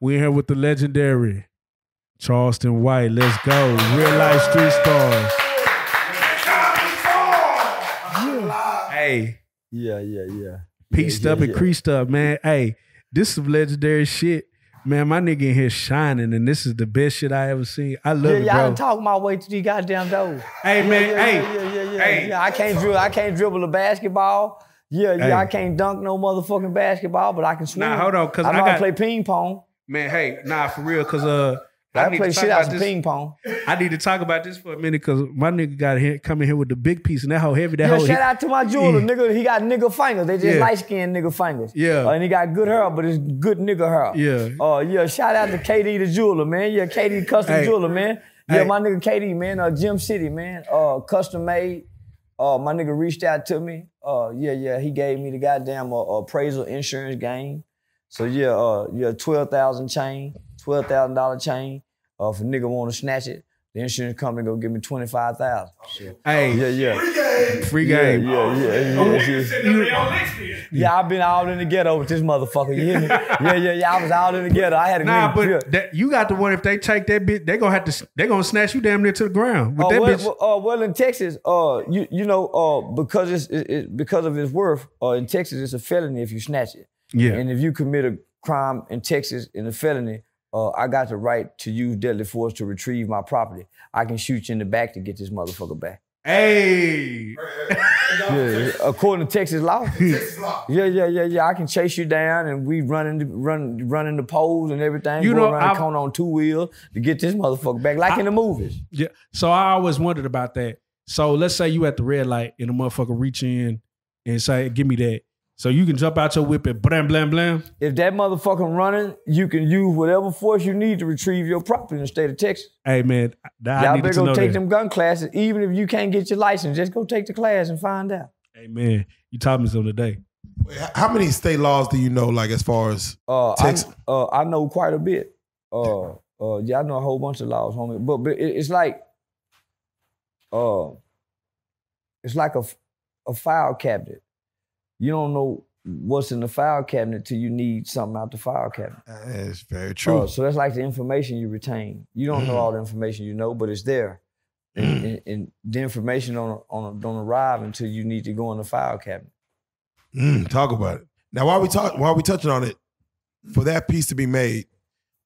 We're here with the legendary Charleston White. Let's go. Real life street stars. Hey, Yeah, yeah, yeah. pieced yeah, up and yeah. creased up, man. Hey, this is legendary shit. Man, my nigga in here shining, and this is the best shit I ever seen. I love Yeah, it, y'all bro. done talk my way to these goddamn doors. Hey, Yeah, man, yeah, hey, yeah, yeah, yeah, hey. yeah. I can't dribble. I can't dribble a basketball. Yeah, yeah. Hey. I can't dunk no motherfucking basketball, but I can swim. Nah, hold on, 'cause I I know how got- to play ping pong. Man, hey, nah, for real, cause uh, I, need play to talk shit out about this. ping pong. I need to talk about this for a minute, cause my nigga got here coming here with the big piece, and that hoe heavy. That Yeah, hoe, shout out to my jeweler, Yeah. nigga. He got nigga fingers. They just Yeah. light skinned nigga fingers. Yeah. Uh, and he got good hair, but it's good nigga hair. Yeah. Uh, yeah. Shout out to KD the jeweler, man. Yeah, KD custom Hey. jeweler, man. Yeah, Hey. my nigga KD, man. Uh, Gym City, man. Uh, custom made. Uh, my nigga reached out to me. Uh, yeah, yeah. He gave me the goddamn uh, appraisal insurance game. So yeah, uh, yeah, twelve thousand chain, twelve thousand dollar chain. Uh, if a nigga want to snatch it, the insurance company gonna give me twenty five thousand. hey, Yeah, yeah. free Yeah, game. yeah, yeah, yeah, yeah. Yeah, I've been all in the ghetto with this motherfucker. You hear me? Yeah, yeah, yeah. I was all in the ghetto. I had a Nah, but that, you got the one. If they take that bitch, they gonna have to. They gonna snatch you damn near to the ground with Uh, that well, bitch. well, uh, well, in Texas, uh, you you know, uh, because it's it, it, because of its worth, uh, in Texas, it's a felony if you snatch it. Yeah, And if you commit a crime in Texas in a felony, uh, I got the right to use deadly force to retrieve my property. I can shoot you in the back to get this motherfucker back. hey, Yeah, according to Texas law. Yeah, yeah, yeah, yeah. I can chase you down, and we run into run run into poles and everything. You know, around I've- the corner on two wheels to get this motherfucker back, like in the movies. yeah. So I always wondered about that. So let's say you at the red light and the motherfucker reach in and say, "Give me that." So you can jump out your whip and blam blam blam. If that motherfucker running, you can use whatever force you need to retrieve your property in the state of Texas. Hey man, I Y'all better go take that. them gun classes, even if you can't get your license. Just go take the class and find out. Hey man, you taught me something today. How many state laws do you know, like as far as Uh, I, Texas. uh, I know quite a bit. Uh, uh, yeah, I know a whole bunch of laws, homie. But but it, it's like, uh, it's like a a file cabinet. You don't know what's in the file cabinet till you need something out the file cabinet. That's very true. Uh, so that's like the information you retain. You don't know all the information you know, but it's there. And, and, and the information don't, on, don't arrive until you need to go in the file cabinet. Mm, talk about it. Now, while we talk, while we touching on it, for that piece to be made,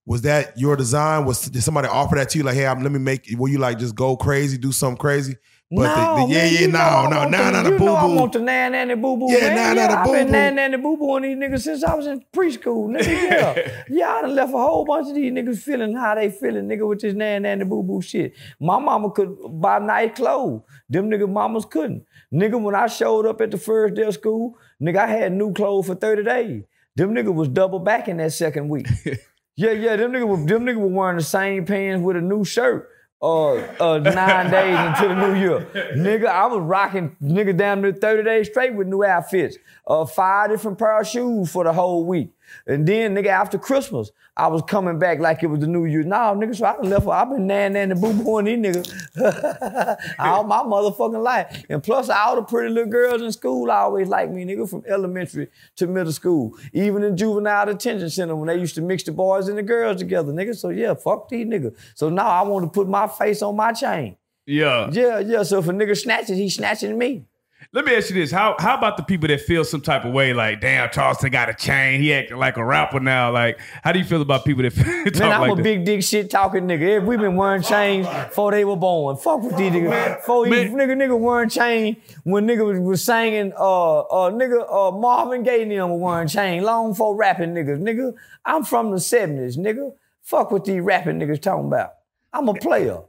was that your design? Was did somebody offer that to you? Like, hey, I'm, let me make. Will you like just go crazy, do something crazy? But the, the, yeah, man, yeah, you know I no, no, want nah, the- the You boo I boo. want the nan nanny boo boo. Yeah, man. nah, nah, yeah, the I've been nan nanny boo boo on these niggas since I was in preschool, nigga. Yeah, yeah, I done left a whole bunch of these niggas feeling how they feeling, nigga, with this nan nanny boo boo shit. My mama could buy nice clothes. Them nigga mamas couldn't. Nigga, when I showed up at the first day of school, nigga, I had new clothes for 30 days. Them nigga was double back in that second week. Yeah, yeah, them niggas were them niggas were wearing the same pants with a new shirt. Uh, uh, nine days into the new year, nigga, I was rocking nigga down to 30 days straight with new outfits. Uh, five different pair of shoes for the whole week. And then, nigga, after Christmas, I was coming back like it was the new year. Nah, nigga, so I done left. I've been nan nan and boo booing these niggas all my motherfucking life. And plus, all the pretty little girls in school always liked me, nigga, from elementary to middle school. Even in juvenile detention center when they used to mix the boys and the girls together, nigga. So yeah, fuck these niggas. So now I want to put my face on my chain. Yeah. Yeah, yeah. So if a nigga snatches, he snatching me. Let me ask you this: How how about the people that feel some type of way, like, damn, Charleston got a chain, he acting like a rapper now? Like, how do you feel about people that talk Man, I'm like a that? big dick shit talking nigga. If we been wearing chains before they were born. Fuck with these niggas. Before you nigga nigga wearing chain when nigga was, was singing uh uh nigga uh Marvin Gaye and them were wearing chain long before rapping niggas. Nigga, I'm from the 70s, nigga. Fuck with these rapping niggas talking about. I'm a player.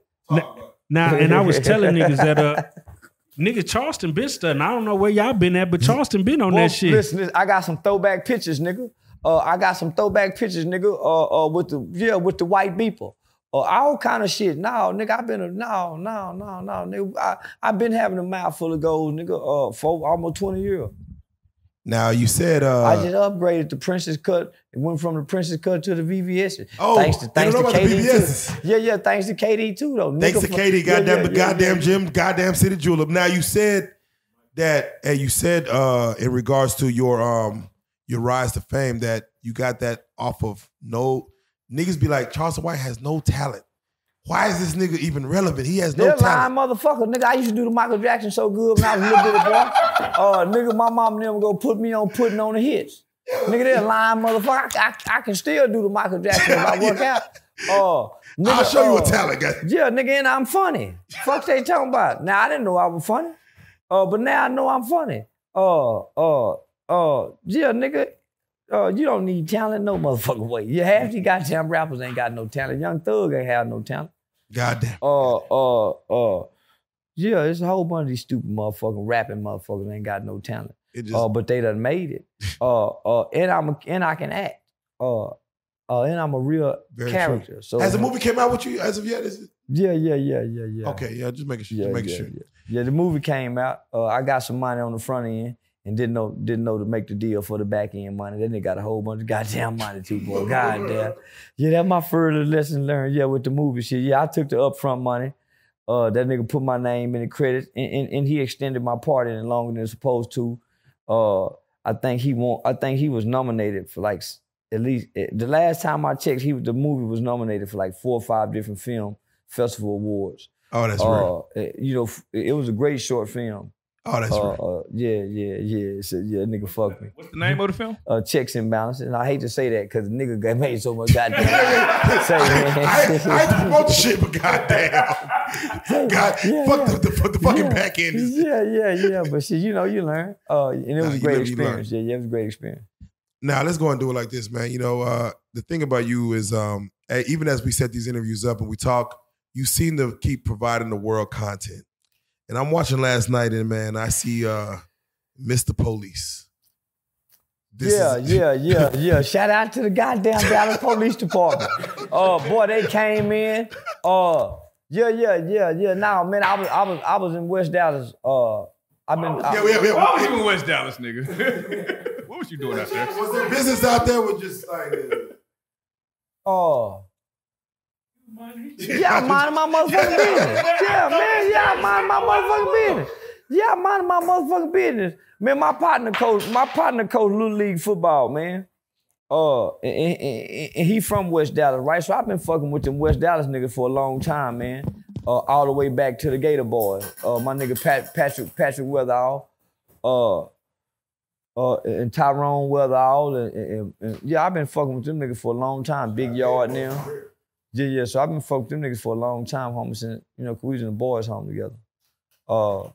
Now, and I was telling niggas that uh, nigga Charleston been studying. I don't know where y'all been at, but Charleston been on Well, that shit. Listen, listen, I got some throwback pictures, nigga. Uh, I got some throwback pictures, nigga. Uh, uh, with the yeah, with the white people. Uh, all kind of shit. No, nigga, I've been a no, no, no, no, nigga. I I've been having a mouthful of gold, nigga. Uh, for almost twenty years. Now you said uh, I just upgraded the Princess Cut. It went from the Princess Cut to the VVS. Oh, thanks to thanks to don't know about KD too. Yeah, yeah, thanks to KD too though. Thanks Nigga to KD. Yeah, goddamn yeah, the yeah, goddamn yeah. Jim, goddamn City Julep. Now you said that, and you said uh, in regards to your um your rise to fame that you got that off of no niggas be like, Charleston White has no talent. Why is this nigga even relevant? He has no They're talent. lying motherfucker. Nigga, I used to do the Michael Jackson so good when I was a little bitty boy. Uh, nigga, my mom never go put me on putting on the hits. Nigga, they're lying motherfucker. I, I, I can still do the Michael Jackson if I work out. Uh, nigga, I'll show you uh, a talent, guy. Yeah, nigga, and I'm funny. Fuck they talking about. Now I didn't know I was funny. Uh, but now I know I'm funny. Uh, uh, uh, yeah, nigga. Uh, you don't need talent no motherfucking way. Yeah, half these goddamn rappers ain't got no talent. Young Thug ain't have no talent. Goddamn. Uh, uh, uh. Yeah, it's a whole bunch of these stupid motherfucking rapping motherfuckers ain't got no talent. It just Uh, but they done made it. Uh, uh, and I'm a, and I can act. Uh, uh, and I'm a real Very true. character. So has the movie came out with you as of yet? Is it? Yeah, yeah, yeah, yeah, yeah. Okay, yeah, just making sure. Yeah, just making yeah, sure. yeah. Yeah, the movie came out. Uh, I got some money on the front end and didn't know didn't know to make the deal for the back end money. Then they got a whole bunch of goddamn money too, boy. Goddamn. Yeah, that's my further lesson learned. Yeah, with the movie shit. Yeah, I took the upfront money. Uh, that nigga put my name in the credits, and, and, and he extended my part in it longer than supposed to. Uh, I think he won. I think he was nominated for like at least eh, the last time I checked, he was- the movie was nominated for like four or five different film festival awards. Oh, that's. Uh, it- you know, it was a great short film. Oh, that's Uh, real. uh, yeah, yeah, yeah. So, yeah, nigga, fuck me. What's the name of the film? Uh, checks and balances. And I hate to say that because nigga got made so much goddamn. say, man. I, I hate to promote the shit, but goddamn, God, Yeah, fuck yeah. the, the, the fucking Yeah. back end. is- Yeah, yeah, yeah. But shit, you know, you learn. Uh, and it Nah, was a great learn. experience. Yeah, yeah, it was a great experience. Now let's go and do it like this, man. You know, uh, the thing about you is, um, even as we set these interviews up and we talk, you seem to keep providing the world content. And I'm watching last night, and man, I see uh, Mr. Police. This yeah, is- yeah, yeah, yeah. Shout out to the goddamn Dallas Police Department. Uh, boy, they came in. Uh, yeah, yeah, yeah, yeah. Now, man, I was, I was, I was in West Dallas. Uh, I've been. I- Yeah, yeah, yeah. Why was you in West Dallas, nigga? what was you doing out there? Was there business out there with just like? Oh. Yeah, I'm minding my motherfucking business. Yeah, man. Yeah, I'm minding my motherfucking business. Yeah, I'm minding my motherfucking business. Man, my partner coach, my partner coach Little League football, man. Uh, and, and- and- and he from West Dallas, right? So I've been fucking with them West Dallas niggas for a long time, man. Uh, all the way back to the Gator Boys. Uh, my nigga Pat, Patrick Patrick Weatherall. Uh, uh, and Tyrone Weatherall, and, and, and yeah, I've been fucking with them niggas for a long time. Big yard now. Yeah, yeah. So I've been fucking them niggas for a long time, homie. Since you know, we was in the boys' home together. Uh,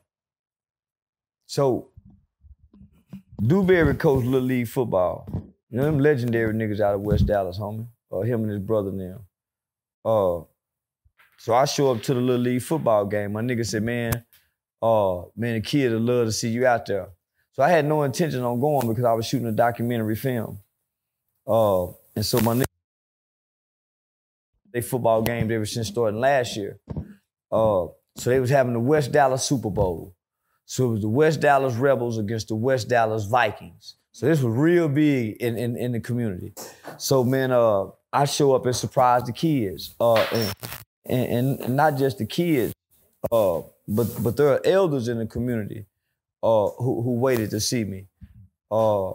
so Dewberry coached Little League football. You know them legendary niggas out of West Dallas, homie. Uh, him and his brother now. Uh, so I show up to the Little League football game. My nigga said, man, uh, man, the kids would love to see you out there. So I had no intention on going because I was shooting a documentary film. Uh, and so my nigga, they football games ever since starting last year. Uh, so they was having the West Dallas Super Bowl. So it was the West Dallas Rebels against the West Dallas Vikings. So this was real big in, in, in the community. So man, uh, I show up and surprise the kids. Uh, and, and, and not just the kids, uh, but but there are elders in the community uh, who, who waited to see me. Uh,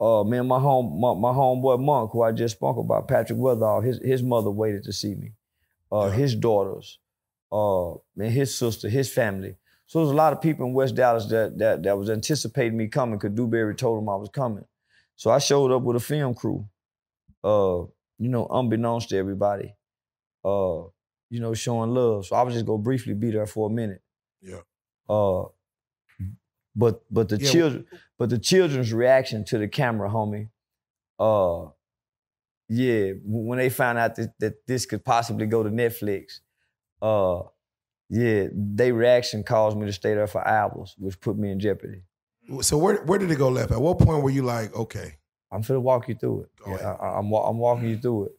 uh, man, my home my, my homeboy Monk, who I just spoke about, Patrick Weatherall, his his mother waited to see me. Uh, his daughters, uh, man, his sister, his family. So there's a lot of people in West Dallas that that that was anticipating me coming because Dewberry told them I was coming. So I showed up with a film crew. Uh, you know, unbeknownst to everybody. Uh, you know, showing love. So I was just gonna briefly be there for a minute. Yeah. Uh, but but the Yeah, children, but the children's reaction to the camera, homie. Uh, yeah, when they found out that, that this could possibly go to Netflix, uh, yeah, their reaction caused me to stay there for hours, which put me in jeopardy. So where where did it go left? At what point were you like, okay, I'm gonna walk you through it. Yeah. I, am I'm walking you through it.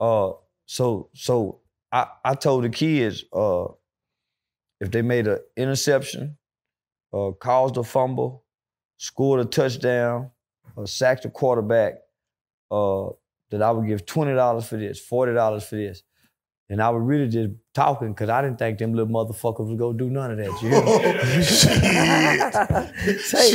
Uh, so so I I told the kids uh, if they made an interception, uh, caused a fumble, scored a touchdown, or sacked the quarterback, uh, that I would give twenty dollars for this, forty dollars for this. And I was really just talking because I didn't think them little motherfuckers would go do none of that. You hear me? say,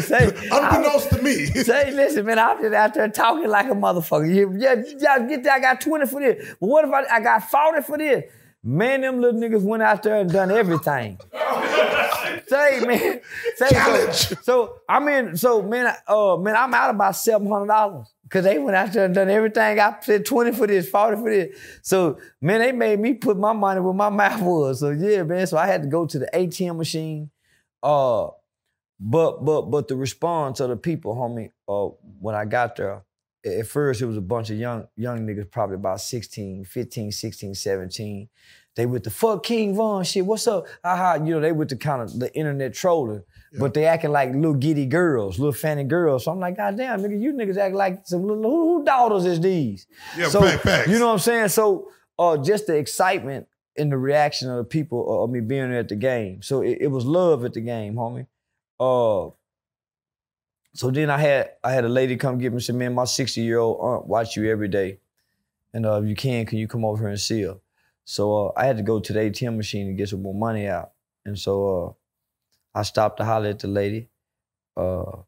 say, Unbeknownst to me. say, listen, man, I'm just out there talking like a motherfucker. You, yeah, yeah, get that. I got 20 for this. But what if I, I got 40 for this? Man, them little niggas went out there and done everything. say, man. Say, Challenge. So, so I mean, so man, uh, man, I'm out about seven hundred dollars because they went out there and done everything. I said twenty for this, forty for this. So man, they made me put my money where my mouth was. So yeah, man. So I had to go to the ATM machine. Uh, but but but the response of the people, homie, uh, when I got there, at first it was a bunch of young young niggas, probably about 16, 15, 16, 17. They with the fuck King Von shit. What's up? Haha, you know, they with the kind of the internet trolling. But they acting like little giddy girls, little fanny girls. So I'm like, God damn, nigga, you niggas act like some little who, who daughters is these? Yeah, so. You know what I'm saying? So uh, just the excitement and the reaction of the people of me being there at the game. So it, it was love at the game, homie. Uh, so then I had I had a lady come get me and said, man, my 60 year old aunt watch you every day. And uh, if you can, can you come over here and see her? So uh, I had to go to the ATM machine to get some more money out. And so uh, I stopped to holler at the lady, uh,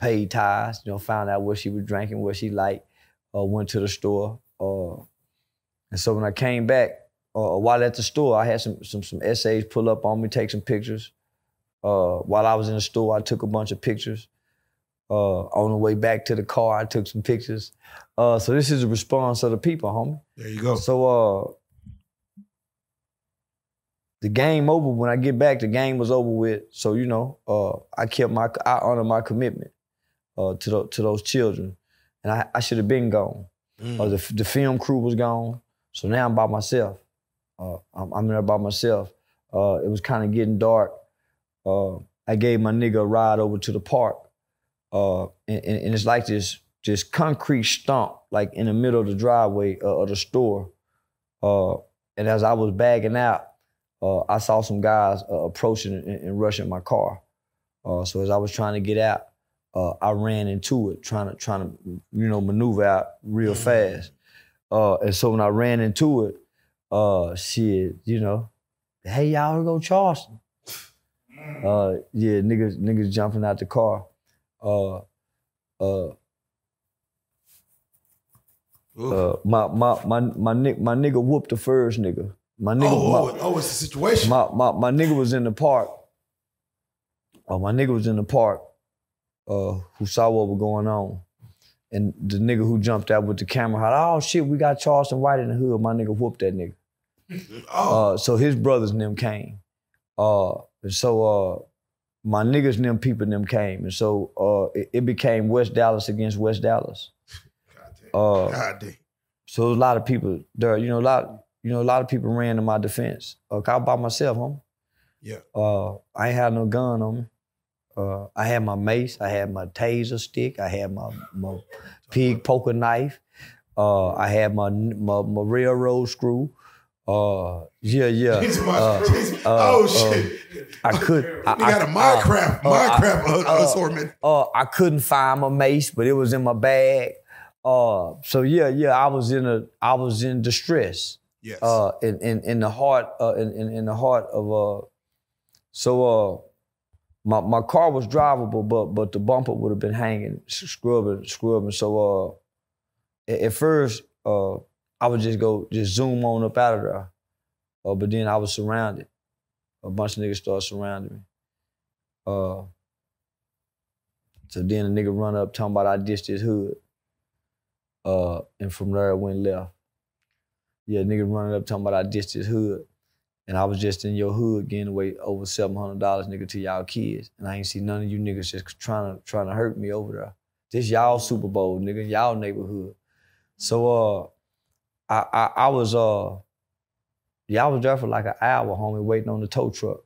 paid ties, you know, found out what she was drinking, what she liked, uh, went to the store. Uh, and so when I came back, while at the store, I had some some some essays pull up on me, take some pictures. While I was in the store, I took a bunch of pictures. Uh, on the way back to the car, I took some pictures. Uh, so this is a response of the people, homie. There you go. So uh the game over when I get back, the game was over with. So, you know, uh I kept my I honor my commitment uh to the, to those children. And I, I should have been gone. Mm. Uh, the, the film crew was gone. So now I'm by myself. Uh I'm, I'm there by myself. Uh it was kind of getting dark. Uh I gave my nigga a ride over to the park. Uh and, and, it's like this this concrete stump like in the middle of the driveway uh, of the store. Uh, and as I was bagging out, uh, I saw some guys uh, approaching and, and rushing my car. Uh, so as I was trying to get out, uh, I ran into it, trying to trying to you know maneuver out real fast. Uh, and so when I ran into it, uh, shit, you know, hey y'all go Charleston. Uh, yeah, niggas niggas jumping out the car. Uh, uh, uh, my my my my nigga, my nigga whooped the first nigga. My nigga, oh, my, oh, oh, it's a situation. my, my, my nigga was in the park. Oh, my nigga was in the park uh, who saw what was going on. And the nigga who jumped out with the camera had, oh shit, we got Charleston White in the hood. My nigga whooped that nigga. oh, Uh, so his brothers and them came. Uh, and so uh, my niggas and them people and them came. And so uh, it, it became West Dallas against West Dallas. God damn. Uh, God damn. so a lot of people there, you know, a lot, you know, a lot of people ran to my defense. Uh, I by myself, homie. Yeah. Uh, I ain't had no gun on me. Uh, I had my mace, I had my taser stick, I had my, my pig poker knife, uh, I had my, my my railroad screw. Uh, yeah, yeah. Uh, uh, oh uh, shit. I could. I, we got a I- Minecraft, uh, uh, Minecraft I- uh, uh, assortment. uh, I couldn't find my mace, but it was in my bag. Uh, so yeah, yeah, I was in a, I was in distress. Yes. Uh, in, in in the heart, uh, in, in in the heart of uh, so uh, my my car was drivable, but but the bumper would have been hanging, scrubbing, scrubbing. So uh, at, at first, uh, I would just go, just zoom on up out of there. Uh, but then I was surrounded. A bunch of niggas started surrounding me. Uh, so then a nigga run up talking about I ditched his hood. Uh, and from there it went left. Yeah, nigga running up talking about I ditched his hood. And I was just in your hood getting away over seven hundred dollars, nigga, to y'all kids. And I ain't see none of you niggas just trying to trying to hurt me over there. This y'all Super Bowl, nigga, y'all neighborhood. So uh I I, I was uh yeah, I was there for like an hour, homie, waiting on the tow truck.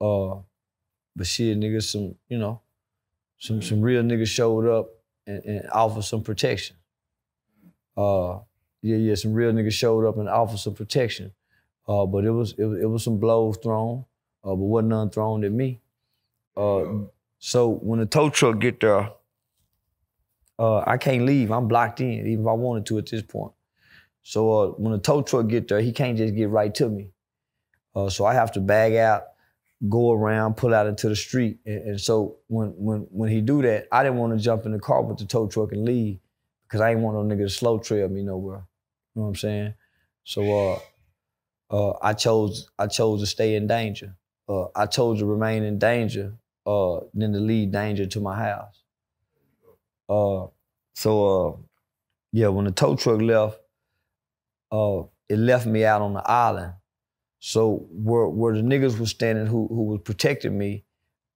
Uh but shit, niggas, some, you know, some some real niggas showed up and, and offered some protection. Uh yeah, yeah, some real niggas showed up and offered some protection. Uh, but it was it, was- it was some blows thrown, uh, but wasn't none thrown at me. Uh, so when the tow truck get there, uh, I can't leave. I'm blocked in, even if I wanted to at this point. So uh, when the tow truck get there, he can't just get right to me. Uh, so I have to bag out, go around, pull out into the street. And, and so when when when he do that, I didn't want to jump in the car with the tow truck and leave because I ain't want no nigga to slow trail me nowhere. You know what I'm saying? So uh, uh, I chose I chose to stay in danger. Uh, I chose to remain in danger uh, than to lead danger to my house. Uh, so uh, yeah, when the tow truck left, uh, it left me out on the island. So where where the niggas was standing who who was protecting me,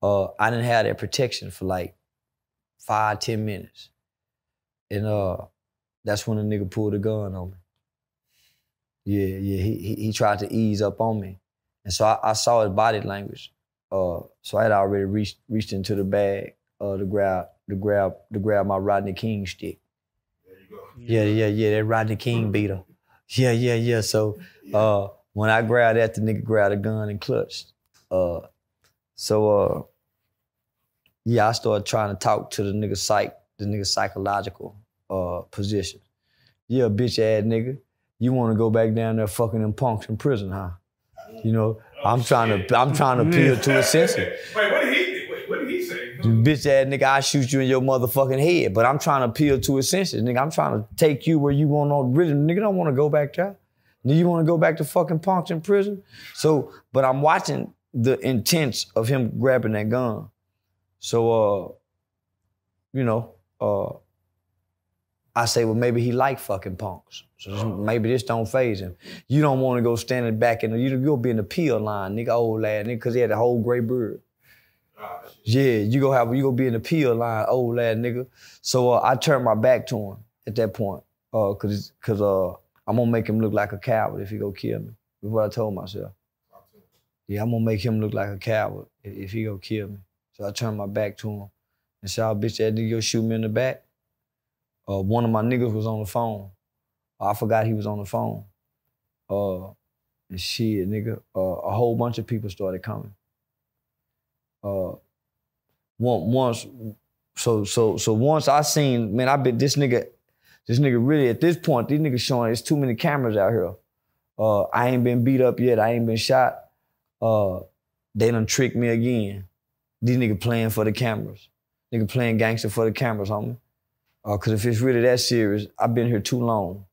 uh, I didn't have that protection for like five, ten minutes. And uh, that's when the nigga pulled a gun on me. Yeah, yeah, he, he he tried to ease up on me. And so I, I saw his body language. Uh, so I had already reached reached into the bag uh, to grab to grab to grab my Rodney King stick. Yeah, yeah, yeah, that Rodney King beater. Yeah, yeah, yeah. So uh, when I grabbed that, the nigga grabbed a gun and clutched. Uh, so uh, yeah, I started trying to talk to the nigga psych, the nigga psychological uh, position. Yeah, bitch ass nigga, you want to go back down there fucking them punks in prison, huh? You know, I'm trying to I'm trying to appeal to his senses. Wait, what did he? Bitch ass nigga, I shoot you in your motherfucking head. But I'm trying to appeal to his senses, nigga. I'm trying to take you where you want to really nigga don't want to go back there. Do you want to go back to fucking punks in prison? So, but I'm watching the intents of him grabbing that gun. So uh, you know, uh I say, well, maybe he like fucking punks. So this- maybe this don't phase him. You don't want to go standing back in the, you you'll be in the peel line, nigga, old lad, nigga, because he had a whole gray beard. Yeah, you go have you go be in the peel line, old lad nigga. So uh, I turned my back to him at that point, uh, cause cause uh, I'm gonna make him look like a coward if he go kill me. That's what I told myself. Yeah, I'm gonna make him look like a coward if, he go kill me. So I turned my back to him and said, "Oh, bitch, that nigga shoot me in the back." Uh, one of my niggas was on the phone. I forgot he was on the phone. Uh, and shit, nigga, uh, a whole bunch of people started coming. Uh, once, so so so once I seen, man, I been this nigga, this nigga really at this point, these niggas showing it's too many cameras out here. Uh, I ain't been beat up yet. I ain't been shot. Uh, they done tricked me again. These niggas playing for the cameras. Nigga playing gangster for the cameras, homie. Uh, Cause if it's really that serious, I've been here too long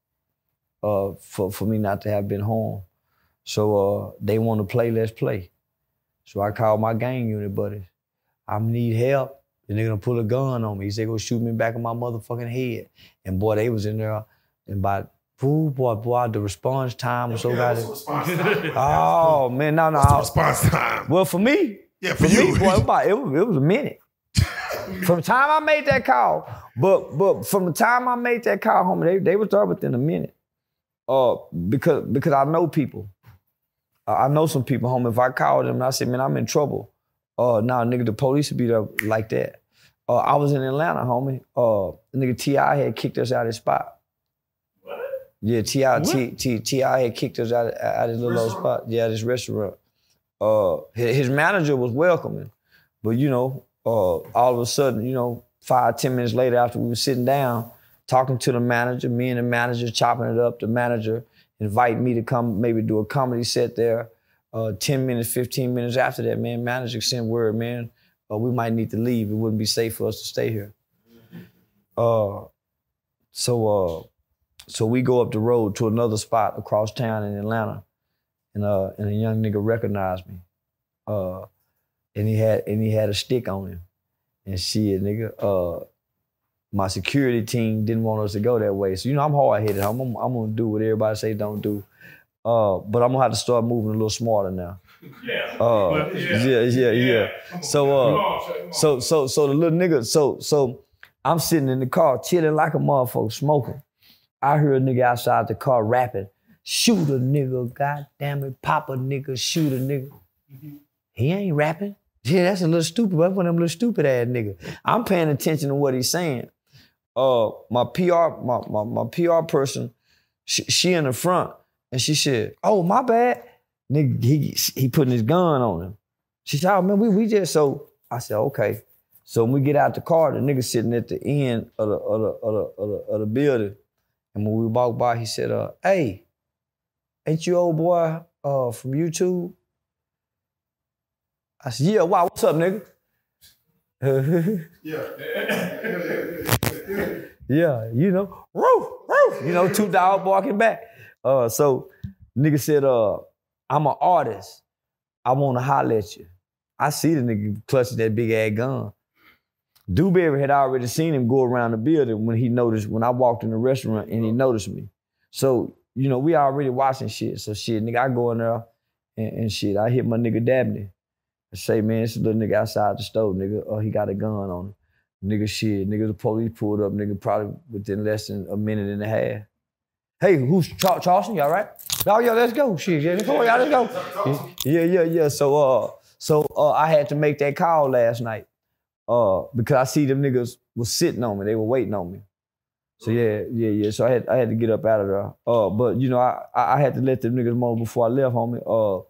uh, for, for me not to have been home. So uh, they want to play, let's play. So I called my gang unit buddies. I need help. and they're gonna pull a gun on me. He said, go shoot me in the back of my motherfucking head. And boy, they was in there. And by, ooh, boy, boy, the response time was so goddamn. Oh, man, no, no. Response time. Well, for me, Yeah, for for you. me, boy, it, was about, it, was, it was a minute. from the time I made that call, but but from the time I made that call, homie, they, they was there within a minute. Uh, because because I know people. Uh, I know some people, homie. If I call them and I said, man, I'm in trouble. Uh, nah, nigga, the police would be there like that. Uh, I was in Atlanta, homie. Uh, nigga T.I. had kicked us out of his spot. What? Yeah, T.I. T, T, T.I. had kicked us out, out of his little old spot. Yeah, this restaurant. Uh, his, his manager was welcoming, but you know, uh, all of a sudden, you know, five, ten minutes later after we were sitting down, talking to the manager, me and the manager chopping it up, the manager invite me to come maybe do a comedy set there. Uh, 10 minutes, 15 minutes after that, man, manager sent word, man, uh, we might need to leave. It wouldn't be safe for us to stay here. Uh, so, uh, so we go up the road to another spot across town in Atlanta, and uh, and a young nigga recognized me, uh, and he had and he had a stick on him, and shit, nigga, uh, my security team didn't want us to go that way. So you know I'm hard headed. I'm, I'm I'm gonna do what everybody say don't do, uh, but I'm gonna have to start moving a little smarter now. Yeah. Uh, yeah, yeah, yeah. So, uh, so, so, so the little nigga, so, so I'm sitting in the car chilling like a motherfucker, smoking. I hear a nigga outside the car rapping, shoot a nigga, goddamn it, pop a nigga, shoot a nigga. He ain't rapping. Yeah, that's a little stupid. That's one of them little stupid ass nigga. I'm paying attention to what he's saying. Uh, my PR, my, my, my PR person, she, she in the front, and she said, "Oh, my bad." Nigga, he he putting his gun on him. She said, "Oh man, we we just so." I said, "Okay." So when we get out the car, the nigga sitting at the end of the of the of the, of the, of the building, And when we walked by, he said, uh, hey, ain't you old boy uh, from YouTube? I said, yeah, wow, what's up, nigga? Yeah. yeah, you know, roof, roof, you know, two dogs barking back. Uh, so nigga said, uh, I'm an artist. I want to holler at you. I see the nigga clutching that big ass gun. Dewberry had already seen him go around the building when he noticed when I walked in the restaurant and he noticed me. So, you know, we already watching shit. So shit, nigga, I go in there and, and shit. I hit my nigga Dabney. I say, man, it's a little nigga outside the stove, nigga. Oh, he got a gun on him. Nigga, shit. Nigga, the police pulled up, nigga, probably within less than a minute and a half. Hey, who's Char- Charleston? Y'all right? Oh, yeah, let's go. Shit, yeah, come on, y'all, let's go. Yeah, yeah, yeah. So, uh, so uh, I had to make that call last night uh, because I see them niggas was sitting on me. They were waiting on me. So yeah, yeah, yeah. So I had I had to get up out of there. Uh, but you know, I I I had to let them niggas know before I left, homie. Uh,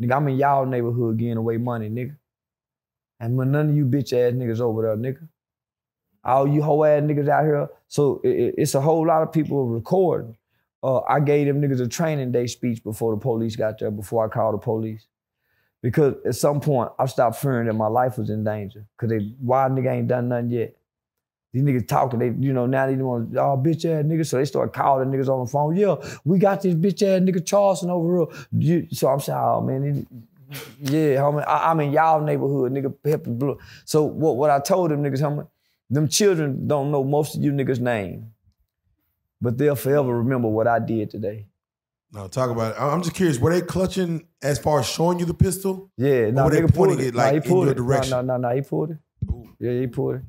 nigga, I'm in y'all neighborhood getting away money, nigga. And when none of you bitch ass niggas over there, nigga. All you hoe ass niggas out here. So it, it- it's a whole lot of people recording. Uh, I gave them niggas a training day speech before the police got there, before I called the police. Because at some point, I stopped fearing that my life was in danger. Because they, why nigga ain't done nothing yet? These niggas talking, they, you know, now they want, oh, bitch ass niggas. So they start calling niggas on the phone. Yeah, we got this bitch ass nigga Charleston over here. So I'm saying, oh, man, it- yeah, homie, I, I'm in y'all neighborhood, nigga, blue. So what, what I told them niggas, homie, them children don't know most of you niggas' name. But they'll forever remember what I did today. No, talk about it. I- I'm just curious. Were they clutching as far as showing you the pistol? Yeah, no, were they nigga pulled pointing it. it, Nah, like, he in pulled your it. direction? No, no, no, no, he pulled it. Yeah, he pulled it.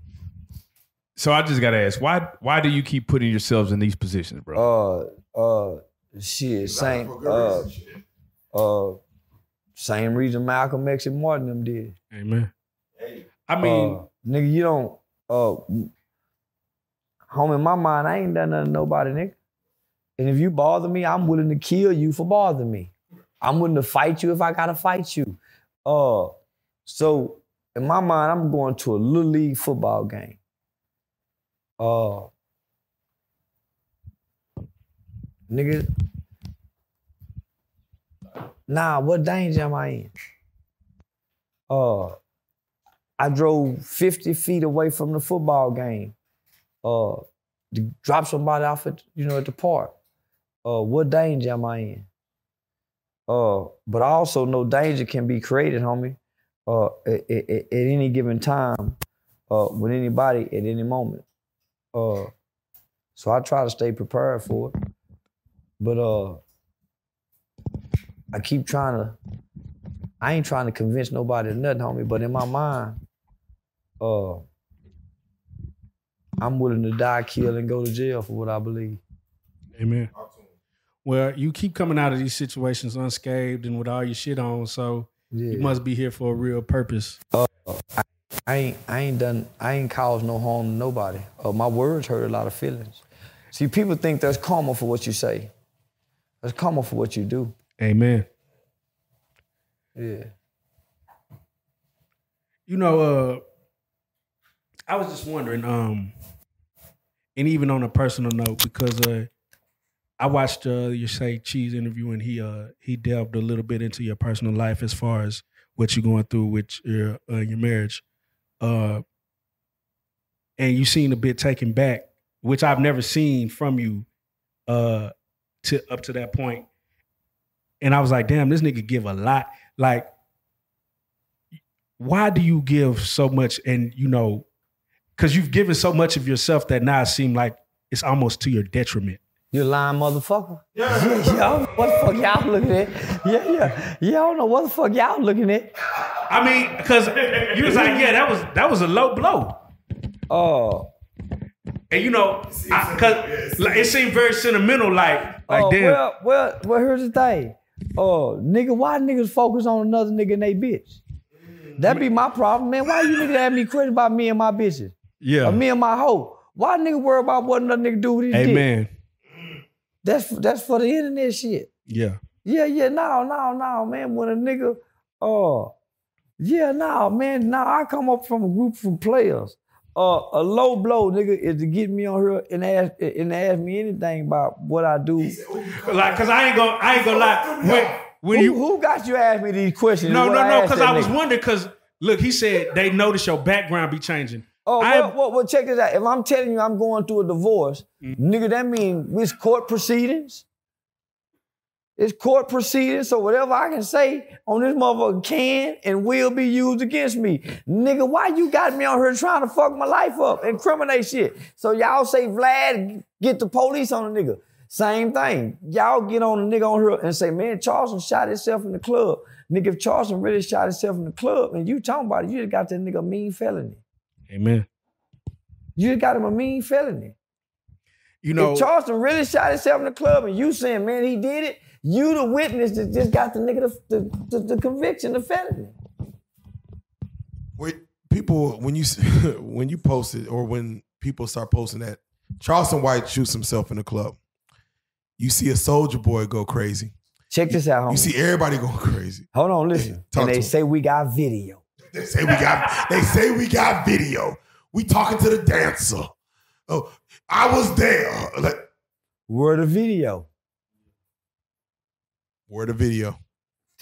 So I just gotta ask, why why do you keep putting yourselves in these positions, bro? Uh, uh, shit, same, uh, uh, same reason Malcolm X and Martin them did. Amen. I mean, uh, nigga, you don't, uh, home in my mind, I ain't done nothing to nobody, nigga. And if you bother me, I'm willing to kill you for bothering me. I'm willing to fight you if I gotta fight you. Uh, so in my mind, I'm going to a little league football game. Uh, nigga, nah, what danger am I in? Uh, I drove 50 feet away from the football game uh, to drop somebody off at, you know, at the park. Uh, what danger am I in? Uh, but I also know danger can be created, homie, uh, at, at, at any given time uh, with anybody at any moment. Uh, so I try to stay prepared for it. But uh, I keep trying to, I ain't trying to convince nobody of nothing, homie, but in my mind, uh, I'm willing to die, kill, and go to jail for what I believe. Amen. Well, you keep coming out of these situations unscathed and with all your shit on, so Yeah. you must be here for a real purpose. I ain't I ain't done I ain't caused no harm to nobody. Uh, my words hurt a lot of feelings. See, people think there's karma for what you say. There's karma for what you do. Amen. Yeah. You know, uh, I was just wondering, um, and even on a personal note, because uh, I watched uh, your say cheese interview, and he uh, he delved a little bit into your personal life as far as what you're going through with your uh, your marriage, uh, and you seem a bit taken back, which I've never seen from you, uh, to up to that point. And I was like, damn, this nigga give a lot. Like, why do you give so much? And you know, because you've given so much of yourself that now it seems like it's almost to your detriment. You lying motherfucker. Yeah, y'all, what the fuck y'all looking at? Yeah, yeah. Yeah, I don't know what the fuck y'all looking at. I mean, because you was like, yeah, that was that was a low blow. Oh, And you know, because like, it seemed very sentimental. Like, like oh, damn, well, well, well, here's the thing. Oh, nigga, why niggas focus on another nigga and they bitch? That be my problem, man. Why you niggas have me questions about me and my bitches? Yeah, Or me and my hoe? Why nigga worry about what another nigga do with his dick? amen, That's that's for the internet shit. yeah, Yeah, yeah, no, no, no, man. When a nigga, oh, yeah, no, man, no, I come up from a group from players. Uh, a low blow, nigga, is to get me on here and ask and ask me anything about what I do. Like, cause I ain't gonna, I ain't gonna lie. When, when Who, you, who got you ask me these questions? no, no, no, cause that I was wondering. Cause look, he said they notice your background be changing. Oh, well, well, well, check this out. If I'm telling you I'm going through a divorce, Mm. nigga, that means it's court proceedings. It's court proceedings, so whatever I can say on this motherfucker can and will be used against me. Nigga, why you got me on here trying to fuck my life up, incriminate shit? So y'all say Vlad get the police on a nigga. Same thing. Y'all get on a nigga on here and say, man, Charleston shot himself in the club. Nigga, if Charleston really shot himself in the club and you talking about it, you just got that nigga mean felony. Amen. You just got him a mean felony. You know, if Charleston really shot himself in the club and you saying, man, he did it, you the witness that just got the nigga the, the, the, the conviction, the felony. Wait, people when you when you post it or when people start posting that Charleston White shoots himself in the club, you see a Soulja Boy go crazy. Check this out, homie. You see everybody going crazy. Hold on, listen. Talk and they say we got video. They say we got they say we got video. We talking to the dancer. Oh, I was there. Like, Where the video? where the video?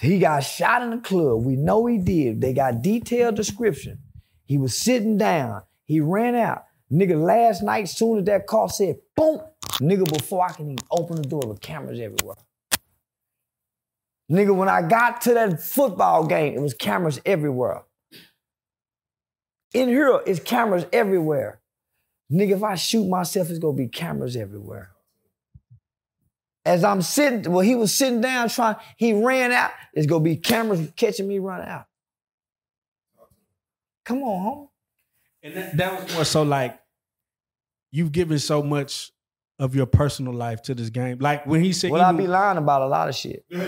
He got shot in the club. We know he did. They got detailed description. He was sitting down. He ran out. Nigga, last night, soon as that car said boom, nigga, before I can even open the door, were cameras everywhere. Nigga, when I got to that football game, it was cameras everywhere. In here, it's cameras everywhere. Nigga, if I shoot myself, it's gonna be cameras everywhere. As I'm sitting, well, he was sitting down trying, he ran out. It's gonna be cameras catching me running out. Come on, home. and that, that was more so like you've given so much of your personal life to this game. Like when he said, Well, I be lying about a lot of shit. like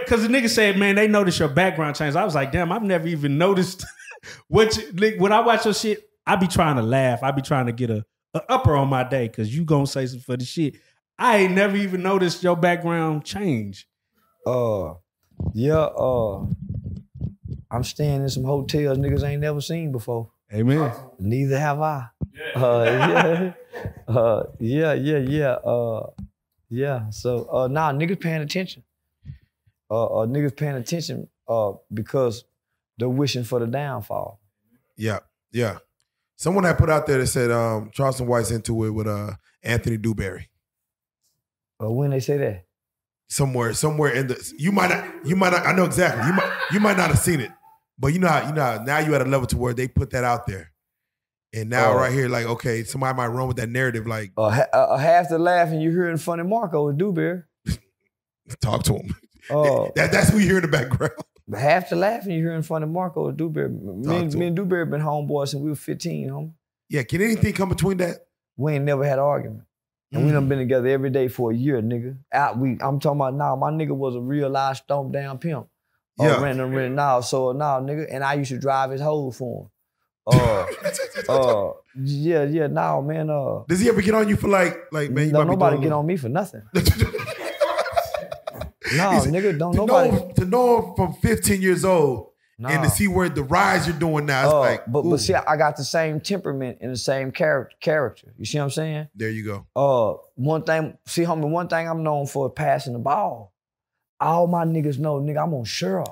because the nigga said, man, they noticed your background change. I was like, damn, I've never even noticed what you, like, when I watch your shit. I be trying to laugh. I be trying to get a, a upper on my day because you gonna say some for the shit. I ain't never even noticed your background change. Uh, yeah, uh, I'm staying in some hotels niggas ain't never seen before. Amen. Neither have I. Uh, yeah, uh, yeah, yeah, yeah, uh, yeah. So, uh, nah, niggas paying attention. Uh, uh, niggas paying attention, uh, because they're wishing for the downfall. Yeah, yeah. Someone had put out there that said um, Charleston White's into it with uh, Anthony Dewberry. Uh, when they say that, Somewhere, somewhere in the you might not, you might not. I know exactly. You might, you might not have seen it, but you know, how, you know, how now you at a level to where they put that out there, and now Oh. right here, like, okay, somebody might run with that narrative. Like, uh, uh, half the laughing you're hearing funny Marco with Dewberry. talk to him. Uh, that, that's who you hear in the background. Half the laughing you hearing funny Marco with Dewberry. Me, and- me and Dewberry been homeboys since we were 15, homie. Yeah, can anything come between that? We ain't never had an argument. And we Mm. done been together every day for a year, nigga. Out, we, I'm talking about now, my nigga was a real live stomp down pimp. Oh, Yeah. and rent now. So now, nigga, and I used to drive his hoes for him. Uh, uh, yeah, yeah, now, man, uh, Does he ever get on you for like, like man? You be nobody get on me for nothing. No, nigga, don't to nobody. know to know him from 15 years old and to see where the rise you're doing now, it's Uh, like, but ooh, but see, I got the same temperament and the same character. Character, you see what I'm saying? there you go. Uh, one thing, see, homie, one thing I'm known for is passing the ball. All my niggas know, nigga, I'm on sure.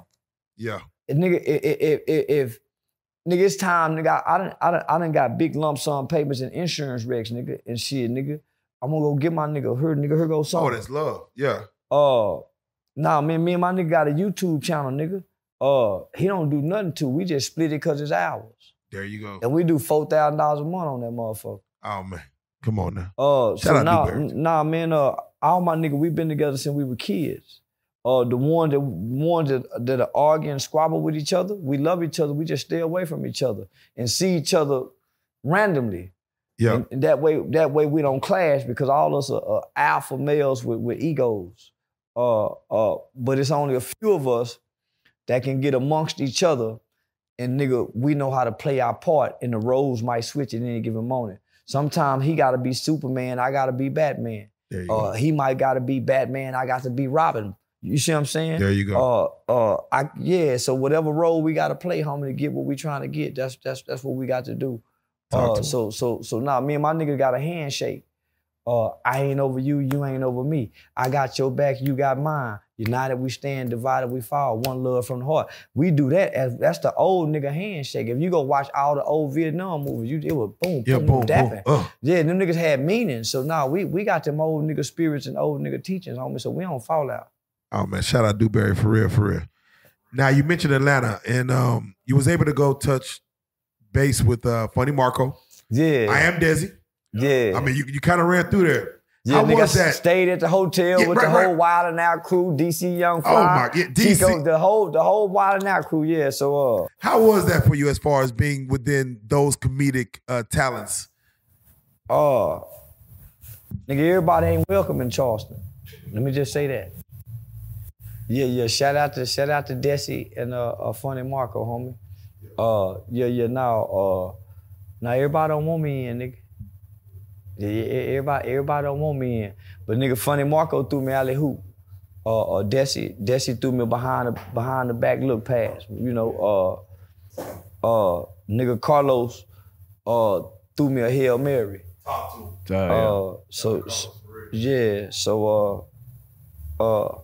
Yeah, If nigga, if, if, if, if nigga, it's time, nigga, I done, I done, I done got big lump sum payments and insurance wrecks, nigga, and shit, nigga. I'm gonna go get my nigga, her, nigga, her go oh, something. that's love. Yeah, Uh, nah, man, me and my nigga got a YouTube channel, nigga. Uh, he don't do nothing to. We just split it cause it's ours, there you go. and we do four thousand dollars a month on that motherfucker. Oh man, come on now. Uh, Shout so nah, nah, man. Uh, all my nigga, we been together since we were kids. Uh, the one that ones that that are arguing, squabble with each other, we love each other. We just stay away from each other and see each other randomly. Yeah, And, and that way, that way we don't clash because all us are, are alpha males with, with egos. Uh, uh, but it's only a few of us that can get amongst each other, and nigga, we know how to play our part, and the roles might switch at any given moment. Sometimes he gotta be Superman, I gotta be Batman. go. Uh, he might gotta be Batman, I got to be Robin. You see what I'm saying? There you go. Uh, uh, I yeah. So whatever role we got to play, homie, to get what we trying to get, that's that's that's what we got to do. Uh, to so so so now me and my nigga got a handshake. Uh, I ain't over you, you ain't over me. I got your back, you got mine. United we stand, divided we fall. One love from the heart. We do that as that's the old nigga handshake. If you go watch all the old Vietnam movies, you it was boom, Yeah, boom, boom, boom. dapping. Uh, Yeah, them niggas had meaning. So now we we got them old nigga spirits and old nigga teachings, homie. So we don't fall out. oh man, shout out Dewberry for real, for real. Now you mentioned Atlanta, and um, you was able to go touch base with uh, Funny Marco. Yeah. I am Desi. Yeah. I mean, you, you kind of ran through there. yeah, how nigga was that? stayed at the hotel Yeah, with right, the whole right. Wild and Out crew, DC Young Fly. Oh my, yeah, DC. the whole the whole Wild and Out crew, yeah. So uh How was that for you as far as being within those comedic uh, talents? uh nigga, everybody ain't welcome in Charleston. Let me just say that. Yeah, yeah. Shout out to shout out to Desi and uh, uh Funny Marco, homie. Uh yeah, yeah, now uh now everybody don't want me in, nigga. Yeah, yeah, everybody, everybody don't want me in. But nigga, Funny Marco threw me alley hoop. Uh, uh Desi, Desi threw me behind the behind the back look pass. You know, uh, uh, nigga Carlos, uh, threw me a hail mary. Oh, yeah. Uh, so yeah, so uh, uh,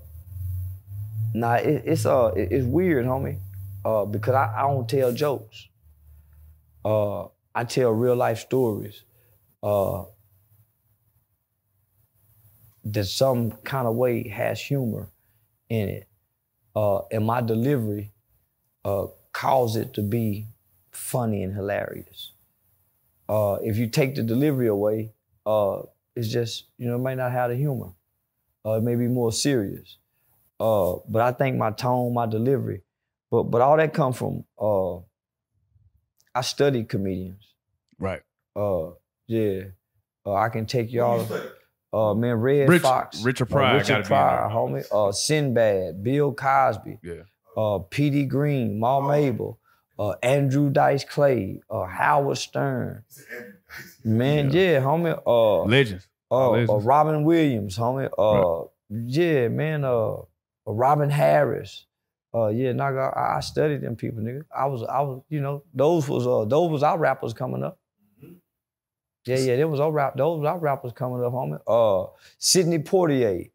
nah, it, it's uh, it- it's weird, homie, uh, because I, I don't tell jokes. Uh, I tell real life stories. Uh, that some kind of way has humor in it, uh, and my delivery uh, cause it to be funny and hilarious. Uh, if you take the delivery away, uh, it's just you know it may not have the humor. Uh, it may be more serious. Uh, but I think my tone, my delivery, but but all that come from uh, I studied comedians. right. Uh, yeah, uh, I can take y'all. Uh, man, Redd Rich- Foxx, Richard uh, Pryor Richard gotta be in Pryor, homie. Uh, Sinbad, Bill Cosby, Yeah. uh, Petey Greene, Ma Mabley, uh, Andrew Dice Clay, uh, Howard Stern. Man, yeah, homie. Uh, Legends. uh, uh, Robin Williams, homie. Uh, yeah, man. Uh, uh, Robin Harris. Uh, yeah, nigga, I, I studied them people, nigga. I was, I was, you know, those was, uh, those was our rappers coming up. Yeah, yeah, there was our rap, those was our rappers coming up, homie. Uh, Sidney Poitier.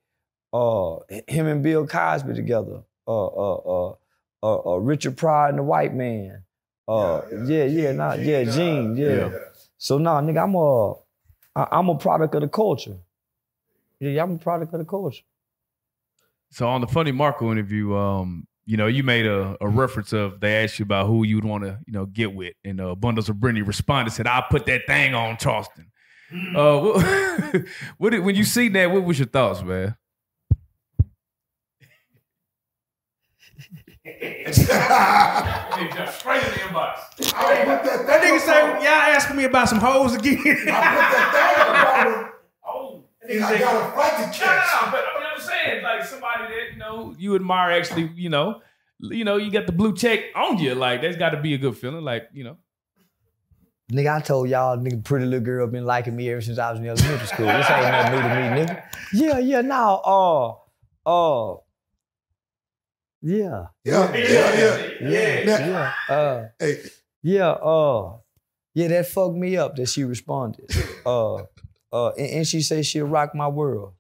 Uh, him and Bill Cosby together. Uh, uh, uh, uh, uh Richard Pryor and the White Man. Uh, yeah, yeah, nah, yeah, Gene, yeah. Yeah. So nah, nigga, I'm a, I- I'm a product of the culture. Yeah, I'm a product of the culture. So on the funny Marco interview, um, you know, you made a, a reference of they asked you about who you'd want to, you know, get with, and uh, Bundles of Brittany responded said, "I'll put that thing on Charleston." Uh, what, what did, when you see that, what was your thoughts, man? Straight in the inbox. That nigga say, y'all asking me about some hoes again. I got a fight to No, no, no, but I mean, I'm saying, like somebody that you know you admire, actually, you know, you know, you got the blue check on you. Like that's got to be a good feeling. Like you know, Nigga, I told y'all, nigga, pretty little girl been liking me ever since I was in elementary school. This ain't nothing new to me, nigga. Yeah, yeah, now, uh, uh, yeah, Yeah, yeah, yeah. yeah, Now- yeah, uh, Hey, yeah, uh, yeah, that fucked me up that she responded. Uh, uh, and, and she said she'll rock my world.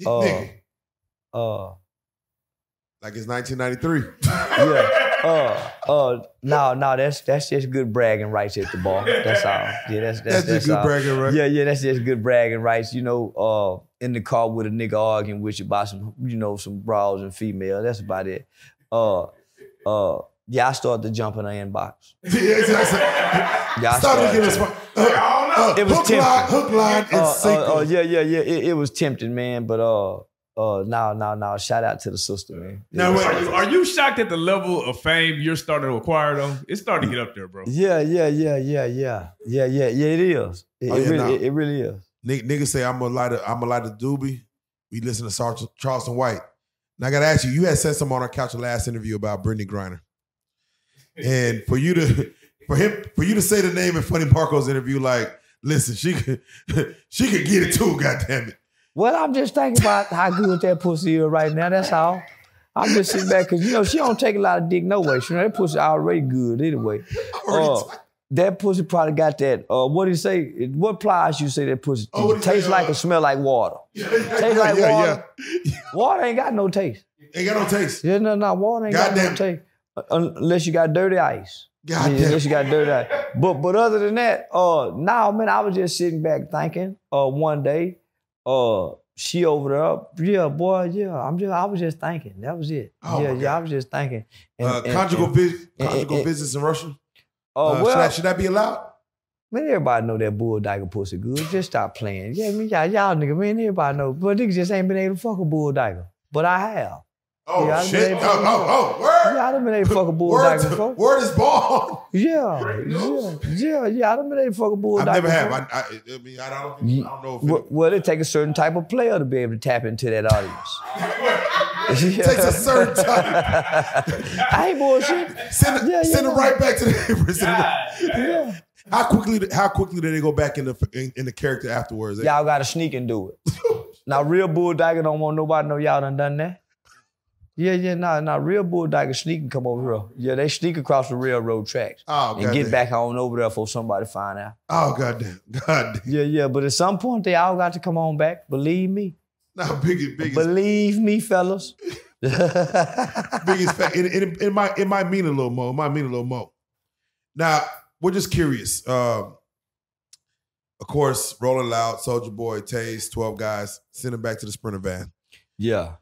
Nigga, Uh, like it's 1993. yeah. Uh, uh, no, no, that's that's just good bragging rights at the bar. That's all. Yeah, that's that's, That's just good all. bragging, right? Yeah, yeah, that's just good bragging rights. You know, uh, in the car with a nigga arguing with you about some, you know, some bras and female. That's about it. Uh, uh, yeah, I started to jump in the inbox. yeah, exactly. Yeah, I Started to get a to. response. Uh, uh, It was hook, tempting. line, hook, line, and Uh, uh, sinker. uh, yeah, yeah, yeah. It, it was tempting, man. But uh, uh, now, now, now, shout out to the sister, man. Now, wait. are you, are you shocked at the level of fame you're starting to acquire? Though it's starting to get up there, bro. Yeah, yeah, yeah, yeah, yeah, yeah, yeah, yeah. It is. It, Oh, it really, nah. it, it really is. Nigg- Niggas say I'm a light of I'm a light of doobie. We listen to Sar- Charleston White. Now I gotta ask you, you had said something on our couch the last interview about Brittney Griner. And for you to for him for you to say the name in Funny Marco's interview, like, listen, she could she could get it too, goddamn it. Well, I'm just thinking about how good that pussy is right now. That's all. I'm just sitting back because you know she don't take a lot of dick no way. She know that pussy already good anyway. Uh, that pussy probably got that. Uh, what do you say? What Plies you say that pussy Oh, say, tastes like uh, or smell like water? Taste like yeah, water. Yeah. Water ain't got no taste. Ain't got no taste. Yeah, no, no, water ain't got Goddamn. no taste uh, unless you got dirty ice. God Yeah, damn. unless you got dirty ice. But but other than that, uh, now man, I was just sitting back thinking. Uh, one day, uh, she over there, yeah, boy, yeah. I'm just, I was just thinking. That was it. Oh, yeah, yeah, I was just thinking. And- Uh, and- conjugal and- conjugal visits in Russia. Oh Uh, well, should, that, should that be allowed? man, everybody know that bull dyker pussy good. Just stop playing. Yeah, I mean, y'all, y'all nigga, man, everybody know. But niggas just ain't been able to fuck a bull dyker. But I have. Oh Yeah, I shit! mean, Oh, oh, oh, word! Yeah, I done been able to fuck a bull word, dyker before. word is born. Yeah, yeah, yeah, yeah. I done been able to fuck a bull I dyker never have. before. I, I, I mean, I don't. I don't know if it, Well, well, it take a certain type of player to be able to tap into that audience. it takes a certain time. I ain't bullshit. Send it, Yeah, yeah, send it yeah. right back to the. send it- Yeah. How quickly? How quickly do they go back in the in, in the character afterwards? Y'all got to sneak and do it. now, real bull dyker don't want nobody to know y'all done done that. Yeah, yeah, nah, nah. Real bull dyker sneak and come over here. Yeah, they sneak across the railroad tracks Oh and get back on over there before somebody find out. Oh goddamn. God. Yeah, yeah. But at some point, they all got to come on back. Believe me. Now biggest biggest Believe me, fellas. biggest fa- it, it, it might it might mean a little more. It might mean a little more. Now we're just curious. Um, of course, Rolling Loud, Soulja Boy, Taze, twelve guys, send them back to the Sprinter van. yeah.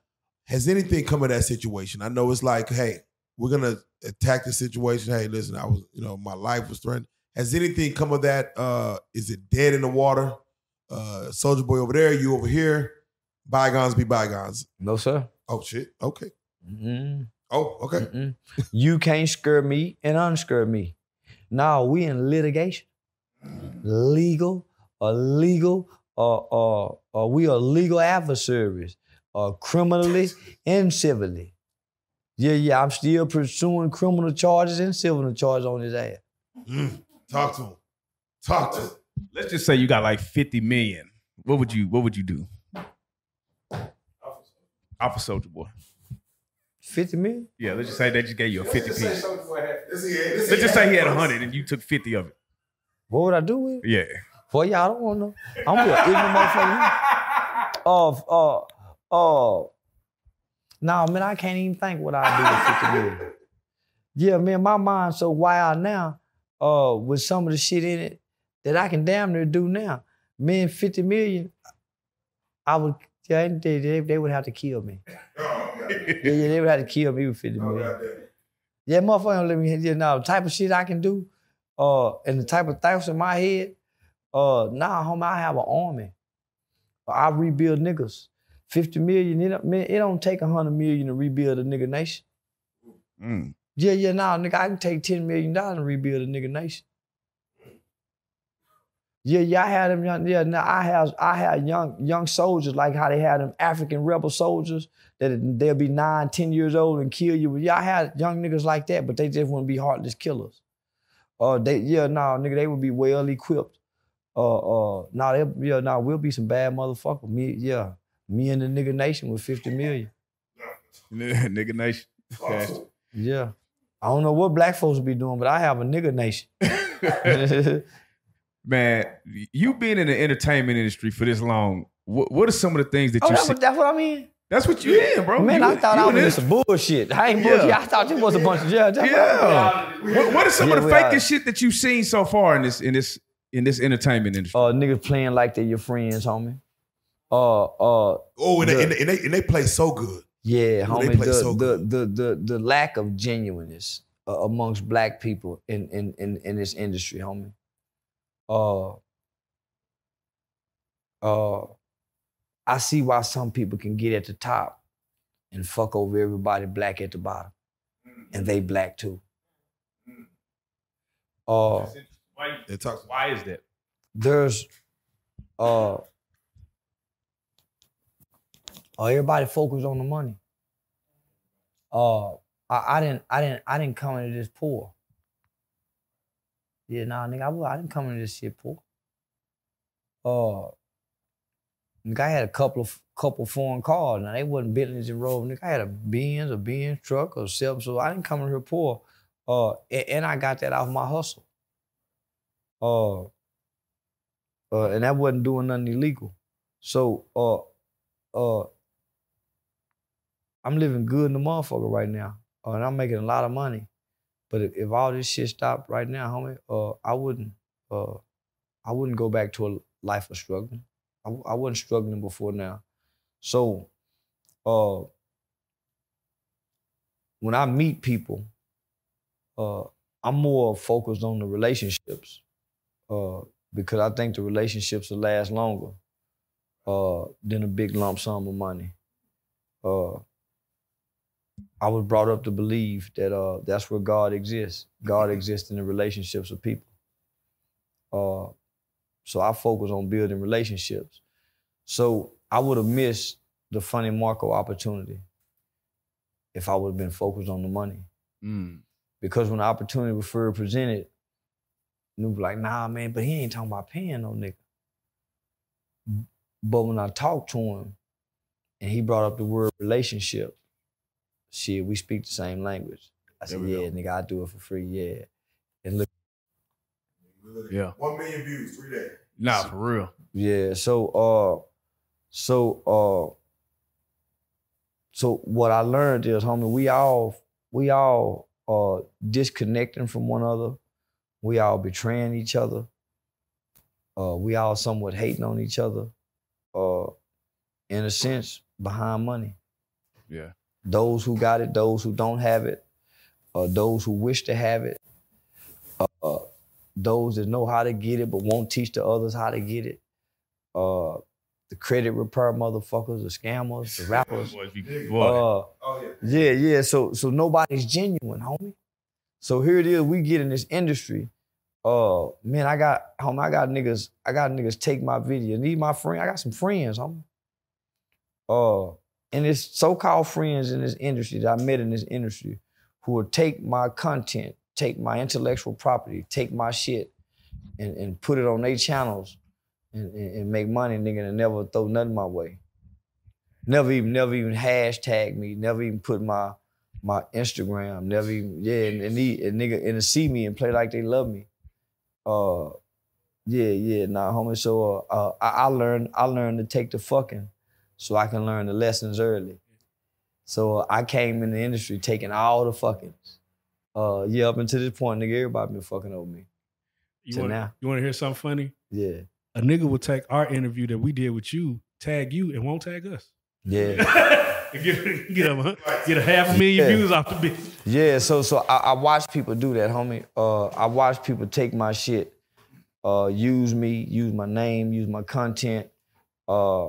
Has anything come of that situation? I know it's like, hey, we're gonna attack the situation. Hey, listen, I was, you know, my life was threatened. Has anything come of that? Uh, is it dead in the water? Uh, Soulja Boy over there, you over here. Bygones be bygones. No, sir. Oh shit. Okay. Mm-mm. Oh, okay. Mm-mm. you can't scare me and unscare me. Now we in litigation. Legal, illegal, uh, uh, uh, we are legal adversaries, uh, criminally and civilly. Yeah, yeah, I'm still pursuing criminal charges and civil charges on his ass. Mm. Talk to him. Talk to him. Let's just say you got like 50 million. What would you what would you do? Alpha Soulja Boy. 50 million? Yeah, let's just say they just gave you a 50 piece. Let's Let's just say he had 100 and you took 50 of it. What would I do with it? Yeah. Boy, y'all I don't want to know. I'm with an ignorant motherfucker. Of, uh, uh, no, man, I can't even think what I'd do with 50 million. Yeah, man, my mind's so wild now, uh, with some of the shit in it that I can damn near do now. Man, 50 million, I would, yeah, they, they, they would have to kill me. Yeah, yeah, they would have to kill me with 50 million. Yeah, motherfucker, don't let me you know, the type of shit I can do, uh, and the type of thoughts in my head, uh, nah, homie, I have an army. I rebuild niggas. 50 million, it, don't- man, it don't take 100 million to rebuild a nigga nation. Mm. Yeah, yeah, nah, nigga, I can take $10 million and rebuild a nigga nation. Yeah, yeah, I had them young, yeah, now I have I had young young soldiers like how they had them African rebel soldiers that they'll be nine, ten years old and kill you. Yeah, I had young niggas like that, but they just wouldn't be heartless killers. Uh, they yeah, nah, nigga, they would be well equipped. Uh, uh, nah, they yeah, nah, we'll be some bad motherfucker. Me, yeah, me and the nigga nation with fifty million. Nigga Nation. Yeah, I don't know what black folks be doing, but I have a nigga nation. Man, you being in the entertainment industry for this long, what, what are some of the things that oh, you that's see? what, that's what I mean. That's what you in, bro. Man, You- I thought I was some bullshit. I ain't Yeah. bullshit. I thought it was a bunch of yeah. that's what I- Yeah. What, what are some Yeah, of the fakest shit that you've seen so far in this in this in this entertainment industry? Uh, niggas playing like they're your friends, homie. Uh, uh, Oh, and, The- they, and, they, and, they, and they play so good. yeah, Ooh, they homie. play The, so the, good. the the the lack of genuineness uh, amongst black people in in in in this industry, homie. Uh, uh, I see why some people can get at the top and fuck over everybody black at the bottom, and they black too. Uh, Why, They talk. why is that? there's uh uh, everybody focused on the money. Uh I, I didn't I didn't I didn't come into this poor. Yeah, nah, nigga, I, I didn't come into this shit poor. Uh nigga, I had a couple of couple foreign cars. Now they wasn't Bentleys and Rolls. Nigga, I had a Benz, a Benz truck, or self. So I didn't come in here poor. Uh, and, and I got that off my hustle. Uh, uh, and that wasn't doing nothing illegal. So uh, uh, I'm living good in the motherfucker right now, uh, and I'm making a lot of money. But if, if all this shit stopped right now, homie, uh, I wouldn't, uh, I wouldn't go back to a life of struggling. I, I wasn't struggling before now. So, uh, when I meet people, uh, I'm more focused on the relationships uh, because I think the relationships will last longer uh, than a big lump sum of money. I was brought up to believe that uh, that's where God exists. God exists in the relationships of people. Uh, so I focus on building relationships. So I would have missed the funny Marco opportunity if I would have been focused on the money. Mm. Because when the opportunity was first presented, you be like, nah, man, but he ain't talking about paying no nigga. But when I talked to him and he brought up the word relationship, shit, we speak the same language. I said, There we yeah, nigga, I do it for free, yeah. And look, Yeah. One million views, three days. Nah, for real. yeah, so uh so uh so what I learned is, homie, we all we all uh disconnecting from one another. We all betraying each other. Uh we all somewhat hating on each other. Uh in a sense, behind money. Yeah. Those who got it, those who don't have it, uh, those who wish to have it, uh, those that know how to get it but won't teach the others how to get it, uh, the credit repair motherfuckers, the scammers, the rappers. Boy, you- Uh, Oh yeah. yeah, yeah. So so nobody's genuine, homie. So here it is. We get in this industry. Uh, man, I got homie. I got niggas. I got niggas take my video. Need my friend. I got some friends, homie. Uh, and it's so-called friends in this industry that I met in this industry who will take my content, take my intellectual property, take my shit, and, and put it on their channels and, and, and make money, nigga, and never throw nothing my way. Never even, never even hashtag me. Never even put my my Instagram. Never even, yeah, and, and, he, and nigga, and to see me and play like they love me. Uh, yeah, yeah, nah, homie. So uh, uh, I, I learned, I learned to take the fucking, so I can learn the lessons early. So I came in the industry taking all the fuckings. Uh, yeah, up until this point, nigga, everybody been fucking over me. You want now. you want to hear something funny? Yeah, A nigga will take our interview that we did with you, tag you, and won't tag us. yeah. get, get, a, get a half a million Yeah. views off the bitch. Yeah, so so I, I watch people do that, homie. Uh, I watch people take my shit, uh, use me, use my name, use my content, uh,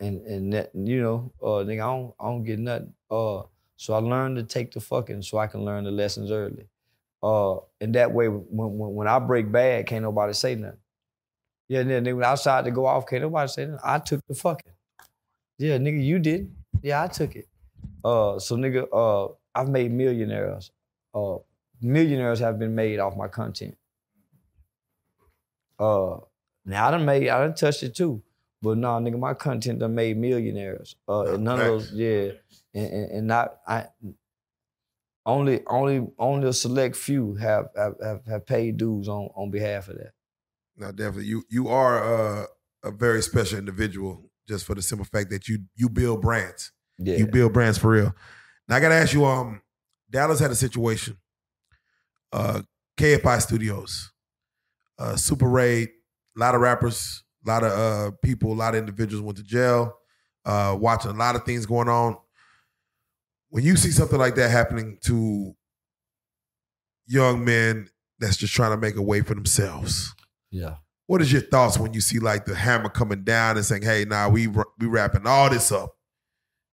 and and that, you know, uh, nigga, I don't I don't get nothing. Uh, so I learned to take the fucking so I can learn the lessons early. Uh, and that way, when when, when I break bad, can't nobody say nothing. Yeah, then nigga, when outside to go off, can't nobody say nothing. I took the fucking. Yeah, nigga, you did. Yeah, I took it. Uh, so nigga, uh, I've made millionaires. Uh, millionaires have been made off my content. Uh, now I done made, I done touched it too, but nah, nigga, my content done made millionaires. Uh, and none of those, yeah, and, and, and not I. Only, only, only a select few have have, have, have paid dues on on behalf of that. No, definitely. You you are uh, a very special individual, just for the simple fact that you you build brands. Yeah, You build brands for real. Now I gotta ask you, um, Dallas had a situation. Uh KFI Studios, uh Super Raid, a lot of rappers, a lot of uh people, a lot of individuals went to jail, uh, watching a lot of things going on. When you see something like that happening to young men that's just trying to make a way for themselves, yeah. what is your thoughts when you see like the hammer coming down and saying, "Hey, now nah, we we wrapping all this up"?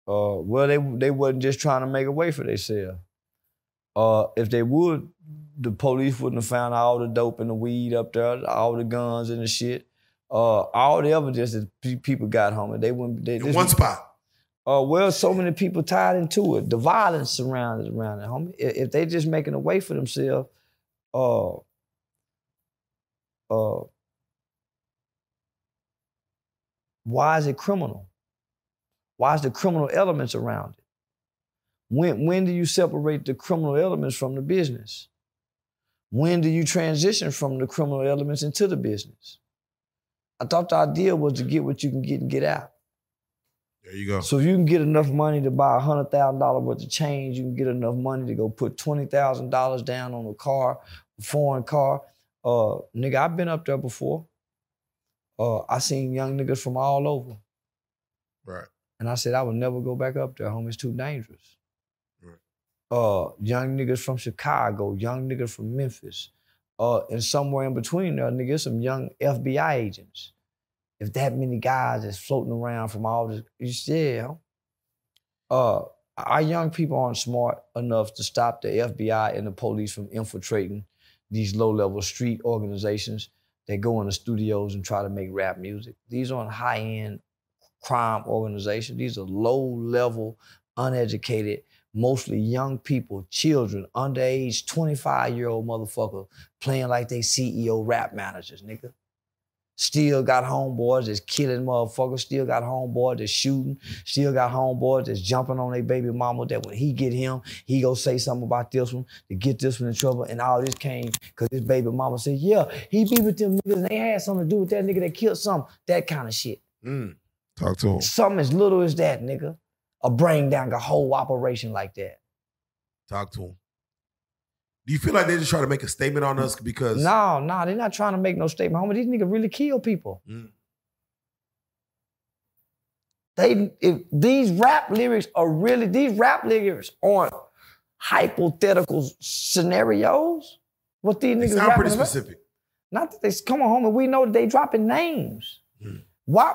Uh, well, they they wasn't just trying to make a way for themselves. Uh, if they would, the police wouldn't have found all the dope and the weed up there, all the guns and the shit. Uh, all the evidence that pe- people got home, and they wouldn't. They, In one spot. Uh, well, so many people tied into it. The violence surrounded around it, homie. If, if they just making a way for themselves, uh, uh, why is it criminal? Why is the criminal elements around it? When, when do you separate the criminal elements from the business? When do you transition from the criminal elements into the business? I thought the idea was to get what you can get and get out. There you go. So if you can get enough money to buy a hundred thousand dollar worth of change, you can get enough money to go put twenty thousand dollars down on a car, a foreign car. Uh, nigga, I've been up there before. Uh, I seen young niggas from all over, Right. and I said I would never go back up there, home. It's too dangerous. Right. Uh, young niggas from Chicago, young niggas from Memphis, uh, and somewhere in between there, niggas, some young FBI agents. If that many guys is floating around from all this, you see. Uh, our young people aren't smart enough to stop the FBI and the police from infiltrating these low-level street organizations that go into studios and try to make rap music. These aren't high-end crime organizations. These are low-level, uneducated, mostly young people, children, underage, 25-year-old motherfucker playing like they CEO rap managers, nigga. Still got homeboys that's killing motherfuckers. Still got homeboys that's shooting. Still got homeboys that's jumping on their baby mama. That when he get him, he go say something about this one to get this one in trouble. And all this came because his baby mama said, "Yeah, he be with them niggas. And they had something to do with that nigga that killed some. That kind of shit. Mm. Talk to him. Something as little as that, nigga. A bring down a whole operation like that. Talk to him. Do you feel like they just try to make a statement on us because No, no, they're not trying to make no statement. Homie, these niggas really kill people. Mm. They if these rap lyrics are really these rap lyrics aren't hypothetical scenarios. What these they niggas sound pretty about? specific? Not that they come on home and we know that they dropping names. Hmm. Why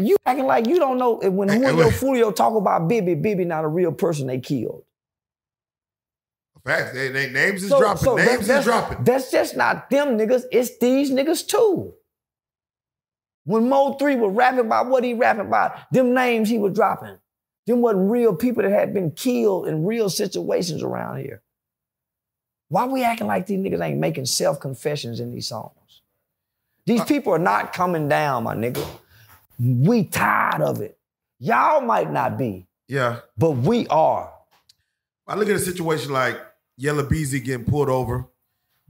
you acting like you don't know when Julio. Fulio talk about Bibby, Bibby not a real person they killed. Facts. They, they names is So- dropping. so names is that's- dropping. That's just not them niggas, it's these niggas too. When Mo 3 was rapping about what he rapping about, them names he was dropping, them wasn't real people that had been killed in real situations around here. Why we acting like these niggas ain't making self-confessions in these songs? These uh, people are not coming down, my nigga. We tired of it. Y'all might not be, Yeah. but we are. I look at a situation like Yella Beezy getting pulled over,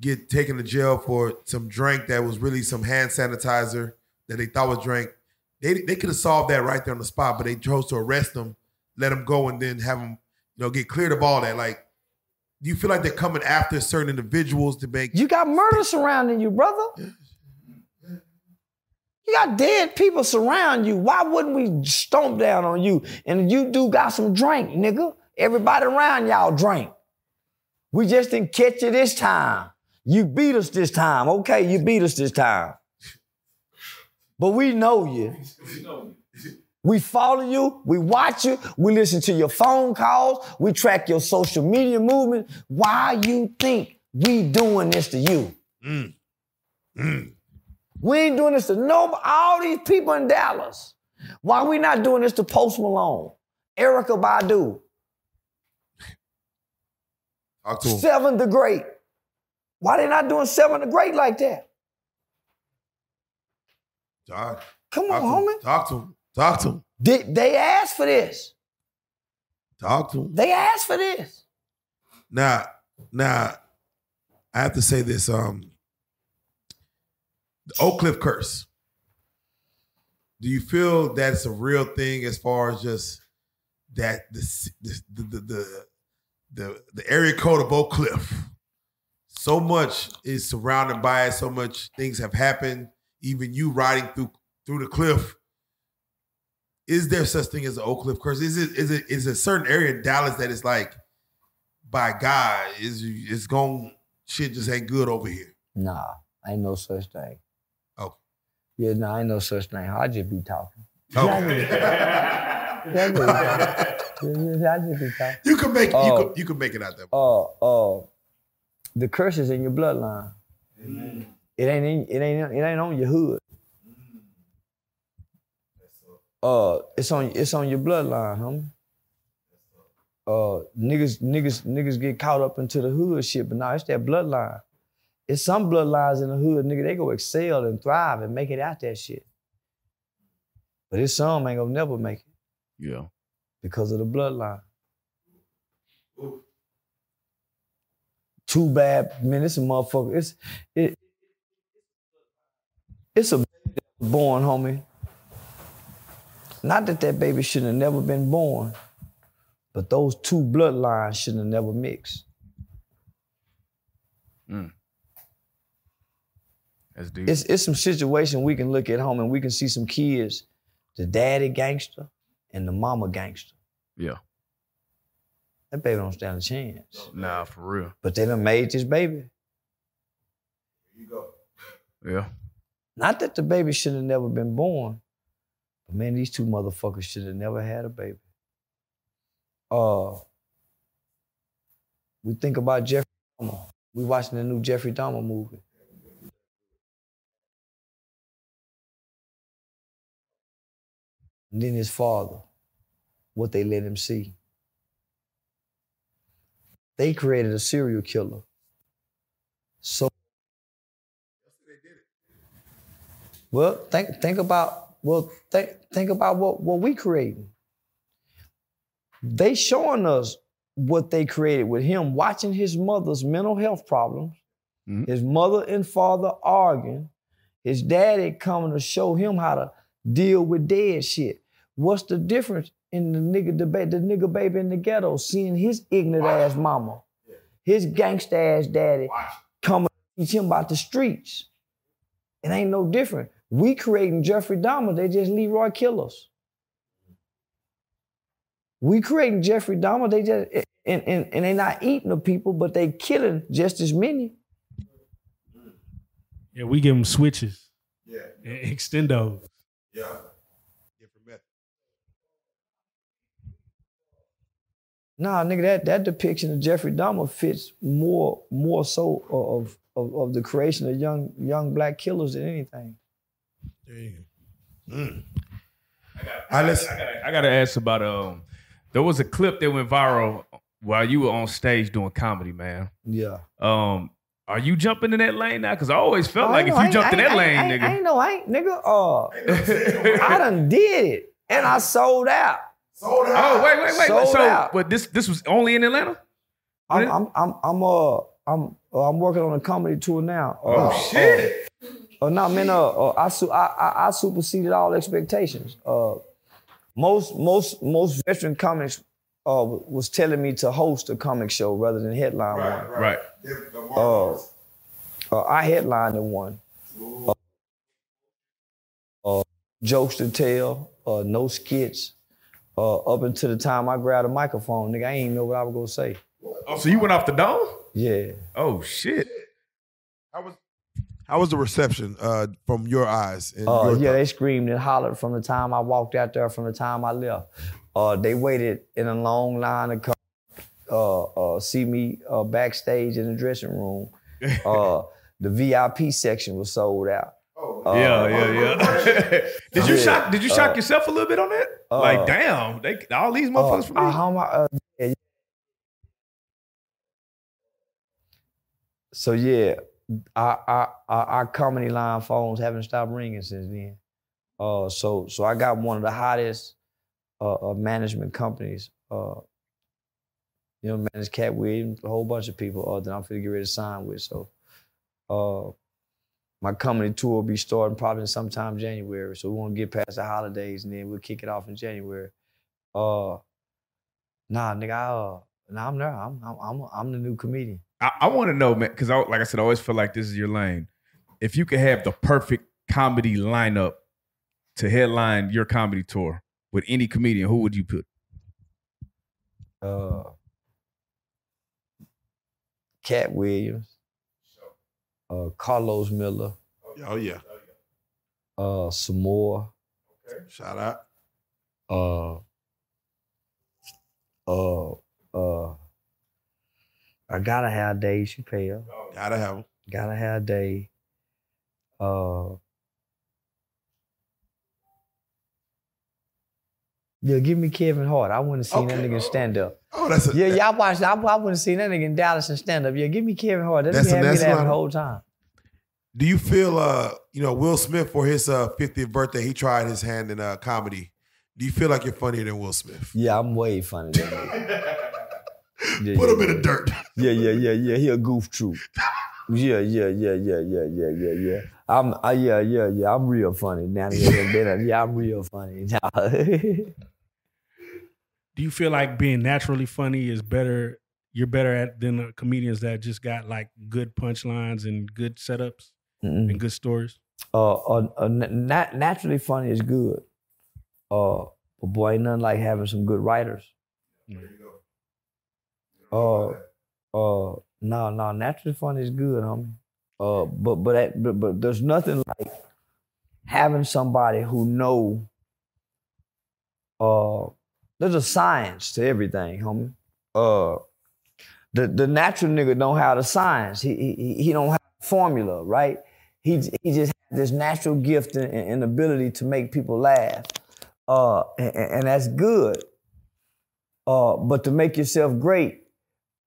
get taken to jail for some drink that was really some hand sanitizer that they thought was drink. They they could have solved that right there on the spot, but they chose to arrest him, let him go, and then have him, you know, get cleared of all that. Like, do you feel like they're coming after certain individuals to make? You got murder surrounding you, brother. You got dead people surround you. Why wouldn't we stomp down on you? And you do got some drink, nigga. Everybody around y'all drink. We just didn't catch you this time. You beat us this time. Okay, you beat us this time. But we know you. We follow you, we watch you, we listen to your phone calls, we track your social media movement. Why you think we doing this to you? Mm. Mm. We ain't doing this to nobody, all these people in Dallas. Why we not doing this to Post Malone, Erykah Badu, Talk to. Seven the Great? Why they not doing Seven the Great like that? Talk, Come on, homie. Talk to him. Talk to him. They, they asked for this. Talk to him. They asked for this. Now, now, I have to say this. Um, the Oak Cliff curse. Do you feel that's a real thing as far as just that the the the the, the, the, the area code of Oak Cliff? So much is surrounded by it. So much things have happened. Even you riding through through the cliff. Is there such thing as the Oak Cliff curse? Is it is it is a certain area in Dallas that is like by God is it's going shit just ain't good over here. Nah, ain't no such thing. Yeah, nah, ain't no such thing. I just be talking. Okay. I just be talking. Yeah, I just be talking. you can make you Oh. can, you can make it out there. Oh, oh, the curse is in your bloodline. It ain't in, it ain't it ain't on your hood. Uh, it's on it's on your bloodline, homie. Uh, niggas niggas niggas get caught up into the hood shit, but nah, it's that bloodline. It's some bloodlines in the hood, nigga. They go excel and thrive and make it out that shit. But it's some ain't gonna never make it. Yeah. because of the bloodline. Too bad, man. It's a motherfucker. It's it. It's a baby that was born, homie. Not that that baby should have never been born, but those two bloodlines shouldn't have never mixed. Mm. That's deep. It's it's some situation we can look at home and we can see some kids, the daddy gangster and the mama gangster. yeah. That baby don't stand a chance. Nah, for real. But they done made this baby. Here you go. Yeah. Not that the baby should have never been born, but man, these two motherfuckers should have never had a baby. Uh, we think about Jeffrey Dahmer. We watching the new Jeffrey Dahmer movie. And then his father, what they let him see. They created a serial killer. So Well, think think about well think think about what what we creating. They showing us what they created with him watching his mother's mental health problems, Mhm. his mother and father arguing, his daddy coming to show him how to deal with dead shit. What's the difference in the nigga debate, the nigga baby in the ghetto, seeing his ignorant ass mama, his gangsta ass daddy coming to teach him about the streets? It ain't no different. We creating Jeffrey Dahmer, they just Leroy killers. We creating Jeffrey Dahmer, they just eh, and, and, and they not eating the people, but they killing just as many. Yeah, we give them switches, Yeah. and extendos. Yeah. Different method. Nah, nigga, that, that depiction of Jeffrey Dahmer fits more more so of, of, of the creation of young young black killers than anything. There you go. Mm. I listen. I gotta, I gotta ask about um. There was a clip that went viral while you were on stage doing comedy, man. Yeah. Um, are you jumping in that lane now? Because I always felt Oh, like if you jumped in ain't- that I lane, ain't- I nigga. ain't know, I ain't, nigga. Uh, I done did it, and I sold out. Sold out. Oh wait, wait, wait. Sold so, out. but this this was only in Atlanta. I'm, I'm, I'm, I'm, uh, I'm, uh, I'm working on a comedy tour now. Uh, Oh shit! Oh no, man! Uh, uh, I, su- I, I, I superseded all expectations. Uh, most, most, most veteran comics uh, was telling me to host a comic show rather than headline one. Right. Uh, uh, I headlined the one. Uh, uh, jokes to tell, uh, no skits. Uh, up until the time I grabbed a microphone, nigga, I ain't even know what I was gonna say. Oh, so you went off the dome? Yeah. Oh shit! How was how was the reception uh, from your eyes? And Uh, your yeah, they screamed and hollered from the time I walked out there, from the time I left. Uh, they waited in a long line to come uh, uh, see me uh, backstage in the dressing room. Uh, the VIP section was sold out. Uh, yeah, yeah, yeah. did you Yeah. shock? Did you shock Uh, yourself a little bit on that? uh, like, damn, they all these Uh, motherfuckers for me. uh, how am I, uh, yeah. So yeah, our, our, our, our comedy line phones haven't stopped ringing since then. Uh, so so I got one of the hottest uh, management companies. You know, manage Katt Williams, a whole bunch of people uh, that I'm going to get ready to sign with. So, uh, my comedy tour will be starting probably sometime January. So we want to get past the holidays and then we'll kick it off in January. Uh, nah, nigga, I, uh, nah, I'm there. I'm, I'm, I'm, I'm the new comedian. I, I want to know, man, because I, like I said, I always feel like this is your lane. If you could have the perfect comedy lineup to headline your comedy tour with any comedian, who would you put? Uh, Katt Williams, uh, Carlos Miller, Oh yeah. uh, Samore, Shout out. uh, uh, uh, I gotta have Dave Chappelle. Gotta have him. Gotta have Dave. Uh, yeah, give me Kevin Hart. I want to see that Okay. nigga stand up. Oh, that's a, Yeah, yeah, I watched. I, I want to see that nigga in Dallas and stand up. Yeah, give me Kevin Hart. That That's nigga a- had me not- the whole time. Do you feel uh you know Will Smith for his uh 50th birthday he tried his hand in uh comedy. Do you feel like you're funnier than Will Smith? Yeah, I'm way funnier than him. Yeah, Put yeah, him in the dirt. Yeah, yeah, yeah, yeah. He a goof troop. Yeah, yeah, yeah, yeah, yeah, yeah, yeah, yeah. I'm, uh, yeah, yeah, yeah. I'm real funny. Now, yeah, I'm real funny. Do you feel like being naturally funny is better? You're better at than the comedians that just got like good punchlines and good setups Mm-mm. and good stories. uh, uh, uh, nat- naturally funny is good. Uh, but boy, ain't nothing like having some good writers. There you go. Uh, uh, no, no, natural funny is good, homie. Uh, but but but but there's nothing like having somebody who know. Uh, there's a science to everything, homie. Uh, the the natural nigga don't have the science. He he he don't have formula, right? He he just has this natural gift and, and ability to make people laugh, uh, and, and that's good. Uh, but to make yourself great,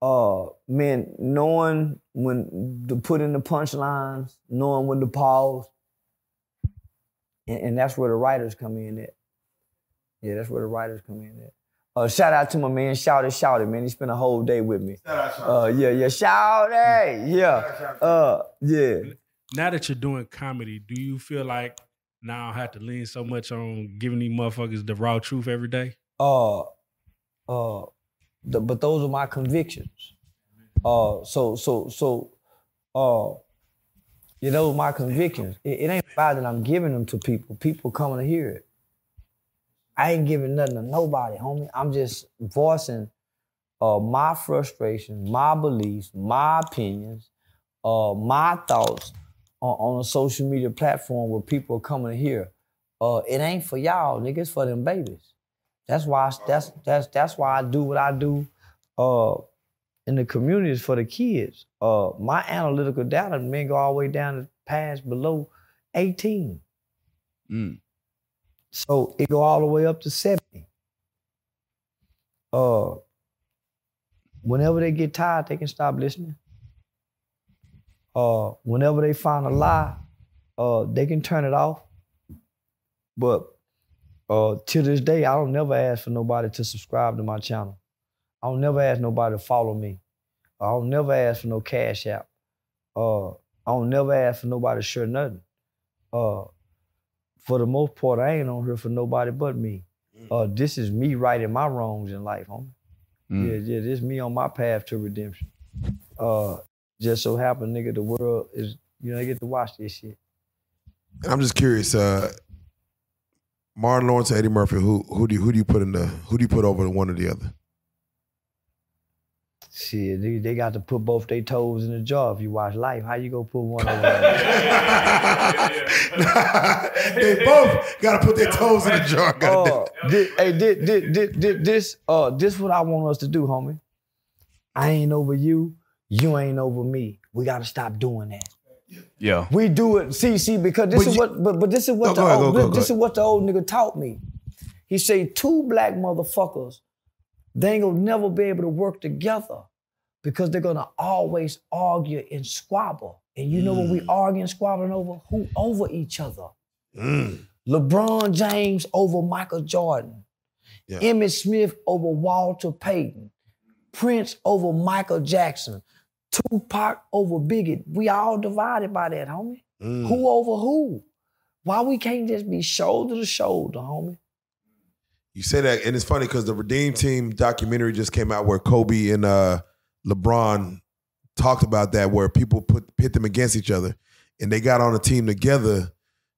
uh, man, knowing when to put in the punchlines, knowing when to pause, and, and that's where the writers come in at. Yeah, that's where the writers come in at. Uh, shout out to my man, Shout It, Shout It, man. He spent a whole day with me. Uh, yeah, yeah, Shout It, yeah, uh, yeah. Now that you're doing comedy, do you feel like now I have to lean so much on giving these motherfuckers the raw truth every day? uh, uh, the, but those are my convictions. Uh, so, so, so, uh, those are my convictions. It, it ain't about that I'm giving them to people. People coming to hear it. I ain't giving nothing to nobody, homie. I'm just voicing uh, my frustrations, my beliefs, my opinions, uh, my thoughts on, on a social media platform where people are coming to hear. Uh, it ain't for y'all, nigga. It's for them babies. That's why I, that's that's that's why I do what I do uh, in the communities for the kids. Uh, my analytical data men go all the way down to past below 18. Mm. So it go all the way up to 70. Uh, whenever they get tired, they can stop listening. Uh, whenever they find a lie, uh, they can turn it off. But uh, to this day, I don't never ask for nobody to subscribe to my channel. I don't never ask nobody to follow me. I don't never ask for no cash app. Uh, I don't never ask for nobody to share nothing. Uh, for the most part, I ain't on here for nobody but me. Uh, this is me righting my wrongs in life, homie. Mm. Yeah, yeah, this me on my path to redemption. Uh, just so happen, nigga, the world is, you know, they get to watch this shit. I'm just curious, uh, Martin Lawrence or Eddie Murphy, who who do you who do you put in the who do you put over one or the other? Shit, they, they got to put both their toes in the jar. If you watch Life, how you go put one over? they both got to put their toes in the jar. goddamn. uh, thi- hey, thi- thi- thi- thi- this, uh, this what I want us to do, homie. I ain't over you. You ain't over me. We got to stop doing that. Yeah. We do it. See, see, because this But is you- what, but, but this is what the ahead, old, go, go, go this ahead. is what the old nigga taught me. He say two black motherfuckers, they ain't gonna never be able to work together because they're gonna always argue and squabble. And you know what we arguing, and squabbling over? Who over each other? Mm. LeBron James over Michael Jordan. Yeah. Emmitt Smith over Walter Payton. Prince over Michael Jackson. Tupac over Biggie. We all divided by that, homie. Mm. Who over who? Why we can't just be shoulder to shoulder, homie? You say that, and it's funny because the Redeem Team documentary just came out where Kobe and uh, LeBron talked about that, where people put pit them against each other, and they got on a team together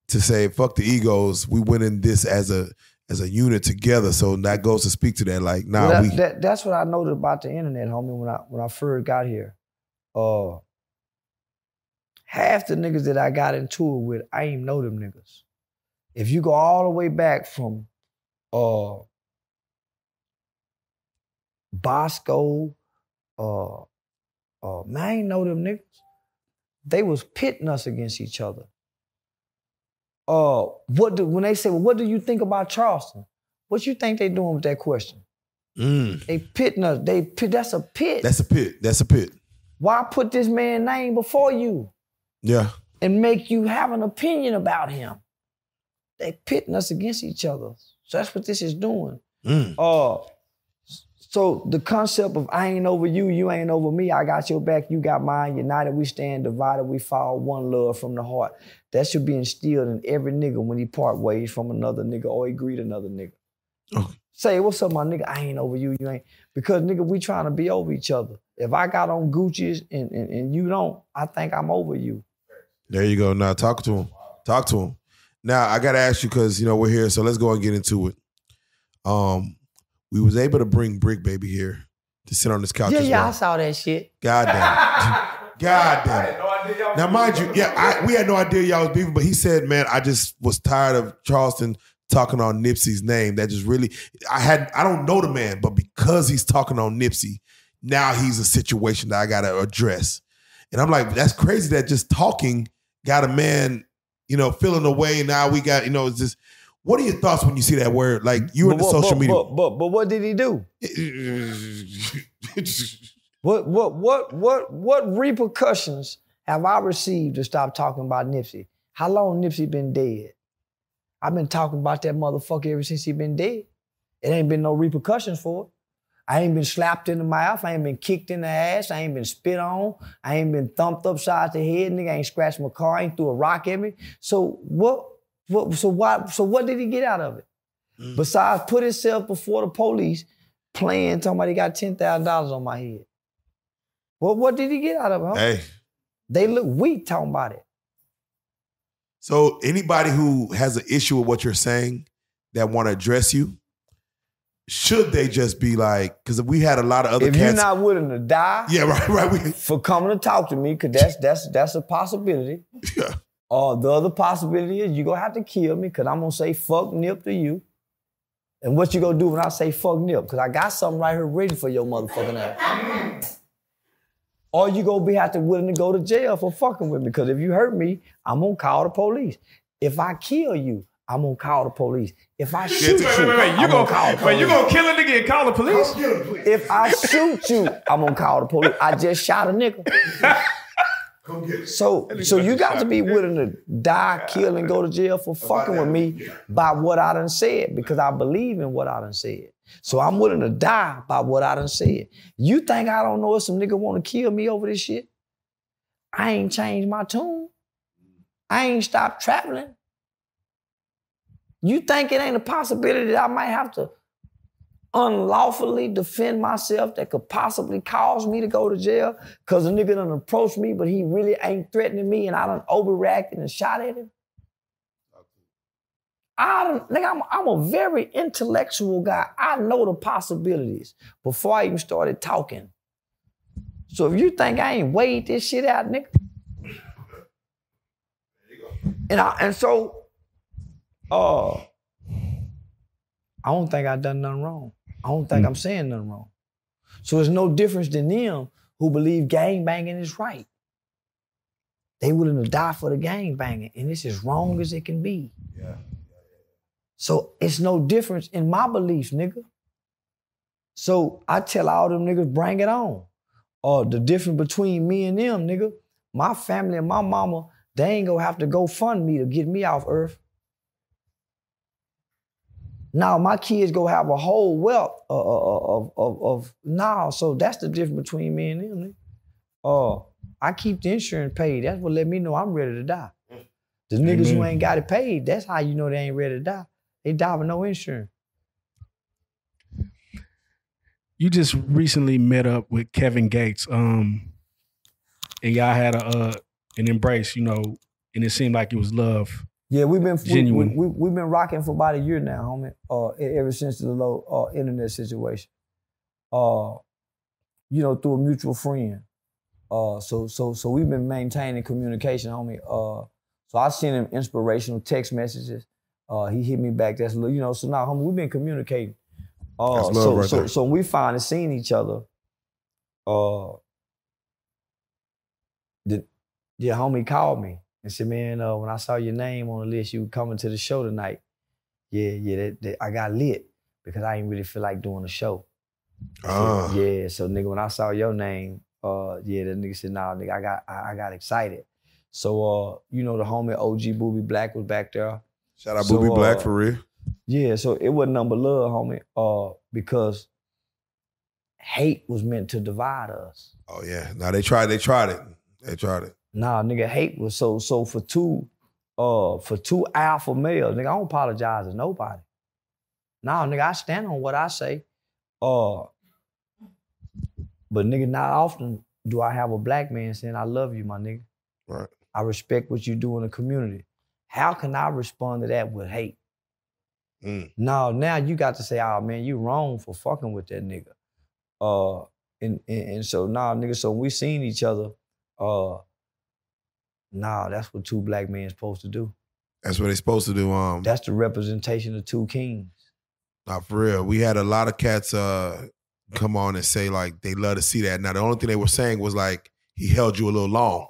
to say, "Fuck the egos. We went in this as a as a unit together." So that goes to speak to that. Like, nah, Well, that, we that- that's what I noted about the internet, homie, when I when I first got here. Uh half the niggas that I got into it with, I ain't know them niggas. If you go all the way back from uh Bosco, uh uh man, I ain't know them niggas. They was pitting us against each other. Uh what do when they say, well, what do you think about Charleston? What you think they doing with that question? Mm. They pitting us. They pit. That's a pit. that's a pit. That's a pit. Why put this man's name before you Yeah. and make you have an opinion about him? They pitting us against each other. So that's what this is doing. Mm. Uh, so the concept of I ain't over you, you ain't over me, I got your back, you got mine, united we stand, divided we fall, one love from the heart. That should be instilled in every nigga when he part ways from another nigga or he greet another nigga. Okay. Say, what's up, my nigga? I ain't over you, you ain't. Because nigga, we trying to be over each other. If I got on Gucci's and, and, and you don't, I think I'm over you. There you go. Now talk to him. Talk to him. Now I gotta ask you because you know we're here, so let's go and get into it. Um, we was able to bring Brick Baby here to sit on this couch. yeah, as yeah, I saw that shit. God damn. God damn. it. Now, mind you, yeah, I, we had no idea y'all was beefing, but he said, "Man, I just was tired of Charleston talking on Nipsey's name. That just really, I had, I don't know the man, but because he's talking on Nipsey, now he's a situation that I got to address." And I'm like, that's crazy that just talking got a man, you know, feeling away. Now we got, you know, it's just. What are your thoughts when you see that word? Like you in the But- social but, media. But, but, but what did he do? What what what what what repercussions have I received to stop talking about Nipsey? How long Nipsey been dead? I've been talking about that motherfucker ever since he been dead. It ain't been no repercussions for it. I ain't been slapped in the mouth. I ain't been kicked in the ass. I ain't been spit on. I ain't been thumped upside the head. Nigga ain't scratched my car. I Ain't threw a rock at me. So what? What? So why? So what did he get out of it? Mm. Besides put himself before the police, playing talking about he got ten thousand dollars on my head. Well, what did he get out of it? Huh? hey, They look weak talking about it. So anybody who has an issue with what you're saying that want to address you, should they just be like? Because if we had a lot of other if you're not willing to die yeah, right, right. We, for coming to talk to me, because that's that's that's a possibility. yeah. Or the other possibility is you're gonna have to kill me because I'm gonna say fuck Nip to you. And what you gonna do when I say fuck Nip? Because I got something right here ready for your motherfucking ass. Or you gonna be have to willing to go to jail for fucking with me. Because if you hurt me, I'm gonna call the police. If I kill you, I'm gonna call the police. If I shoot Wait, you, wait, wait. You I'm gonna, call the wait, you gonna kill a nigga and call the police? If I shoot you, I'm gonna call the police. I just shot a nigga. Come get So, so you got to be willing to die, kill, and go to jail for fucking with me by what I done said because I believe in what I done said. So I'm willing to die by what I done said. You think I don't know if some nigga want to kill me over this shit? I ain't changed my tune. I ain't stopped traveling. You think it ain't a possibility that I might have to unlawfully defend myself that could possibly cause me to go to jail because a nigga done approached me, but he really ain't threatening me and I done overreacted and shot at him? I don't, nigga, I'm, I'm a very intellectual guy. I know the possibilities before I even started talking. So if you think I ain't weighed this shit out, nigga. And I, and so, uh, I don't think I done nothing wrong. I don't think I'm saying nothing wrong. So it's no difference than them who believe gang banging is right. They willing to die for the gang banging, and it's as wrong as it can be. Yeah. So it's no difference in my beliefs, nigga. So I tell all them niggas, bring it on. Or the difference between me and them, nigga, my family and my mama, they ain't gonna have to go fund me to get me off earth. Now my kids go have a whole wealth of, of, of, of now. So that's the difference between me and them. nigga. Uh, I keep the insurance paid. That's what let me know I'm ready to die. The niggas who ain't got it paid, that's how you know they ain't ready to die. They die with no insurance. You just recently met up with Kevin Gates, um, and y'all had a uh, an embrace, you know, and it seemed like it was love. Yeah, we've been we, Genuine. we, we, have been rocking for about a year now, homie. Uh, ever since the low uh, internet situation. Uh, you know, through a mutual friend. Uh, so so so we've been maintaining communication, homie. Uh, so I sent him inspirational text messages. Uh, he hit me back. That's you know. So now, homie, we've been communicating. Uh, That's love so right so there. so we finally seen each other. Uh, the the homie called me and said, "Man, uh, when I saw your name on the list, you were coming to the show tonight. Yeah, yeah, that, that- I got lit because I didn't really feel like doing a show. I said, Ah. Yeah, so nigga, when I saw your name, uh, yeah, that nigga said, "Nah, nigga, I got, I, I got excited." So, uh, you know, the homie OG Boobie Black was back there. Shout out So, Boobie Black uh, for real. Yeah, so it wasn't number love, homie. Uh, because hate was meant to divide us. Oh yeah. Now they tried. They tried it. They tried it. Nah, nigga, hate was so so for two, uh, for two alpha males, nigga, I don't apologize to nobody. Nah, nigga, I stand on what I say. Uh, but nigga, not often do I have a black man saying, I love you, my nigga. Right. I respect what you do in the community. How can I respond to that with hate? Mm. No, now you got to say, oh man, you wrong for fucking with that nigga. Uh, and, and, and so nah, nigga, so we seen each other. Uh, nah, that's what two black men supposed to do. That's what they supposed to do. Um, That's the representation of two kings. Not for real. We had a lot of cats uh come on and say like they love to see that. Now the only thing they were saying was like he held you a little long.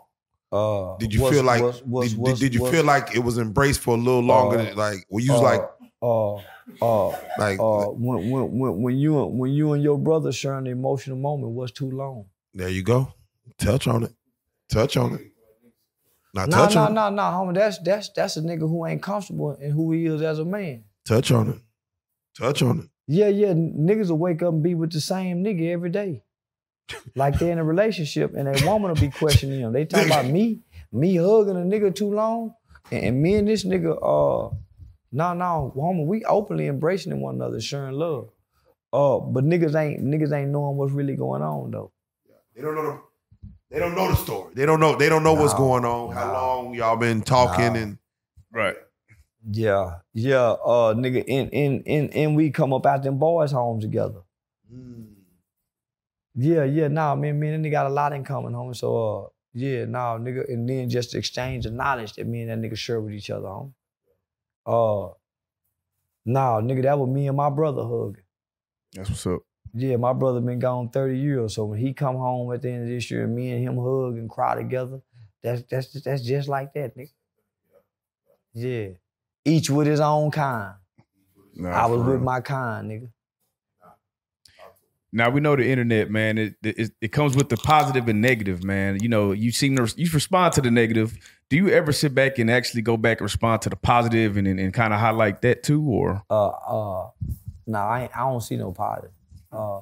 Uh, Did you was- feel like was- was- did, did you feel like it was embraced for a little longer? Uh, than, like were you uh, like uh, uh, like uh, when, when, when, when you when you and your brother sharing the emotional moment was too long. there you go. Touch on it. Touch on it. Now No, touch no, on it. no, no, homie. That's that's that's a nigga who ain't comfortable in who he is as a man. Touch on it. Touch on it. Yeah, yeah. Niggas will wake up and be with the same nigga every day. Like they're in a relationship and a woman will be questioning them. They talk about me, me hugging a nigga too long, and, and me and this nigga, uh, no, no, woman, we openly embracing one another, sharing love. Uh, but niggas ain't niggas ain't knowing what's really going on though. Yeah. They don't know the they don't know the story. They don't know they don't know what's going on, how long y'all been talking No. and Right. Yeah, yeah, uh, nigga, and and and and we come up out them boys' homes together. Yeah, yeah, Now nah, man, me and that nigga got a lot in common, homie. So, uh, yeah, nah, nigga, and then just the exchange of knowledge that me and that nigga share with each other, homie. Uh, nah, nigga, that was me and my brother hugging. That's what's up. Yeah, my brother been gone 30 years, so when he come home at the end of this year and me and him hug and cry together, that's that's just, that's just like that, nigga. Yeah, each with his own kind. Nah, I was with my kind, nigga. Now we know the internet, man. It, it it comes with the positive and negative, man. You know, you seem to you respond to the negative. Do you ever sit back and actually go back and respond to the positive and and, and kind of highlight that too, or uh uh no, I I don't see no positive. Uh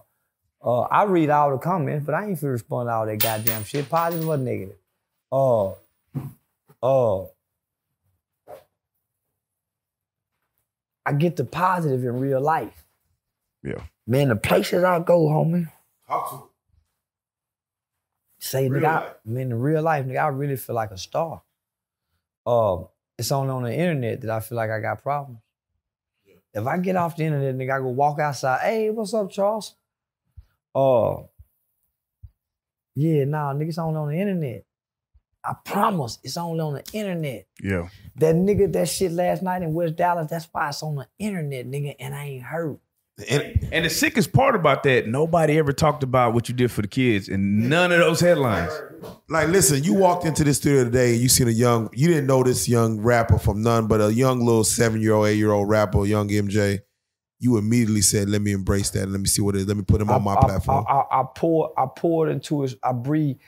uh I read all the comments, but I ain't finna respond to all that goddamn shit, positive or negative. Uh uh I get the positive in real life. Yeah. Man, the places I go, homie. talk to Say, Real nigga, I, life. man, in real life, nigga, I really feel like a star. Um, it's only on the internet that I feel like I got problems. If I get off the internet, nigga, I go walk outside. Hey, what's up, Charles? Uh, yeah, nah, nigga, it's only on the internet. I promise, it's only on the internet. yeah, That nigga, that shit last night in West Dallas, that's why it's on the internet, nigga, and I ain't hurt. And and the sickest part about that, nobody ever talked about what you did for the kids, and none of those headlines. like, listen, you walked into the studio today and you seen a young, you didn't know this young rapper from none, but a young little seven year old, eight year old rapper, young MJ. You immediately said, "Let me embrace that. Let me see what it is. Let me put him on my I, platform." I, I, I pour, I poured into his, I breathe,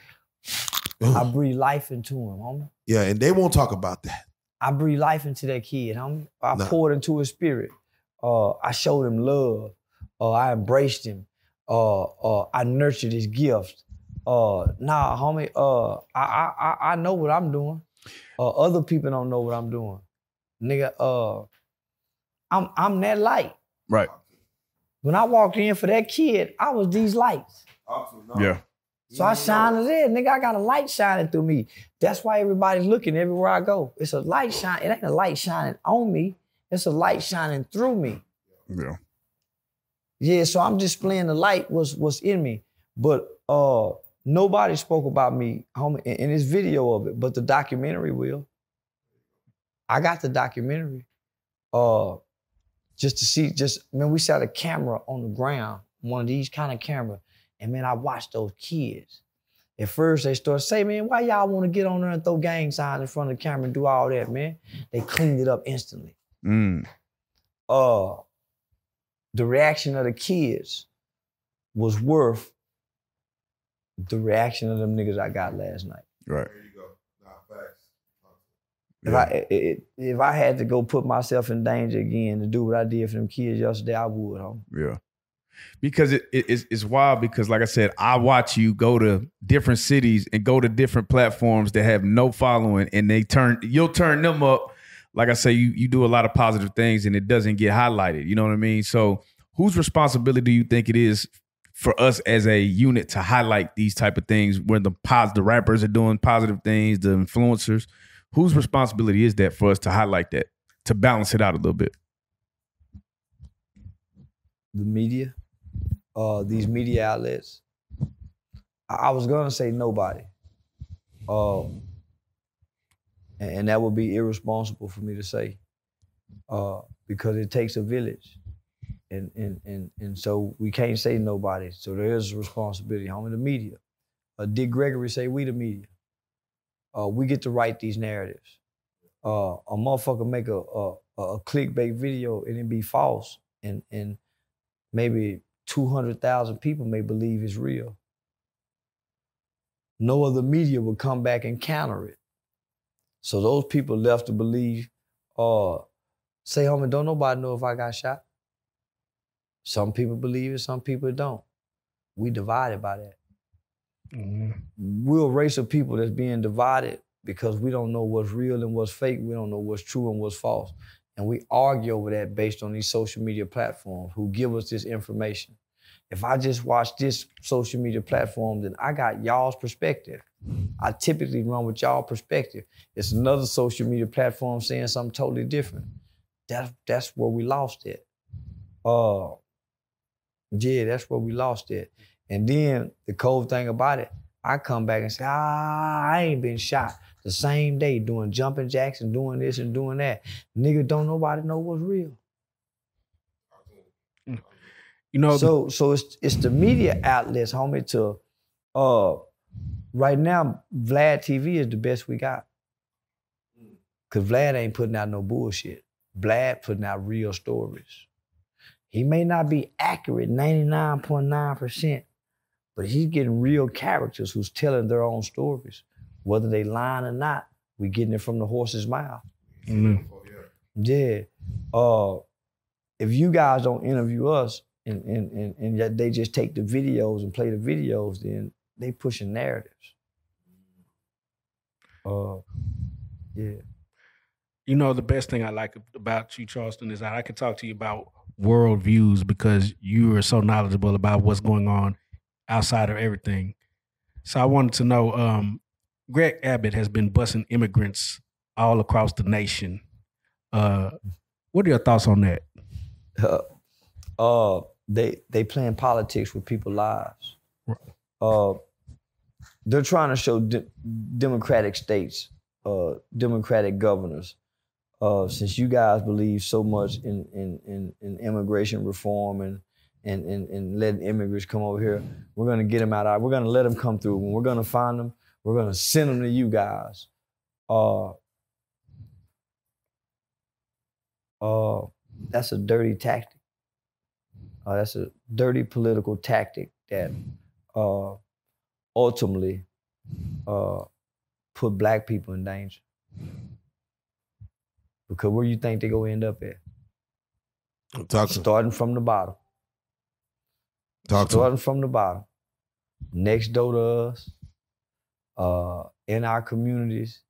I breathe life into him, homie. yeah, and they won't talk about that. I breathe life into that kid, homie. I Nah. poured into his spirit. Uh, I showed him love. Uh, I embraced him. Uh, uh, I nurtured his gift. Uh, nah, homie. Uh, I, I, I, I know what I'm doing. Uh, other people don't know what I'm doing, nigga. Uh, I'm, I'm that light. Right. When I walked in for that kid, I was these lights. Yeah. So I shine it in, nigga. I got a light shining through me. That's why everybody's looking everywhere I go. It's a light shine. It ain't a light shining on me. It's a light shining through me. Yeah. Yeah, so I'm displaying the light was was in me. But uh nobody spoke about me, homie, in, in this video of it, but the documentary will. I got the documentary. Uh just to see, just man, we set a camera on the ground, one of these kind of camera, and man, I watched those kids. At first, they started say, man, why y'all want to get on there and throw gang signs in front of the camera and do all that, man? They cleaned it up instantly Mm. uh the reaction of the kids was worth the reaction of them niggas I got last night. Right. There you go. Nah, facts. If I i- i- if I had to go put myself in danger again to do what I did for them kids yesterday, I would. Homie. Yeah. Because it, it- it's, it's wild because, like I said, I watch you go to different cities and go to different platforms that have no following and they turn, you'll turn them up. Like I say, you, you do a lot of positive things and it doesn't get highlighted. You know what I mean? So, whose responsibility do you think it is for us as a unit to highlight these type of things when the pos, the rappers are doing positive things, the influencers? Whose responsibility is that for us to highlight that, to balance it out a little bit? the media, uh, these media outlets. I, I was gonna say nobody, um, and, that would be irresponsible for me to say, uh, because it takes a village, and and and and so we can't say nobody. So there is a responsibility. Home in the media. Uh, Gregory say we the media. Uh, we get to write these narratives. Uh, a motherfucker make a, a a clickbait video and it be false, and and maybe 200,000 people may believe it's real. No other media will come back and counter it. So those people left to believe, uh, say, homie, don't nobody know if I got shot. Some people believe it, some people don't. We divided by that. Mhm. We're a race of people that's being divided because we don't know what's real and what's fake. We don't know what's true and what's false. And we argue over that based on these social media platforms who give us this information. If I just watch this social media platform, then I got y'all's perspective. I typically run with y'all perspective. It's another social media platform saying something totally different. That's that's where we lost it. Uh yeah, that's where we lost it. And then the cold thing about it, I come back and say, ah, I ain't been shot the same day doing jumping jacks and doing this and doing that. Nigga, don't nobody know what's real. You know, So so it's it's the media outlets, homie, to uh right now, Vlad TV is the best we got. Cause Vlad ain't putting out no bullshit. Vlad putting out real stories. He may not be accurate 99.9%, but he's getting real characters who's telling their own stories. Whether they lying or not, we getting it from the horse's mouth. Mhm. Yeah. Uh, if you guys don't interview us and, and, and, and yet they just take the videos and play the videos, then they pushing narratives. Uh, yeah. you know, the best thing I like about you, Charleston, is that I can talk to you about world views because you are so knowledgeable about what's going on outside of everything. So I wanted to know, um, Greg Abbott has been busing immigrants all across the nation. Uh, what are your thoughts on that? uh, uh, they they playing politics with people's lives. Uh, they're trying to show de- democratic states, uh, democratic governors. Uh, since you guys believe so much in in, in, in immigration reform and, and and and letting immigrants come over here, we're gonna get them out. Of, we're gonna let them come through. When we're gonna find them, we're gonna send them to you guys. Uh, uh, that's a dirty tactic. Uh, that's a dirty political tactic that uh, ultimately uh, put black people in danger. Because where you think they go end up at? Talk to. Starting from the bottom. Talk to. Starting from the bottom. Next door to us, uh, in our communities.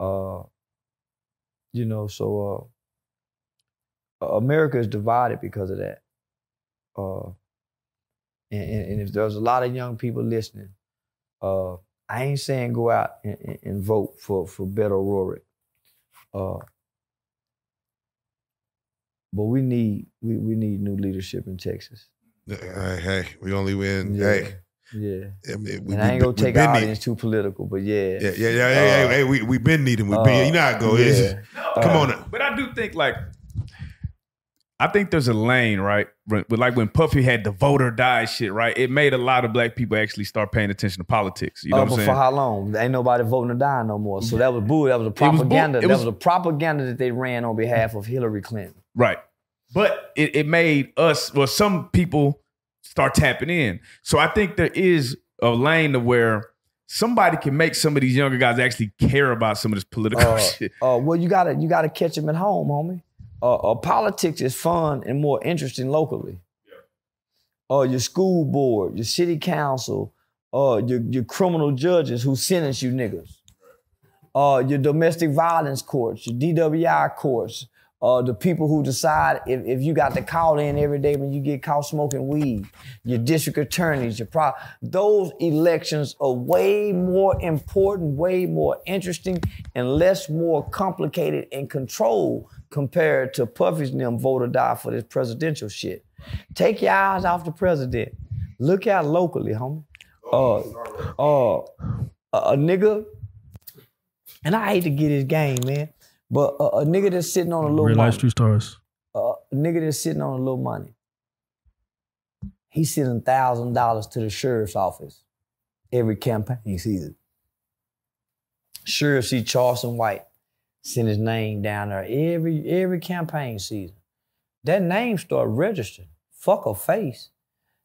Uh, you know, so uh, America is divided because of that. Uh, and, and, and if there's a lot of young people listening, uh, I ain't saying go out and, and, and vote for for Beto O'Rourke. Uh, but we need we, we need new leadership in Texas. Hey, hey, we only win. Yeah. Hey, Yeah. I mean, we, and I ain't gonna we take been our audience too political, but yeah. Yeah, yeah, yeah. hey, Uh, hey, hey, we we been needing. We uh, been. You know how it go. It's just- yeah. come Uh, on. But I do think like I think there's a lane, right? But like when Puffy had the voter die shit, right? It made a lot of black people actually start paying attention to politics. You know Uh, what I'm saying? for how long? Ain't nobody voting to die no more. So that was bull. That was a was propaganda. it that was- was a propaganda that they ran on behalf of Hillary Clinton. Right. But it, it made us, well, some people start tapping in. So I think there is a lane to where somebody can make some of these younger guys actually care about some of this political Uh, shit. uh, well, you gotta you gotta catch them at home, homie. Uh, uh, politics is fun and more interesting locally. Uh, your school board, your city council, uh, your your criminal judges who sentence you niggas. Uh, your domestic violence courts, your DWI courts, uh, the people who decide if, if you got to call in every day when you get caught smoking weed, your district attorneys, your pro, those elections are way more important, way more interesting, and less more complicated and controlled compared to Puffy's and them vote or die for this presidential shit. Take your eyes off the president. Look out locally, homie. Uh, uh, a, nigga, and I hate to get his game, man, but a, a nigga that's sitting on a little Real money, life stars. uh, a nigga that's sitting on a little money, he's sending thousand dollars to the sheriff's office every campaign season. Sheriff see Charleston White send his name down there every every campaign season. That name start registering. Fuck a face.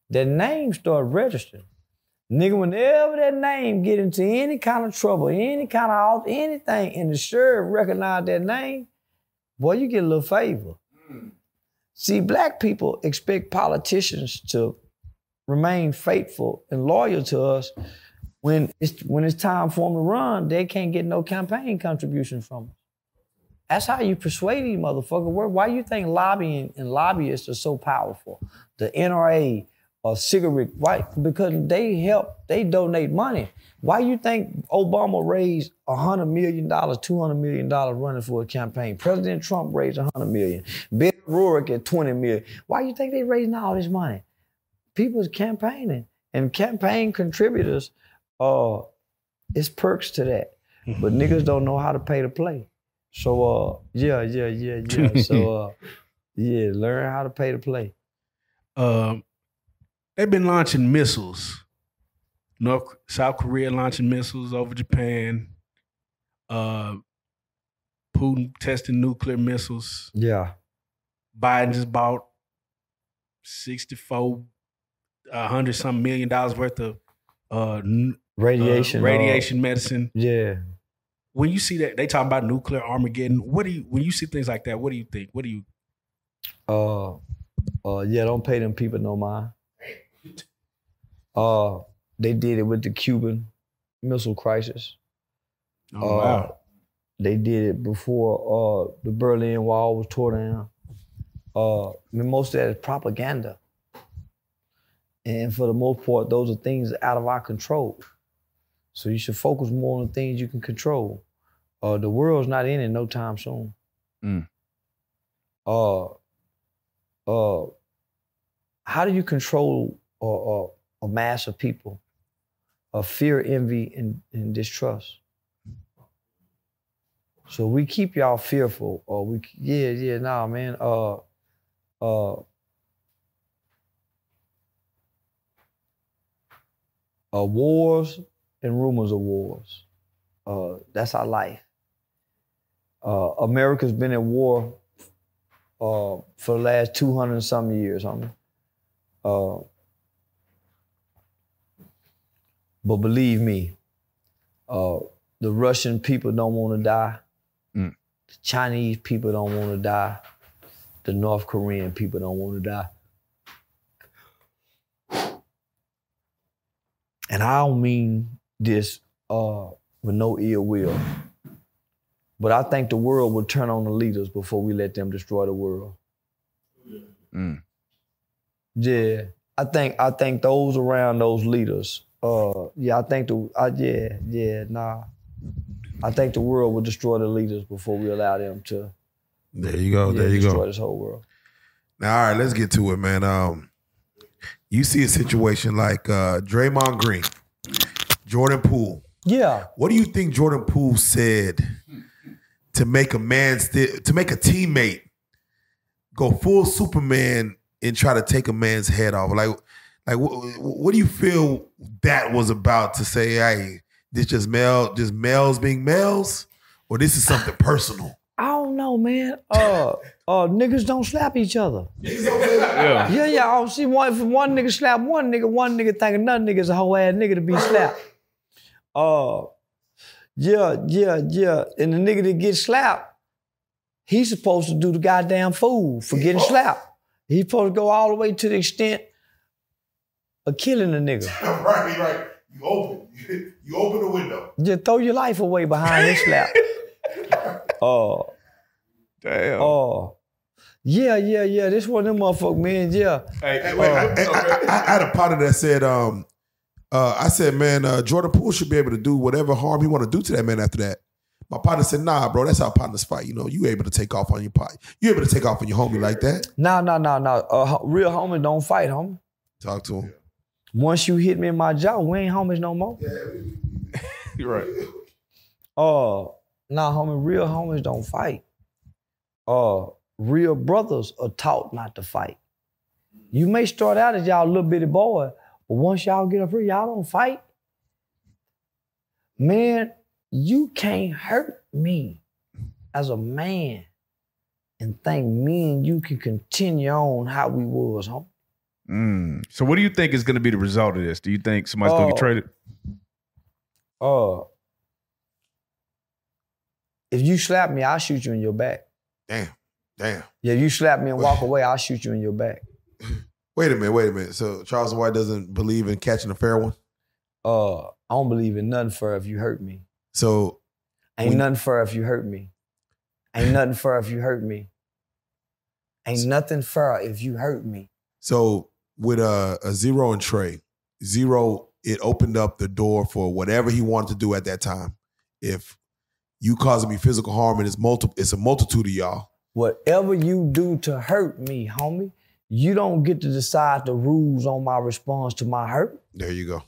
That name start registering. Nigga, whenever that name get into any kind of trouble, any kind of anything, and the sheriff recognize that name, boy, you get a little favor. See, black people expect politicians to remain faithful and loyal to us. When it's when it's time for them to run, they can't get no campaign contribution from us. That's how you persuade these motherfuckers. Why- Why you think lobbying and lobbyists are so powerful? The NRA or cigarette, why? Because they help, they donate money. Why you think Obama raised $100 million, $200 million running for a campaign? President Trump raised 100 million. Bill Rourke at 20 million. Why you think they raising all this money? People's campaigning. And campaign contributors, uh, it's perks to that. But niggas don't know how to pay to play. So uh, yeah, yeah, yeah, yeah. so uh, yeah, learn how to pay to play. Um, they've been launching missiles. North South Korea launching missiles over Japan. Uh, Putin testing nuclear missiles. Yeah. Biden just bought sixty-four, a hundred some million dollars worth of uh, n- uh, Radiation. uh, radiation medicine. yeah. When you see that they talking about nuclear Armageddon, what do you when you see things like that? What do you think? What do you? Uh, uh, yeah, don't pay them people no mind. Uh, they did it with the Cuban Missile Crisis. Oh, Uh, wow. They did it before uh, the Berlin Wall was torn down. Uh, I mean, most of that is propaganda. And for the most part, those are things out of our control. So you should focus more on the things you can control. Uh, the world's not in it no time soon. Mm. Uh, uh, how do you control uh, uh, a mass of people of fear, envy, and, and distrust? So we keep y'all fearful, or we yeah yeah nah man uh uh uh wars and rumors of wars. Uh, that's our life. Uh, America's been at war uh, for the last 200 and some years, homie. Uh, but believe me, uh, the Russian people don't want to die. Mm. The Chinese people don't want to die. The North Korean people don't want to die. And I don't mean this uh, with no ill will. But I think the world will turn on the leaders before we let them destroy the world. Mm. Yeah, I think I think those around those leaders. Uh, yeah, I think the uh, yeah yeah nah. I think the world will destroy the leaders before we allow them to There you go. yeah, there you destroy go. this whole world. Now, all right, let's get to it, man. Um, you see a situation like uh, Draymond Green, Jordan Poole. Yeah, What do you think Jordan Poole said to make a man sti- to make a teammate go full Superman and try to take a man's head off? Like, like what, what do you feel that was about to say? Hey, this just male, just males being males, or this is something personal? I don't know, man. Uh, uh, niggas don't slap each other. Yeah. Yeah, yeah. I see one if one nigga slap one nigga, one nigga think another nigga's a whole ass nigga to be slapped. Uh, yeah, yeah, yeah. And the nigga that gets slapped, he's supposed to do the goddamn fool for getting slapped. He's supposed to go all the way to the extent of killing a nigga. right, right. You open. You open the window. Just throw your life away behind this slap. Oh, Damn. oh. Yeah, yeah, yeah. This one of them motherfuckers, man. Yeah. Hey, Hey, wait, I, I- I- I had a partner that said, um, uh, I said, man, uh, Jordan Poole should be able to do whatever harm he want to do to that man after that. My partner said, nah, bro, that's how partners fight. You know, you able to take off on your pot. You able to take off on your homie like that. No, no, no, no. Uh, real homies don't fight, homie. Talk to him. Once you hit me in my jaw, we ain't homies no more. You're right. Uh, nah, homie, real homies don't fight. Uh, real brothers are taught not to fight. You may start out as y'all little bitty boy, but once y'all get up here, y'all don't fight. Man, you can't hurt me as a man and think me and you can continue on how we was, homie. Mm. So, what do you think is going to be the result of this? Do you think somebody's going to get traded? Uh, if you slap me, I'll shoot you in your back. Damn, damn. Yeah, you slap me and walk away, I'll shoot you in your back. Wait a minute, wait a minute. So Charles White doesn't believe in catching a fair one. Uh, I don't believe in nothing for if you hurt me. So Ain't When- nothing for if you hurt me. Ain't nothing for if you hurt me. Ain't nothing for if you hurt me. So with a, a zero and Trey, zero, it opened up the door for whatever he wanted to do at that time. If you causing me physical harm and it's multiple, it's a multitude of y'all. Whatever you do to hurt me, homie, you don't get to decide the rules on my response to my hurt. There you go.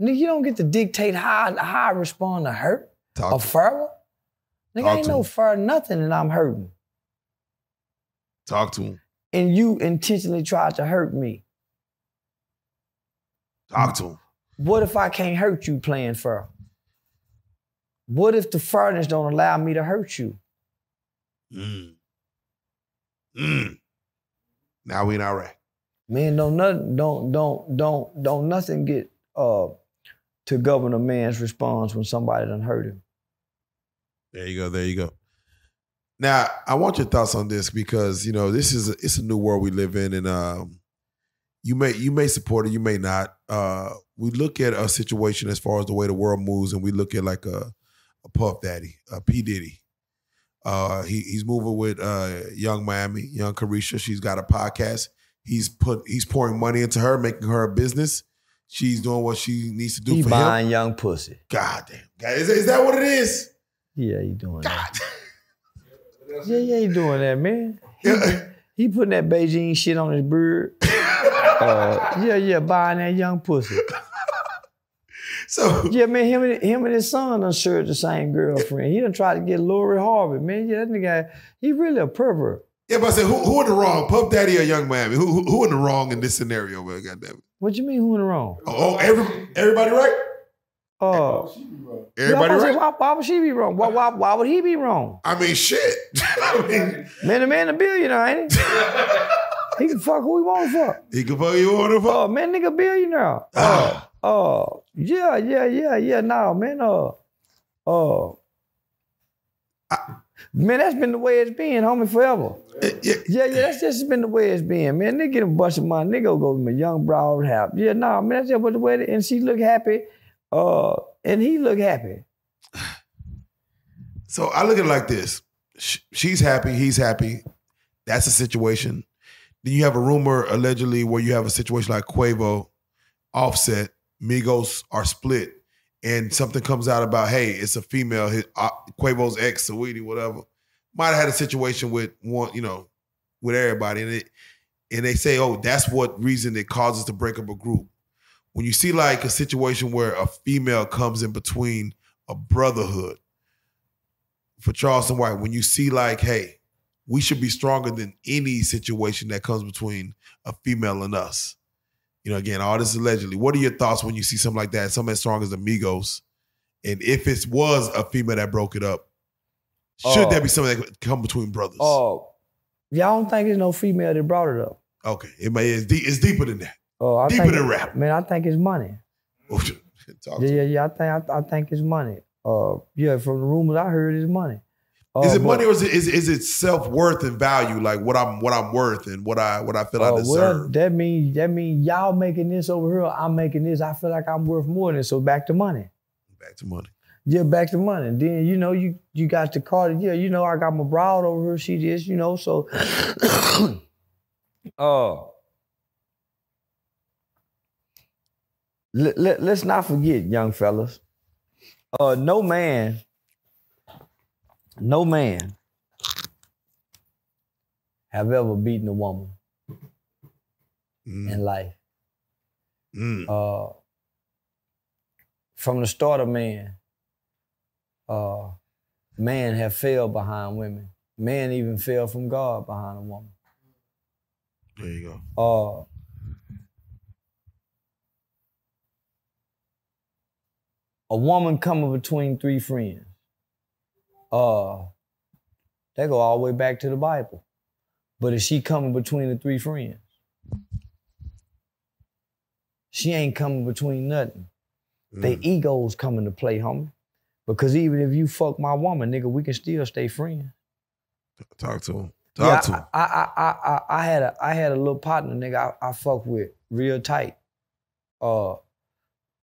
Nigga, you don't get to dictate how, I- how I respond to hurt. Talk A to, fur? Nigga, ain't no fur nothing and I'm hurting. talk to him. And you intentionally tried to hurt me. Talk to him. What if I can't hurt you playing fur? What if the furnace don't allow me to hurt you? Mm. Mm. Now we in Iraq. Man, don't nothing, don't, don't, don't, don't nothing get uh to govern a man's response when somebody done hurt him. There you go. There you go. Now, I want your thoughts on this because you know this is a, it's a new world we live in, and um, you may you may support it, you may not. Uh, we look at a situation as far as the way the world moves, and we look at like a, a Puff Daddy, a P Diddy. Uh, he he's moving with uh, Yung Miami, Young Caresha. She's got a podcast. He's put he's pouring money into her, making her a business. She's doing what she needs to do He for him. buying young pussy. God damn, is, is that what it is? Yeah, he doing that. Yeah, yeah, he doing that, man. He, Yeah. he putting that Beijing shit on his beard. Uh, yeah, yeah, buying that young pussy. So Yeah, man, him and him and his son done shared the same girlfriend. He done tried to get Lori Harvey, man. Yeah, that nigga, he really a pervert. Yeah, but I said, who, who in the wrong? Puff Daddy or Yung Miami? Who, who, who in the wrong in this scenario? Well, goddamn it. What you mean, who in the wrong? Oh, oh, every, everybody right? Uh, Everybody yeah, I say, right? Why, why would she be wrong? Why, why, why would he be wrong? I mean, shit. I mean, Man, the man a billionaire, ain't he? he can fuck who he want to fuck. he can fuck you on the Oh, phone. man, nigga billionaire. Oh, yeah, yeah, yeah, yeah. No, man. Uh, uh, man, that's been the way it's been, homie, forever. Yeah, Yeah, yeah, that's just been the way it's been, man. They get a bunch of money, nigga go go to my young broad house. Yeah, no, man, that's just what the way. And she look happy, uh, and he look happy. So I look at it like this: Sh- she's happy, he's happy. That's the situation. Then you have a rumor allegedly where you have a situation like Quavo, Offset, Migos are split, and something comes out about hey, it's a female. His, uh, Quavo's ex, Saweetie, whatever, might have had a situation with one, you know, with everybody, and it, and they say, oh, that's what reason it causes to break up a group. When you see like a situation where a female comes in between a brotherhood for Charleston White, when you see like, hey, we should be stronger than any situation that comes between a female and us. You know, again, all this allegedly. What are your thoughts when you see something like that, something as strong as Amigos? And if it was a female that broke it up, should Oh. there be something that could come between brothers? Oh, y'all don't think there's no female that brought it up? Okay, it may it's, deep, it's deeper than that. Oh, I Deeper think than rap. Man, I think it's money. Talk Yeah, to yeah, yeah. I think I, I think it's money. Uh, yeah, from the rumors I heard, it's money. Uh, Is it money or is it is, is it self worth and value? Like what I'm what I'm worth and what I what I feel I Uh, well, deserve. that means that means y'all making this over here. I'm making this. I feel like I'm worth more than this. So back to money. Back to money. Yeah, back to money. Then you know you you got the card. Yeah, you know I got my broad over here. She this, you know. So, uh, let, let, let's not forget, young fellas. Uh, no man, no man have ever beaten a woman Mm, in life. mm. uh, from the start of man, uh, man have failed behind women. Man even fell from God behind a woman. There you go. Uh, a woman coming between three friends. Uh, they go all the way back to the Bible. But is she coming between the three friends, she ain't coming between nothing. Mm. egos coming to play, homie. Because even if you fuck my woman, nigga, we can still stay friends. Talk to him. Yeah, Talk to him. I, I, I, I, I had a I had a little partner, nigga, I, I fuck with real tight. Uh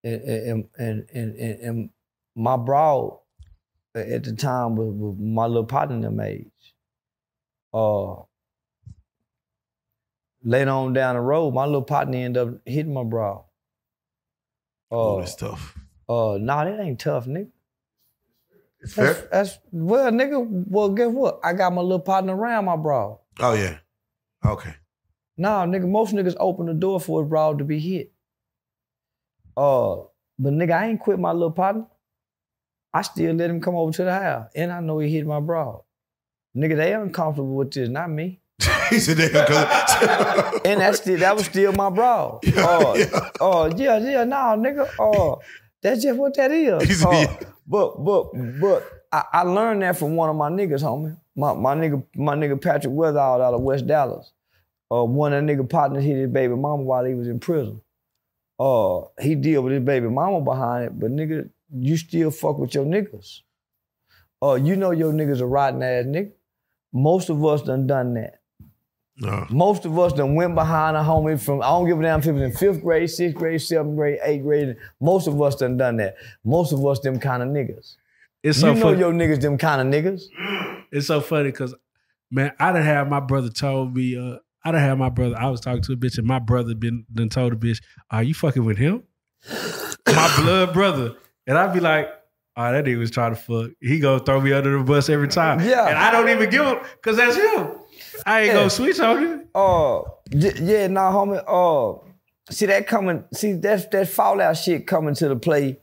and and and and, and, and my broad at the time was, was my little partner them age. Uh later on down the road, my little partner ended up hitting my broad. oh, Uh, that's tough. uh, nah, that ain't tough, nigga. It's That's, fair. that's well, nigga. Well, guess what? I got my little partner around my bra. Oh yeah. Okay. Nah, nigga. Most niggas open the door for a bra to be hit. Uh, but nigga, I ain't quit my little partner. I still let him come over to the house, and I know he hit my bra. Nigga, they uncomfortable with this, not me. he said that because And that's still that was still my bra. Yeah, Oh, yeah. oh yeah, yeah, nah, nigga. Oh, that's just what that is. He is. said, Uh, yeah. But but but I, I learned that from one of my niggas, homie. My my nigga my nigga Patrick Weatherall out of West Dallas. Uh, one of the nigga partners hit his baby mama while he was in prison. Uh, he deal with his baby mama behind it, but nigga, you still fuck with your niggas. Uh, you know your niggas a rotten ass nigga. Most of us done done that. No. Most of us done went behind a homie from, I don't give a damn if it was in fifth grade, sixth grade, seventh grade, eighth grade. Most of us done done that. Most of us them kind of niggas. It's so you know funny. your niggas them kind of niggas. It's so funny because man, I done have my brother told me, uh, I done have my brother, I was talking to a bitch, and my brother been done told a bitch, Are you fucking with him? my blood brother. And I'd be like, Oh, that nigga was trying to fuck. He gonna throw me under the bus every time. Yeah. And I don't even give him because that's him. I ain't Yeah. gonna switch on him. Uh, y- yeah, nah, homie. Uh, see that coming. See that that fallout shit coming to the play.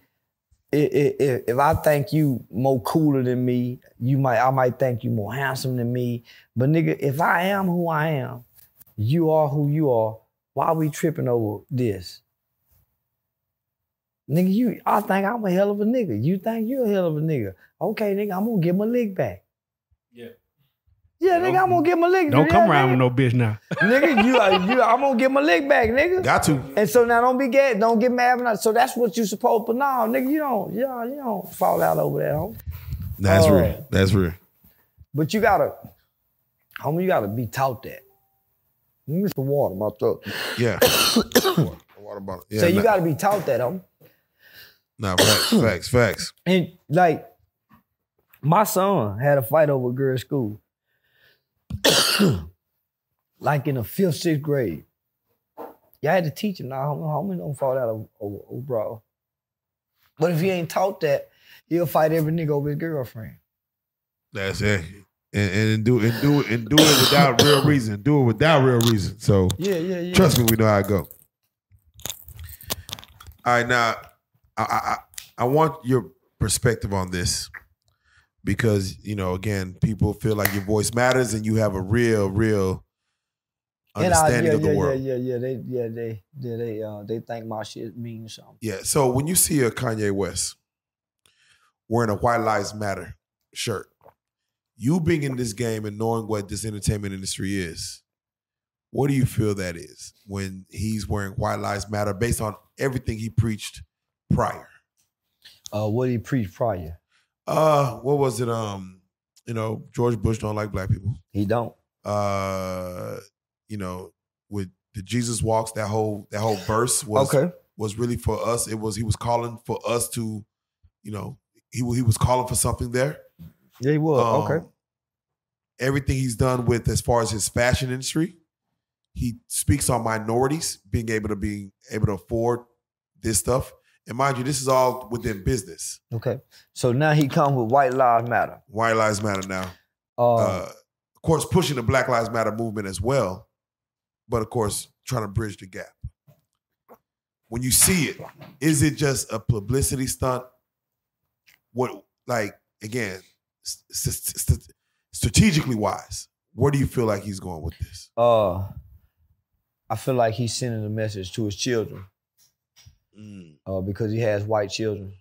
I- I- If, if I think you more cooler than me, you might I might think you more handsome than me. But nigga, if I am who I am, you are who you are. Why are we tripping over this? Nigga, you I think I'm a hell of a nigga. You think you're a hell of a nigga. Okay, nigga, I'm gonna get my lick back. Yeah. Yeah, nigga, I'm gonna get my lick Don't yeah, come around nigga. with no bitch now. nigga, you, uh, you, I'm gonna get my lick back, nigga. Got to. And so now don't be gay, don't get mad. When I, so that's what you supposed. But no, nigga, you don't, you don't, you don't fall out over that, homie. That's Oh. real. That's real. But you gotta, homie, you gotta be taught that. Let me get some water, in my throat. Yeah. Water bottle. Yeah, so you nah, gotta be taught that, homie. Nah, facts, facts, facts. And like, my son had a fight over a girl at school. like in the fifth, sixth grade. Y'all had to teach him, nah, homie, homie don't fall out over, over bro. But if he ain't taught that, he'll fight every nigga over his girlfriend. That's it. And, and do and do it and do it without real reason. Do it without real reason. So Yeah, yeah, yeah. trust me, we know how it go. All right, now I, I I- I want your perspective on this because you know again people feel like your voice matters and you have a real real I- understanding yeah, of the yeah, world. Yeah, yeah, yeah. They, yeah, they, yeah, they, uh, they think my shit means something. Yeah. So when you see a Kanye West wearing a White Lives Matter shirt, you being in this game and knowing what this entertainment industry is, what do you feel that is when he's wearing White Lives Matter based on everything he preached prior? Uh, what did he preached prior? Uh, what was it? Um, you know, George Bush don't like black people. He don't. Uh, you know, with the Jesus walks, that whole that whole verse was Okay. was really for us. It was he was calling for us to, you know, he he was calling for something there. Yeah, he was. Um, okay. Everything he's done with as far as his fashion industry, he speaks on minorities being able to be able to afford this stuff. And mind you, this is all within business. Okay. So now he come with White Lives Matter. White Lives Matter now. Uh, Uh, of course, pushing the Black Lives Matter movement as well, but of course, trying to bridge the gap. When you see it, is it just a publicity stunt? What, like, again, st- st- strategically wise, where do you feel like he's going with this? uh, I feel like he's sending a message to his children uh, because he has white children.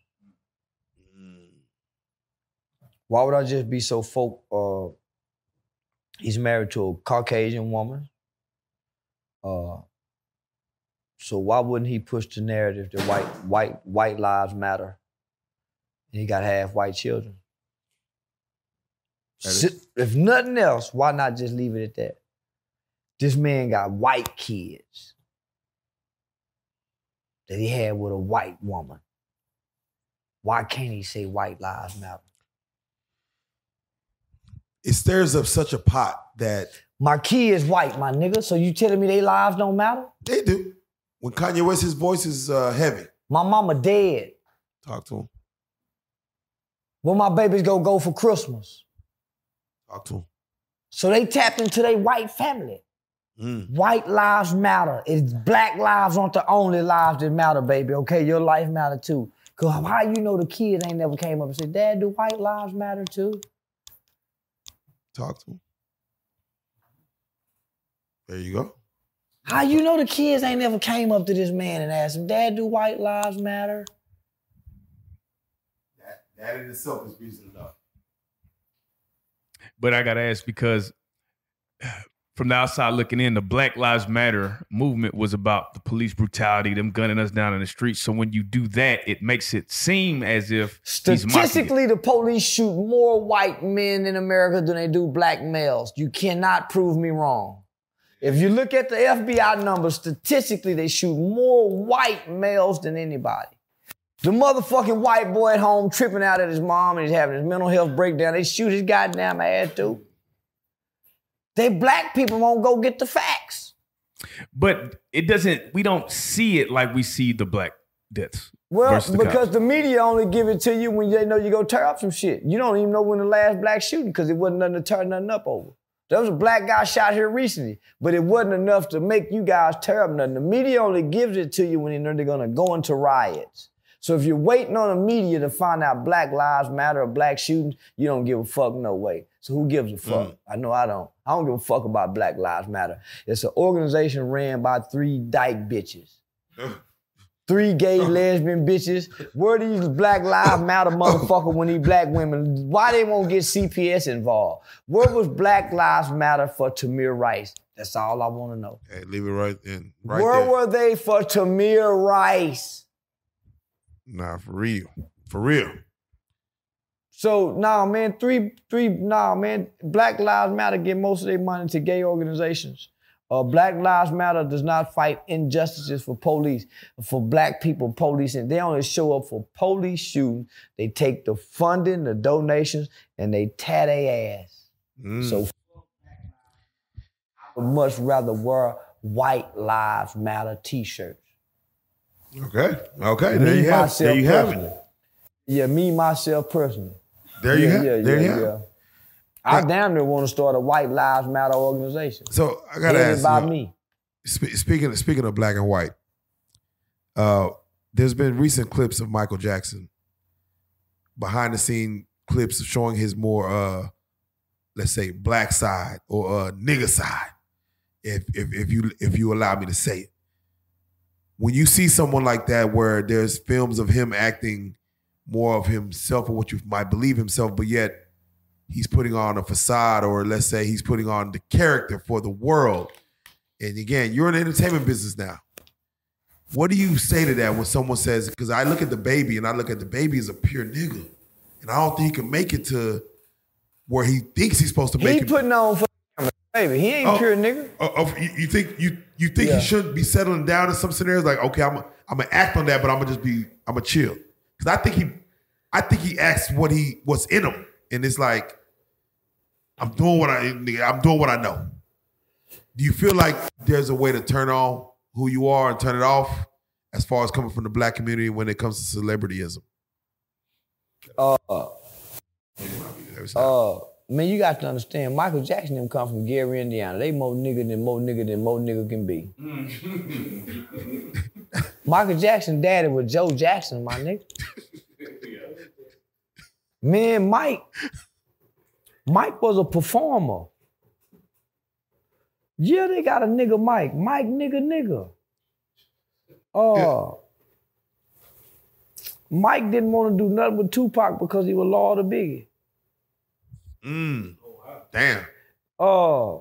Why would I just be so folk? Uh, he's married to a Caucasian woman. Uh, so why wouldn't he push the narrative that white white white lives matter? And he got half white children. Is- If nothing else, why not just leave it at that? This man got white kids that he had with a white woman. Why can't he say white lives matter? It stirs up such a pot that My kid is white, my nigga. So you telling me they lives don't matter? they do. When Kanye West, his voice is uh, heavy. My mama dead. Talk to him. Where my babies go go for Christmas? Talk to him. So they tapped into their white family. Mm. White lives matter. It's black lives aren't the only lives that matter, baby. Okay, your life matter too. Cause how you know the kids ain't never came up and said, Dad, do white lives matter too? Talk to him. There you go. How you know the kids ain't never came up to this man and asked him, Dad, do white lives matter? That, that in itself is reason enough. But I gotta ask because from the outside looking in, the Black Lives Matter movement was about the police brutality, them gunning us down in the streets. So when you do that, it makes it seem as if. Statistically, the police shoot more white men in America than they do black males. You cannot prove me wrong. If you look at the FBI numbers, statistically, they shoot more white males than anybody. The motherfucking white boy at home tripping out at his mom and he's having his mental health breakdown, they shoot his goddamn ass too. They black people won't go get the facts. But it doesn't. We don't see it like we see the black deaths. Well, the because cops. the media only give it to you when they know you go tear up some shit. You don't even know when the last black shooting because it wasn't nothing to tear nothing up over. There was a black guy shot here recently, but it wasn't enough to make you guys tear up nothing. The media only gives it to you when they know they're gonna go into riots. So if you're waiting on the media to find out Black Lives Matter or black shootings, you don't give a fuck no way. So who gives a fuck? Mm. I know I don't. I don't give a fuck about Black Lives Matter. It's an organization ran by three dyke bitches three gay lesbian bitches. Where these Black Lives Matter motherfucker when these black women? Why they won't get CPS involved? Where was Black Lives Matter for Tamir Rice? That's all I want to know. Hey, leave it right in. Right Where there. were they for Tamir Rice? Nah, for real. For real. So nah, man, three, three, nah, man. Black Lives Matter get most of their money to gay organizations. Uh, black Lives Matter does not fight injustices for police, for black people policing. They only show up for police shooting. They take the funding, the donations, and they tear their ass. Mm. So I would much rather wear white lives matter t-shirts. Okay. Okay. Me, There you have. There you have it. Yeah, me myself personally. There you yeah, have. yeah, there yeah, you have. yeah. I damn near want to start a White Lives Matter organization. So I gotta Headed ask. by you me. spe- speaking speaking of black and white, uh, there's been recent clips of Michael Jackson, behind the scene clips showing his more, uh, let's say, black side or uh, nigga side, if if if you if you allow me to say it. When you see someone like that, where there's films of him acting more of himself or what you might believe himself, but yet he's putting on a facade, or let's say he's putting on the character for the world. And again, you're in the entertainment business now. What do you say to that when someone says? Because I look at the baby and I look at the baby as a pure nigga, and I don't think he can make it to where he thinks he's supposed to make He it. putting on for baby. He ain't Oh. pure nigga. Oh, oh, you, you think you you think Yeah. he should be settling down in some scenarios? Like, okay, I'm I'm gonna act on that, but I'm gonna just be I'm gonna chill because I think he I think he acts what he what's in him, and it's like I'm doing what I I'm doing what I know. Do you feel like there's a way to turn on who you are and turn it off, as far as coming from the black community when it comes to celebrityism? Uh, uh, man, you got to understand, Michael Jackson them come from Gary, Indiana. They more nigga than more nigga than more nigga can be. Michael Jackson daddy was Joe Jackson, my nigga. Man, Mike, Mike was a performer. Yeah, they got a nigga Mike. Mike nigga nigga. Uh Mike didn't want to do nothing with Tupac because he was Lord of Biggie. Mm. Damn. Uh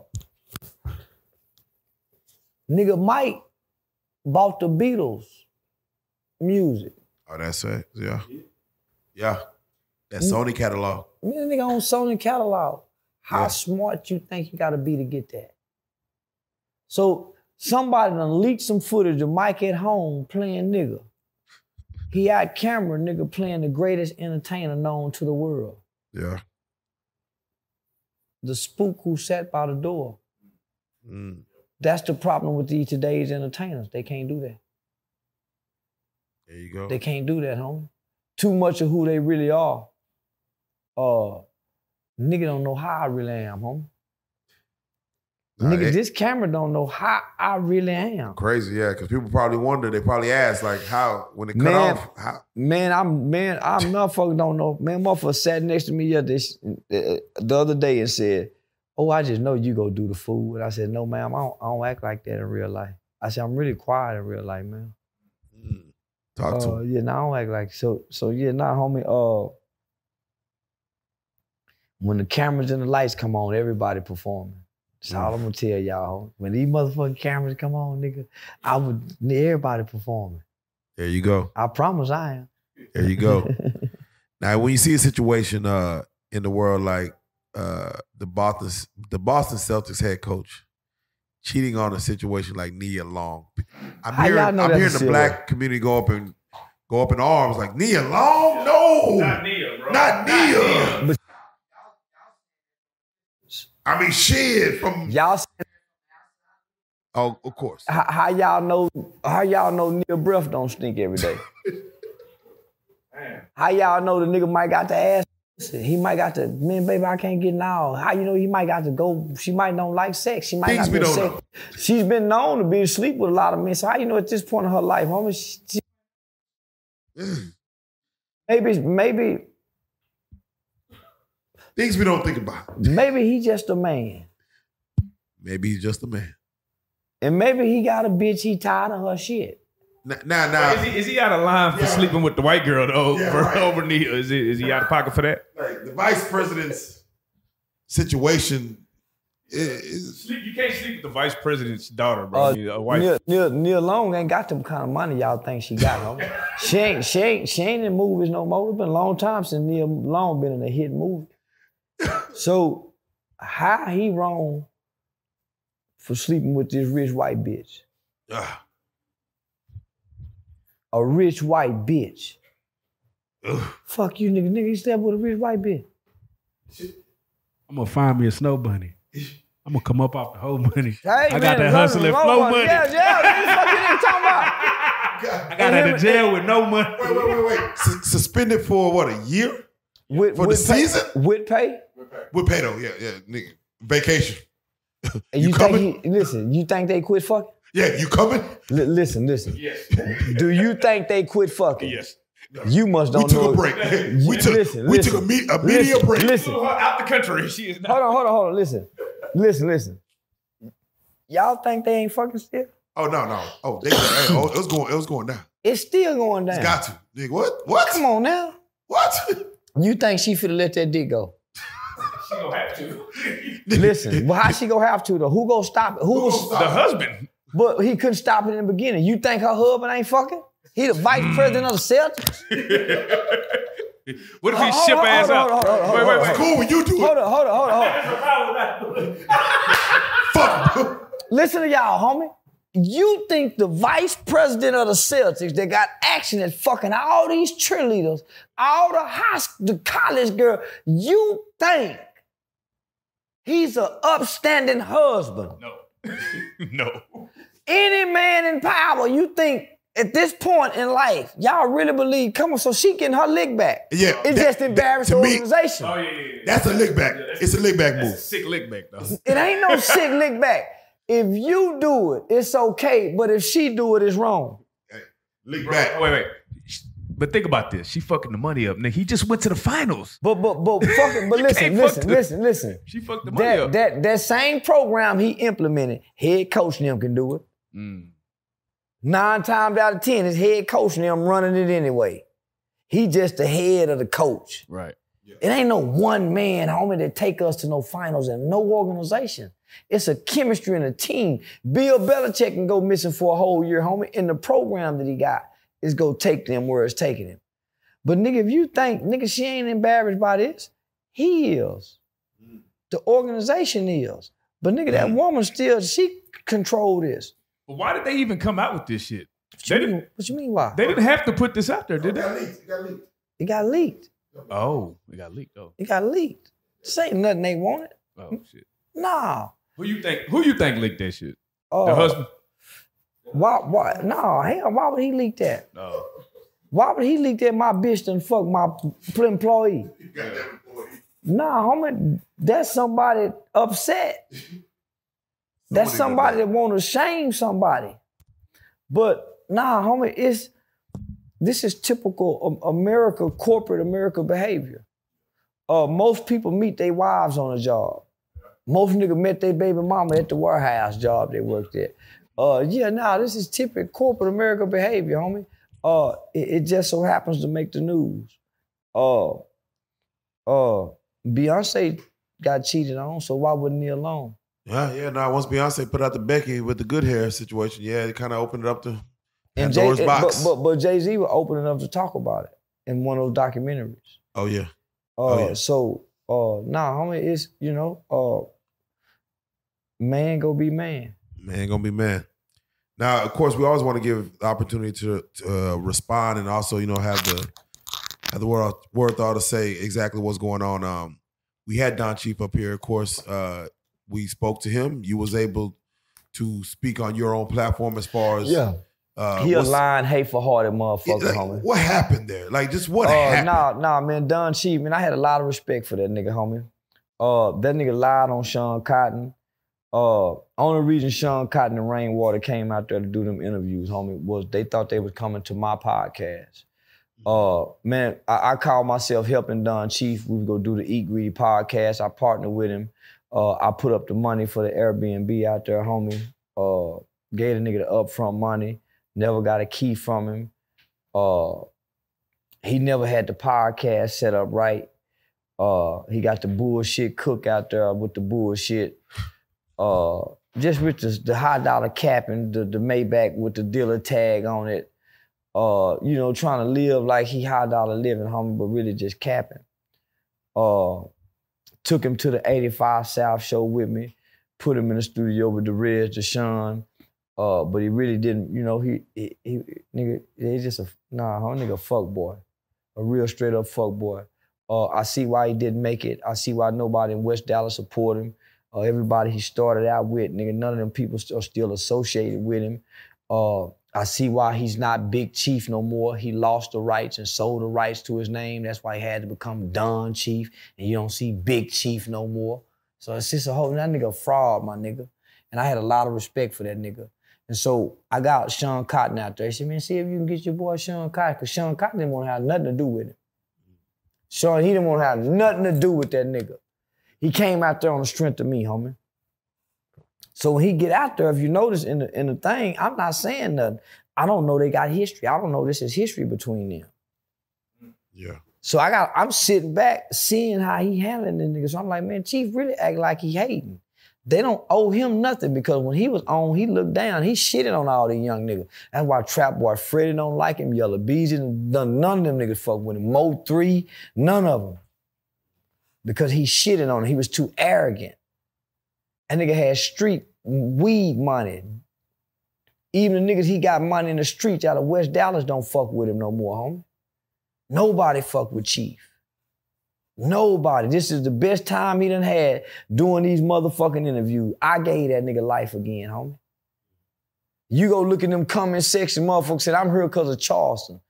nigga Mike bought the Beatles music. Oh, that's it. Yeah. Yeah. That Sony catalog. Man, that nigga on Sony catalog. How Yeah. smart you think you gotta be to get that? So somebody done leaked some footage of Mike at home playing nigga. He out camera nigga playing the greatest entertainer known to the world. Yeah. The spook who sat by the door. Mm. That's the problem with these today's entertainers. They can't do that. There you go. They can't do that, homie. Too much of who they really are. Uh, nigga don't know how I really am, homie. Nigga, this camera don't know how I really am. Crazy, yeah, because people probably wonder. They probably ask, like, how when it cut Man. off, how? Man, I'm man, I motherfucker don't know. Man, motherfucker sat next to me the other day and said, "Oh, I just know you go do the food." And I said, "No, ma'am, I don't, I don't act like that in real life." I said, "I'm really quiet in real life, man." Talk to Uh, him. yeah, nah, I don't act like so. So yeah, nah, homie. Uh, when the cameras and the lights come on, everybody performing. That's all I'm gonna tell y'all. When these motherfucking cameras come on, nigga, I would everybody performing. There you go. I promise I am. There you go. now, when you see a situation uh, in the world like uh, the Boston, the Boston Celtics head coach cheating on a situation like Nia Long, I'm How hearing, I'm hearing the silver? black community go up and go up in arms like Nia Long, no, Not Nia, bro. not Nia. But- I mean, shit from Y'all, oh, of course. how, how y'all know? How y'all know Neil breath don't stink every day? how y'all know the nigga might got to ass? He might got to, man, baby, I can't get now. How you know he might got to go? She might don't like sex. She might Things not be sex. know. She's been known to be asleep with a lot of men. So how you know at this point in her life, homie? She, she- mm. maybe, maybe, Things we don't think about. maybe he just a man, Maybe he's just a man. and maybe he got a bitch. He tired of her shit. Now, now, now Is he, is he out of line for sleeping with the white girl though? Yeah, for, right. Over Nia? Is he, is he out of pocket for that? like the vice president's situation is, Sleep, you can't sleep with the vice president's daughter, bro. Uh, a wife. Neil, Neil, Neil Long ain't got them kind of money y'all think she got. homie. she ain't, she ain't, she ain't in movies no more. It's been a long time since Neil Long been in a hit movie. So how he wrong for sleeping with this rich white bitch? ah, A rich white bitch. ugh. Fuck you, nigga. Nigga, you slept with a rich white bitch. I'm gonna find me a snow bunny. I'm gonna come up off the whole money. Hey, I got that hustle and flow one. money. Yeah, yeah. What the fuck you nigga talking about? I got out of jail with no money. wait, wait, wait, wait. Sus- suspended for what a year With, For the with pay- season? With pay? With pay though. Yeah, yeah, nigga. Vacation. And You you, coming? think he, listen, you think they quit fucking? Yeah, you coming? Li- listen, listen. Yes. Do you think they quit fucking? Yes. You must don't we took know. a break. We took Listen, we listen. took a, me- a media Listen, break. listen. Out the country. She is not. Hold on, hold on, hold on. Listen, listen, listen. Y'all think they ain't fucking still? Oh no, no. Oh, they, hey, oh, it was going. It was going down. It's still going down. It's got to. Nigga, what? What? Come on now. What? You think she finna let that dick go? She gonna have to. Listen, well, how she gonna have to though? Who gonna stop it? Who Who was stop the husband. but he couldn't stop it in the beginning. You think her husband ain't fucking? He the vice hmm. president of the Celtics. What if he Hold- ship hold- ass hold- out? hold- hold- hold- Wait, wait, wait. Cool when you do it. Hold on, hold on, hold on, hold on. Fuck. Listen to y'all, homie. You think the vice president of the Celtics that got action at fucking all these cheerleaders, all the high school, the college girl, you think he's an upstanding husband? No. no. Any man in power, you think at this point in life, y'all really believe, come on, so she getting her lick back. Yeah, It's that- just that- embarrassed to the me- Oh, yeah, yeah, yeah. That's a lick back. It's a lick back move. Sick lick back, though. It ain't no sick lick back. If you do it, it's okay. But if she do it, it's wrong. Lick back. Wait, wait. But think about this. She fucking the money up, nigga. He just went to the finals. But but but fucking but listen, listen, the- listen, listen. She fucked the money That up. that that same program he implemented, head coach them can do it. Mm. Nine times out of ten, his head coach them running it anyway. He just the head of the coach. Right. It ain't no one man, homie, that take us to no finals and no organization. It's a chemistry and a team. Bill Belichick can go missing for a whole year, homie, in the program that he got is go take them where it's taking him. But nigga, if you think, nigga, she ain't embarrassed by this, he is. The organization is. But nigga, that woman still, she control this. But why did they even come out with this shit? What They you, mean, didn't, what you mean why? they didn't have to put this out there, did they? Leaked, it got leaked. It got leaked. Oh, it got leaked. Oh, It got leaked. This ain't nothing they wanted. oh shit. Nah. Who you think? Who you think leaked that shit? Uh, The husband? Why? Why? No, hell, why would he leak that? No. Why would he leak that my bitch done fuck my employee? Nah, homie, that's somebody upset. That's somebody that want to shame somebody. But nah, homie, it's this is typical America, corporate America behavior. Uh, most people meet their wives on a job. Most niggas met their baby mama at the warehouse job they worked at. Uh, yeah, nah, this is typical corporate America behavior, homie. Uh, it, it just so happens to make the news. Uh, uh, Beyonce got cheated on, so why wouldn't he alone? Yeah, yeah. Now once Beyonce put out the Becky with the good hair situation, yeah, it kind of opened it up to And Jay, Pandora's but, but but Jay Z was open enough to talk about it in one of those documentaries. oh yeah, Uh, Oh, yeah. So, uh, nah, homie, it's you know, uh, man go be man. Man, gonna be man. Now, of course, we always want to give the opportunity to, to uh, respond and also, you know, have the have the word word thought to say exactly what's going on. Um, we had Don Chief up here. Of course, uh, we spoke to him. You was able to speak on your own platform as far as Uh, he a lying, hateful hearted motherfucker, like, homie. what happened there? Like, just what uh, happened? Nah, nah, man, Don Chief, man, I had a lot of respect for that nigga, homie. Uh, that nigga lied on Sean Cotton. Uh, only reason Sean Cotton and Rainwater came out there to do them interviews, homie, was they thought they was coming to my podcast. Uh, man, I, I call myself helping Don Chief. We would go do the Eat Greedy podcast. I partnered with him. Uh, I put up the money for the Airbnb out there, homie. Uh, gave the nigga the upfront money. Never got a key from him. Uh, he never had the podcast set up right. Uh, he got the bullshit cook out there with the bullshit. Uh, just with the, the high dollar capping, the, the Maybach with the dealer tag on it. Uh, you know, trying to live like he high dollar living, homie, but really just capping. Uh, took him to the 85 South show with me, put him in the studio with the Reds, Deshaun. Uh, but he really didn't, you know, he, he, he nigga, he's just a, nah, huh, nigga, fuck boy. A real straight up fuck boy. Uh, I see why he didn't make it. I see why nobody in West Dallas support him. Everybody he started out with, nigga, none of them people are still associated with him. Uh, I see why he's not Big Chief no more. He lost the rights and sold the rights to his name. That's why he had to become Don Chief, and you don't see Big Chief no more. So it's just a whole that nigga fraud, my nigga. And I had a lot of respect for that nigga. And so I got Sean Cotton out there. He said, man, see if you can get your boy Sean Cotton, because Sean Cotton didn't want to have nothing to do with him. Sean, he didn't want to have nothing to do with that nigga. He came out there on the strength of me, homie. So when he get out there, if you notice in the in the thing, I'm not saying nothing. I don't know they got history. I don't know this is history between them. yeah, So I got I'm sitting back seeing how he handling the nigga. So I'm like, man, Chief really act like he hating. They don't owe him nothing because when he was on, he looked down. He shitted on all these young niggas. That's why Trap Boy Freddie don't like him. Yella Beezy, none, none of them niggas fuck with him. Mo 3, none of them. Because he shitted on him. He was too arrogant. That nigga had street weed money. Even the niggas he got money in the streets out of West Dallas don't fuck with him no more, homie. Nobody fuck with Chief. Nobody. This is the best time he done had doing these motherfucking interviews. I gave that nigga life again, homie. You go look at them comment section, motherfuckers said, I'm here because of Charleston.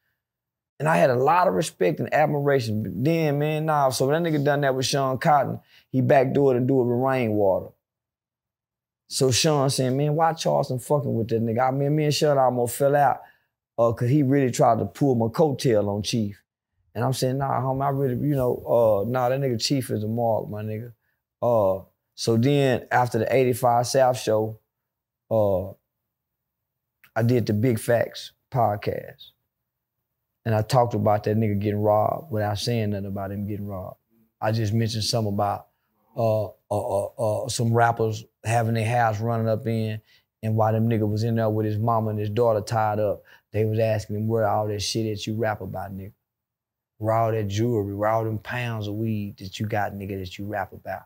And I had a lot of respect and admiration. But then, man, nah. So when that nigga done that with Sean Cotton, he backdoored and do it with rainwater. So Sean saying, man, why Charleston fucking with that nigga? I mean, me and Sean almost fell out uh, cause he really tried to pull my coattail on Chief. And I'm saying, nah, homie, I really, you know, uh, nah, that nigga Chief is a mark, my nigga. Uh, so then after the 85 South show, uh, I did the Big Facts podcast. And I talked about that nigga getting robbed without saying nothing about him getting robbed. I just mentioned something about uh, uh, uh, uh, some rappers having their house running up in, and while them nigga was in there with his mama and his daughter tied up, they was asking him where all that shit that you rap about, nigga. Where all that jewelry, where all them pounds of weed that you got, nigga, that you rap about.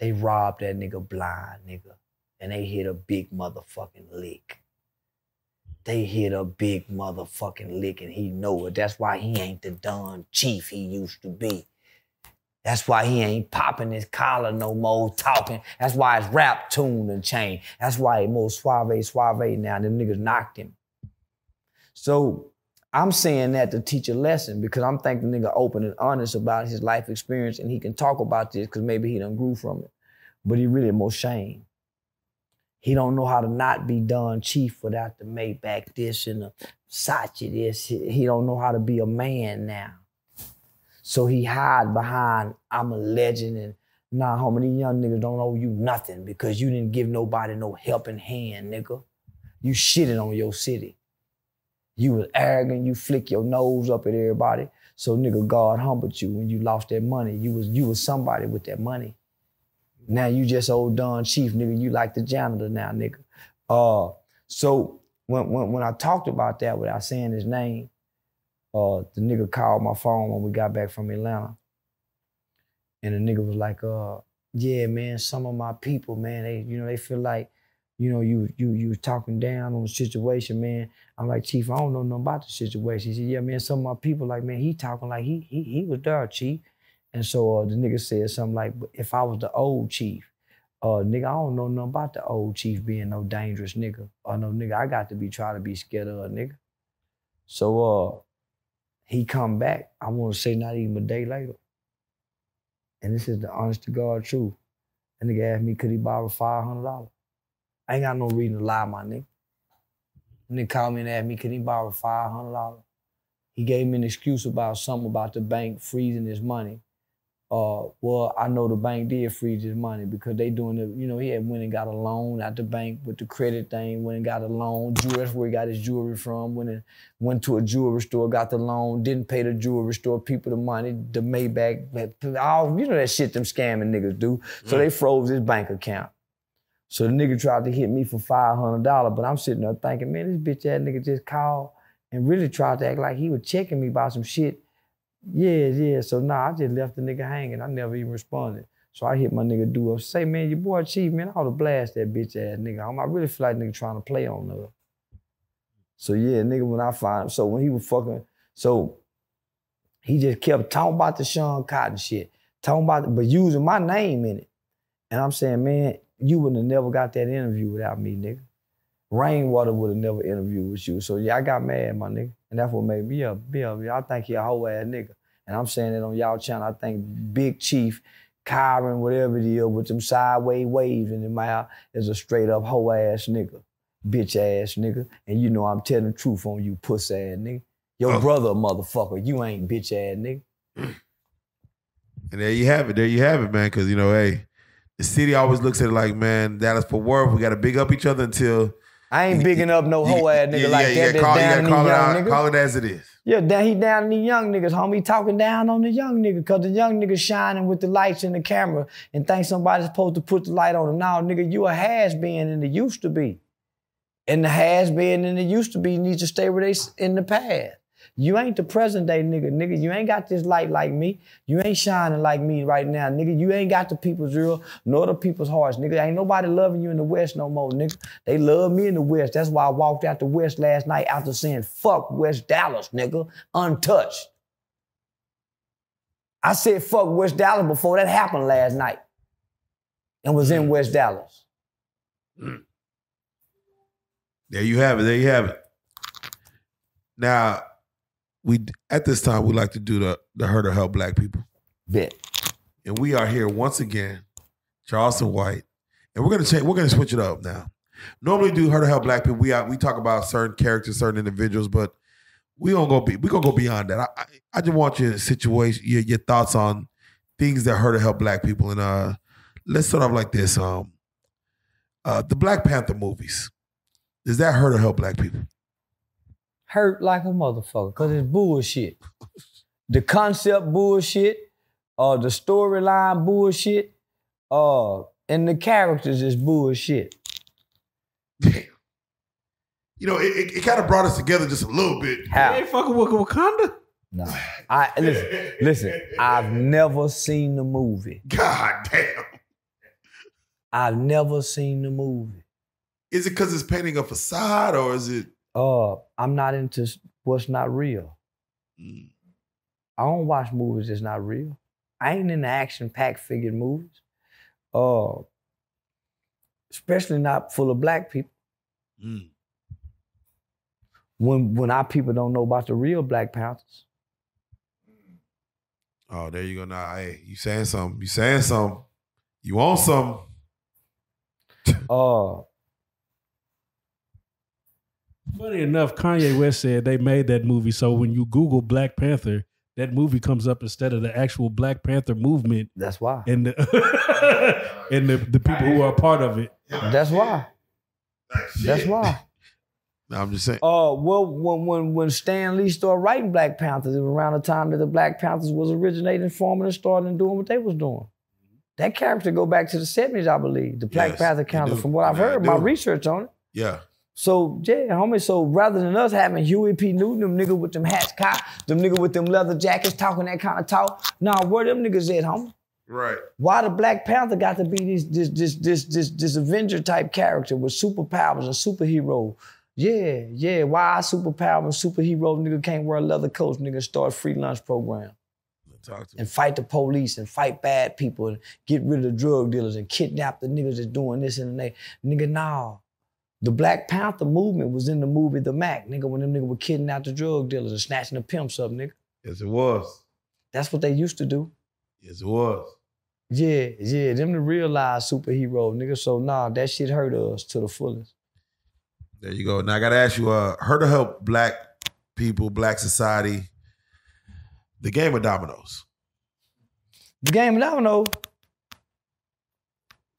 They robbed that nigga blind, nigga. And they hit a big motherfucking lick. They hit a big motherfucking lick and he know it. That's why he ain't the Don Chief he used to be. That's why he ain't popping his collar no more, talking. That's why his rap tune and changed. That's why he more suave, suave now. Them niggas knocked him. So I'm saying that to teach a lesson because I'm thinking nigga open and honest about his life experience and he can talk about this because maybe he done grew from it. But he really more shame. He don't know how to not be Don Chief without the Maybach this and the Sachi this. He he don't know how to be a man now. So he hide behind I'm a legend and nah, homie, these young niggas don't owe you nothing because you didn't give nobody no helping hand, nigga. You shitted on your city. You was arrogant, you flick your nose up at everybody. So nigga, God humbled you when you lost that money. You was you was somebody with that money. Now you just old Don Chief, nigga. You like the janitor now, nigga. Uh, so when, when when I talked about that without saying his name, uh, the nigga called my phone when we got back from Atlanta. And the nigga was like, uh, yeah, man, some of my people, man, they, you know, they feel like, you know, you you you talking down on the situation, man. I'm like, Chief, I don't know nothing about the situation. He said, Yeah, man, some of my people like, man, he talking like he he he was there, Chief. And so uh, the nigga said something like, if I was the old chief, uh, nigga, I don't know nothing about the old chief being no dangerous nigga. Or no nigga, I got to be trying to be scared of a nigga. So uh, he come back, I want to say not even a day later. And this is the honest to God truth. And nigga asked me, could he borrow $500? I ain't got no reason to lie, my nigga. And Nigga called me and asked me, could he borrow $500? He gave me an excuse about something about the bank freezing his money. Uh, well, I know the bank did freeze his money because they doing the, you know, he had went and got a loan at the bank with the credit thing, went and got a loan. Jewelry, that's where he got his jewelry from. Went and went to a jewelry store, got the loan, didn't pay the jewelry store people the money, the Maybach, all you know that shit them scamming niggas do. So they froze his bank account. So the nigga tried to hit me for five hundred dollars, but I'm sitting there thinking, man, this bitch ass nigga just called and really tried to act like he was checking me about some shit. Yeah, yeah. So nah, I just left the nigga hanging. I never even responded. So I hit my nigga do up, say, man, your boy Chief, man, I ought to blast that bitch ass nigga. I really feel like nigga trying to play on her. So yeah, nigga, when I find so when he was fucking, so he just kept talking about the Sean Cotton shit, talking about, but using my name in it. And I'm saying, man, you wouldn't have never got that interview without me, nigga. Rainwater would have never interviewed with you. So yeah, I got mad, my nigga. And that's what made me up. Be up. I think he a whole ass nigga. And I'm saying it on y'all channel. I think Big Chief, Kyron, whatever it is, with them sideways waves in the mouth is a straight up hoe ass nigga. Bitch ass nigga. And you know I'm telling the truth on you, puss ass nigga. Your Oh. brother, motherfucker. You ain't bitch ass nigga. And there you have it. There you have it, man. Because you know, hey, the city always looks at it like, man, Dallas Fort Worth. We got to big up each other until I ain't bigging up no hoe ass nigga Yeah, like yeah, that. You gotta call, you down gotta call it out, call it as it is. Yeah, down he down on the young niggas, homie, talking down on the young nigga, cause the young nigga shining with the lights in the camera and think somebody's supposed to put the light on him. Now, nigga, you a has been and it used to be. And the has been and it used to be needs to stay where they in the past. You ain't the present day nigga, nigga. You ain't got this light like me. You ain't shining like me right now, nigga. You ain't got the people's real nor the people's hearts, nigga. Ain't nobody loving you in the West no more, nigga. They love me in the West. That's why I walked out the West last night after saying fuck West Dallas, nigga, untouched. I said fuck West Dallas before that happened last night, and was in mm. West Dallas. Mm. There you have it. There you have it. Now, we at this time we like to do the the hurt or help black people, Bet. and we are here once again, Charleston White, and we're gonna change. We're gonna switch it up now. Normally, do hurt or help black people. We we talk about certain characters, certain individuals, but we gonna go be we gonna go beyond that. I I, I just want your situation, your, your thoughts on things that hurt or help black people, and uh, let's start off like this. Um, uh, the Black Panther movies. Does that hurt or help black people? Hurt like a motherfucker because it's bullshit. The concept bullshit, uh, the storyline bullshit, uh, and the characters is bullshit. You know, it, it, it kind of brought us together just a little bit. You How? ain't fucking with Wakanda. No. I listen, listen, I've never seen the movie. God damn. I've never seen the movie. Is it because it's painting a facade or is it? Uh, I'm not into what's not real. Mm, I don't watch movies that's not real. I ain't into action packed figured movies. Uh, especially not full of black people. mm. When when our people don't know about the real Black Panthers. Oh, there you go. Now, hey, you saying something? You saying something? You want something? Uh, Funny enough, Kanye West said they made that movie so when you Google Black Panther, that movie comes up instead of the actual Black Panther movement that's why. and the and the, the people who are part of it. That's why. That's why. No, I'm just saying. Uh, well, when when when Stan Lee started writing Black Panthers, it was around the time that the Black Panthers was originating, forming, and starting and doing what they was doing. That character go back to the seventies, I believe. The Black Yes, Panther character, from what I've heard, my research on it. Yeah. So yeah, homie. So rather than us having Huey P. Newton, them nigga with them hats cocked, them nigga with them leather jackets talking that kind of talk, nah, where them niggas at, homie? Right. Why the Black Panther got to be this this this this this this Avenger type character with superpowers and superhero? Yeah, yeah. Why superpower and superhero nigga can't wear a leather coats, nigga start free lunch program Talk to me. and fight the police and fight bad people and get rid of the drug dealers and kidnap the niggas that's doing this and that. Nigga, nah. The Black Panther movement was in the movie The Mack, nigga, when them niggas were kidnapping the drug dealers and snatching the pimps up, nigga. Yes, it was. That's what they used to do. Yes, it was. Yeah, yeah, them the real live superhero, nigga. So nah, that shit hurt us to the fullest. There you go. Now I gotta ask you, uh, hurt to help black people, black society, the game of dominoes. The game of domino.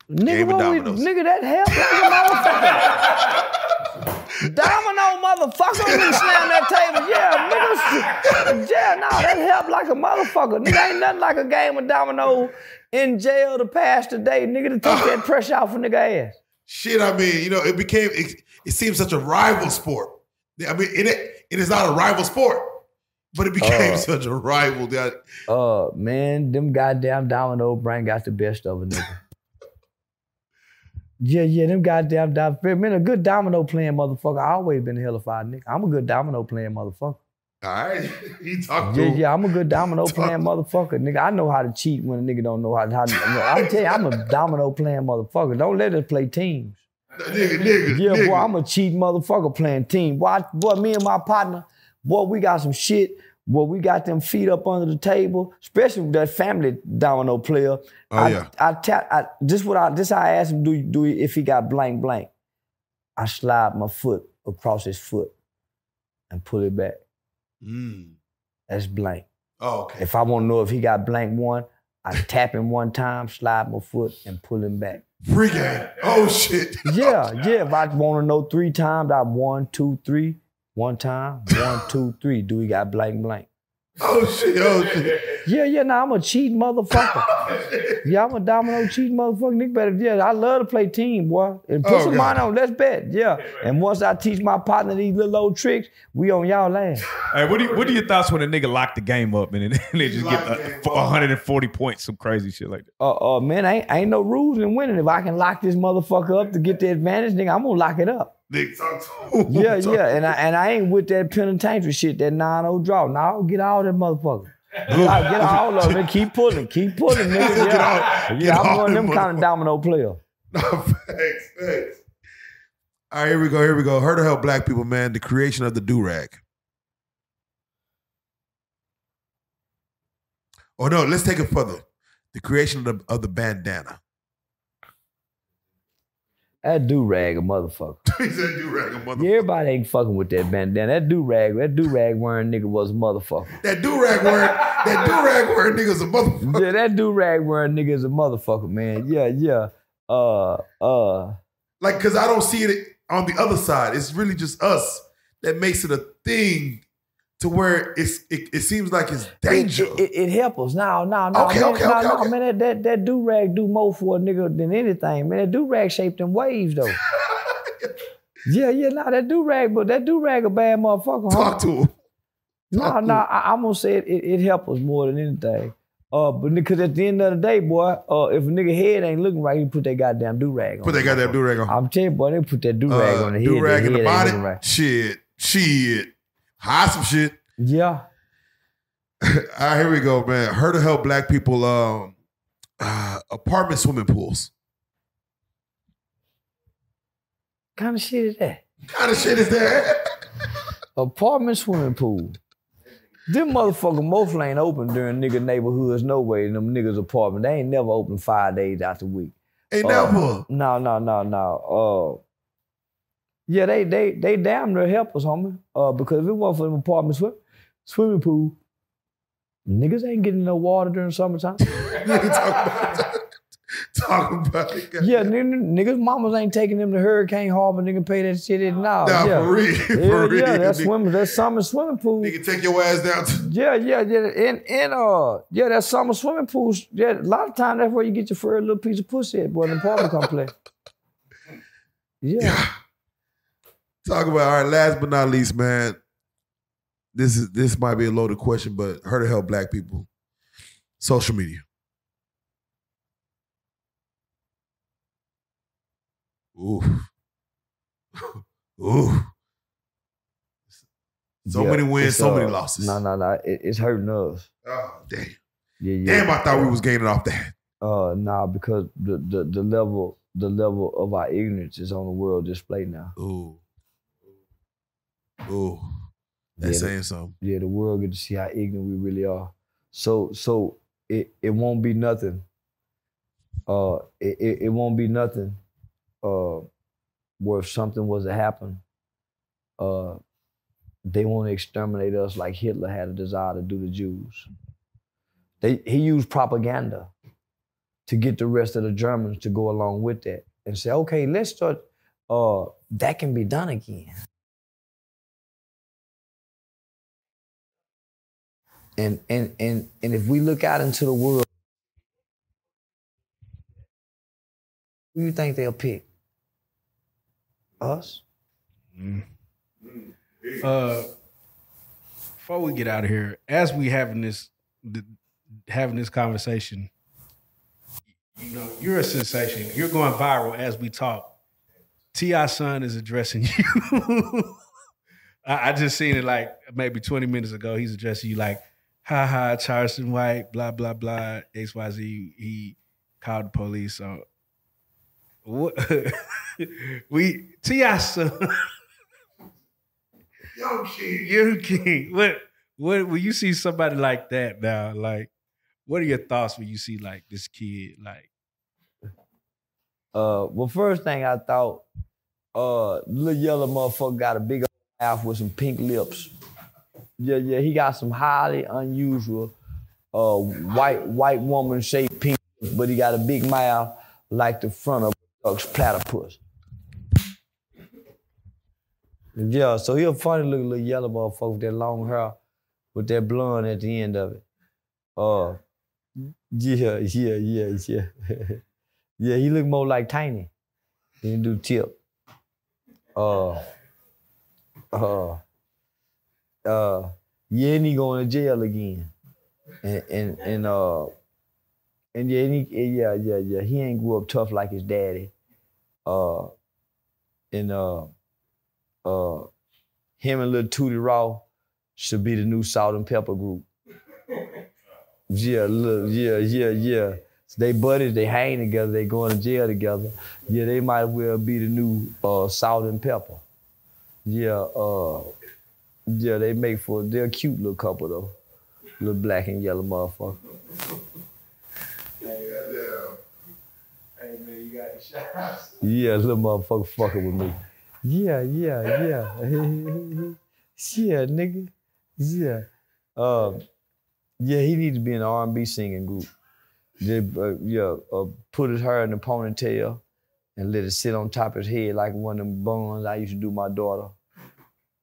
Nigga, of we, nigga, that help like a motherfucker. Domino motherfucker, we slam that table. Yeah, niggas. Yeah, nah, that help like a motherfucker. Nigga, ain't nothing like a game of domino in jail to pass the day, nigga, to take that pressure off a nigga ass. Shit, I mean, you know, it became it, it seems such a rival sport. I mean, it it is not a rival sport, but it became Uh. such a rival that Uh, man, them goddamn domino brain got the best of a nigga. Yeah, yeah, them goddamn domino. Man, a good domino playing motherfucker. I always been a hellified nigga. I'm a good domino playing motherfucker. all right, he talked to Yeah, yeah, I'm a good domino playing motherfucker, nigga. I know how to cheat when a nigga don't know how to. How to I'm telling you, I'm a domino playing motherfucker. Don't let us play teams. nigga, nigga, Yeah, nigga. boy, I'm a cheat motherfucker playing team. Boy, I- boy, me and my partner, boy, we got some shit. Boy, we got them feet up under the table, especially with that family domino player. Oh, I, yeah. I tap. I, this what I. This I asked him. Do do if he got blank blank? I slide my foot across his foot and pull it back. Mm. That's blank. Oh, okay. If I want to know if he got blank one, I tap him one time, slide my foot, and pull him back. Free game. Oh shit. Yeah, yeah. If I want to know three times, I one, two, three. One time, one, two, three. Do we got blank blank? Oh shit! Oh shit! Yeah, yeah, nah, I'm a cheat motherfucker. yeah, I'm a domino cheat motherfucker. Nigga better, yeah, I love to play team, boy. And put Oh, some God. money on, let's bet. Yeah. And once I teach my partner these little old tricks, we on y'all land. Hey, what do you, what are your thoughts when a nigga lock the game up and then they just lock get the game uh, up. 140 points, some crazy shit like that? Uh, uh, man, ain't, ain't no rules in winning. If I can lock this motherfucker up to get the advantage, nigga, I'm gonna lock it up. Nigga, talk to him. Yeah, Talk- yeah. And I and I ain't with that penitentiary shit, that 9-0 draw. Now get all that motherfucker. Get all, get all of them. Keep pulling. Keep pulling, nigga. Get Yeah, all- yeah I'm one of them them kind of domino player. No, thanks, thanks. All right, here we go. Here we go. Her to help black people, man. The creation of the do rag. Oh no, let's take it further. The creation of the of the bandana. That do rag a motherfucker. he said do rag, a motherfucker. Yeah, everybody ain't fucking with that bandana. That do rag, that do rag wearing nigga was a motherfucker. That do rag wearing, that do rag wearing nigga's a motherfucker. Yeah, that do rag wearing nigga is a motherfucker, man. Yeah, yeah. Uh, uh. Like, cause I don't see it on the other side. It's really just us that makes it a thing to where it's it, it seems like it's danger. It, it, it help us. No, no, no. Okay, man, okay, no, okay, no, okay. man. That that, that do rag do more for a nigga than anything, man. That do rag shaped them waves though. yeah, yeah. Nah, that do rag, but that do rag a bad motherfucker. Huh? Talk to him. No, Talk no. to I, I'm gonna say it, it. It help us more than anything. Uh, but because at the end of the day, boy, uh, if a nigga head ain't looking right, you put that goddamn do rag on. Put that goddamn do rag on. I'm telling you, boy, they put that do rag Uh, on the head. do rag in the body. right. Shit, shit, hide some shit. Yeah. All right, here we go, man. Her to help black people. Um, uh, apartment swimming pools. kind of shit is that? kind of shit is that? Apartment swimming pool. Them motherfucking most ain't open during nigga neighborhoods no way in them niggas apartment. They ain't never open five days out the week. Ain't Uh, never. No, no, no, no. Uh, yeah, they they they damn near help us, homie. Uh, because if it wasn't for them apartment swim, swimming pool, niggas ain't getting no water during summertime. Talk about it. Talk about it. yeah, n- niggas mamas ain't taking them to Hurricane Harbor. Nigga pay that shit in now. Nah, yeah. for real. Yeah, for real. yeah, nigga, swimming. That's summer swimming pool. nigga, take your ass down to. Yeah, yeah, yeah. In in uh, yeah, that summer swimming pools. Yeah, a lot of times that's where you get your first little piece of pussy at, boy, in the apartment complex. Yeah. Talk about all right. Last but not least, man. This is this might be a loaded question, but her to help black people. Social media. Ooh. Ooh. So Yeah, many wins, so many uh, losses. No, no, no. It's hurting us. Oh, damn. Yeah, yeah. Damn, I thought we was gaining off that. Uh, nah, because the, the the level the level of our ignorance is on the world display now. Ooh. Ooh. That's Yeah, saying something. Yeah, the world get to see how ignorant we really are. So so it it won't be nothing. Uh, it it, it won't be nothing. Uh, where if something was to happen, uh, they want to exterminate us like Hitler had a desire to do the Jews. They he used propaganda to get the rest of the Germans to go along with that and say, okay, let's start. Uh, that can be done again. And and and and if we look out into the world, who you think they'll pick? Us? Uh, before we get out of here, as we having this th- having this conversation, you know, you're a sensation. You're going viral as we talk. T.I. son is addressing you. I, I just seen it like maybe 20 minutes ago. He's addressing you like, ha ha, Charleston White, blah blah blah, X Y Z. He called the police. So what? we T.I. son. Yo, kid. You king. What what when you see somebody like that now, like what are your thoughts when you see like this kid? Like Uh, well, first thing I thought, uh, little yellow motherfucker got a big old mouth with some pink lips. Yeah, yeah, he got some highly unusual, uh, white white woman shaped pink, but he got a big mouth like the front of a platypus. Yeah, so he a funny looking little yellow motherfucker with that long hair, with that blonde at the end of it. Uh, yeah, yeah, yeah, yeah. yeah, he look more like Tiny than he do Tip. Uh, uh, uh, he going to jail again. And, and, and, uh, and yeah, and he, yeah, yeah, yeah, he ain't grew up tough like his daddy. Uh, and, uh, uh, him and little Tootie Raw should be the new Salt-N-Pepa group. Yeah, look, yeah, yeah, yeah. They buddies, they hang together, they going to jail together. Yeah, they might well be the new uh, Salt-N-Pepa. Yeah, uh, yeah, they make for they're a cute little couple though. Little black and yellow motherfucker. Yeah, little motherfucker fucking with me. Yeah, yeah, yeah. yeah, nigga. Yeah. Uh, yeah, he needs to be in an R&B singing group. They, uh, yeah, uh, put his hair in a ponytail and let it sit on top of his head like one of them buns I used to do my daughter.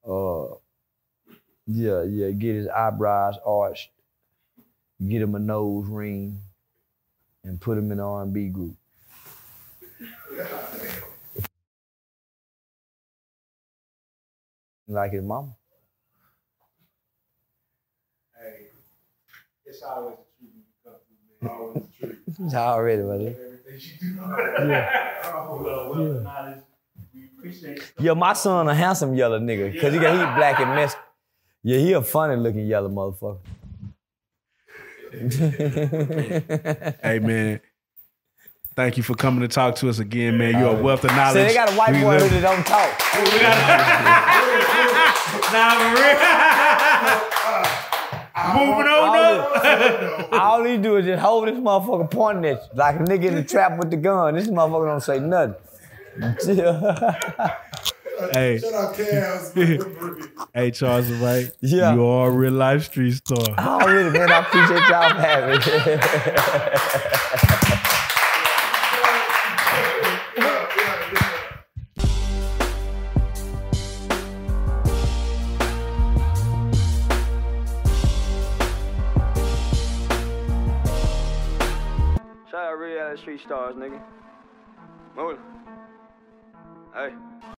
Uh, yeah, yeah, get his eyebrows arched, get him a nose ring, and put him in an R&B group. Like his mama. Hey, it's always the truth when you come through, man. Always the truth. It's already, buddy. Everything you do. Yeah. Oh, well, well, knowledge. We appreciate it. Yeah, my son a handsome yellow nigga, cause he got he black and Mexican. Yeah, he a funny looking yellow motherfucker. Hey man, thank you for coming to talk to us again, man. You're a wealth of So knowledge. they got a white We boy live- who don't talk. Moving All, on up. all he do is just hold this motherfucker pointing at you like a nigga in the trap with the gun. This motherfucker don't say nothing. Hey, Shout out Cavs. hey, Charles, right? Yeah. You are a real life street star. Oh, really, man, I appreciate y'all for having me. Shout out real street stars, nigga. Move. Hey.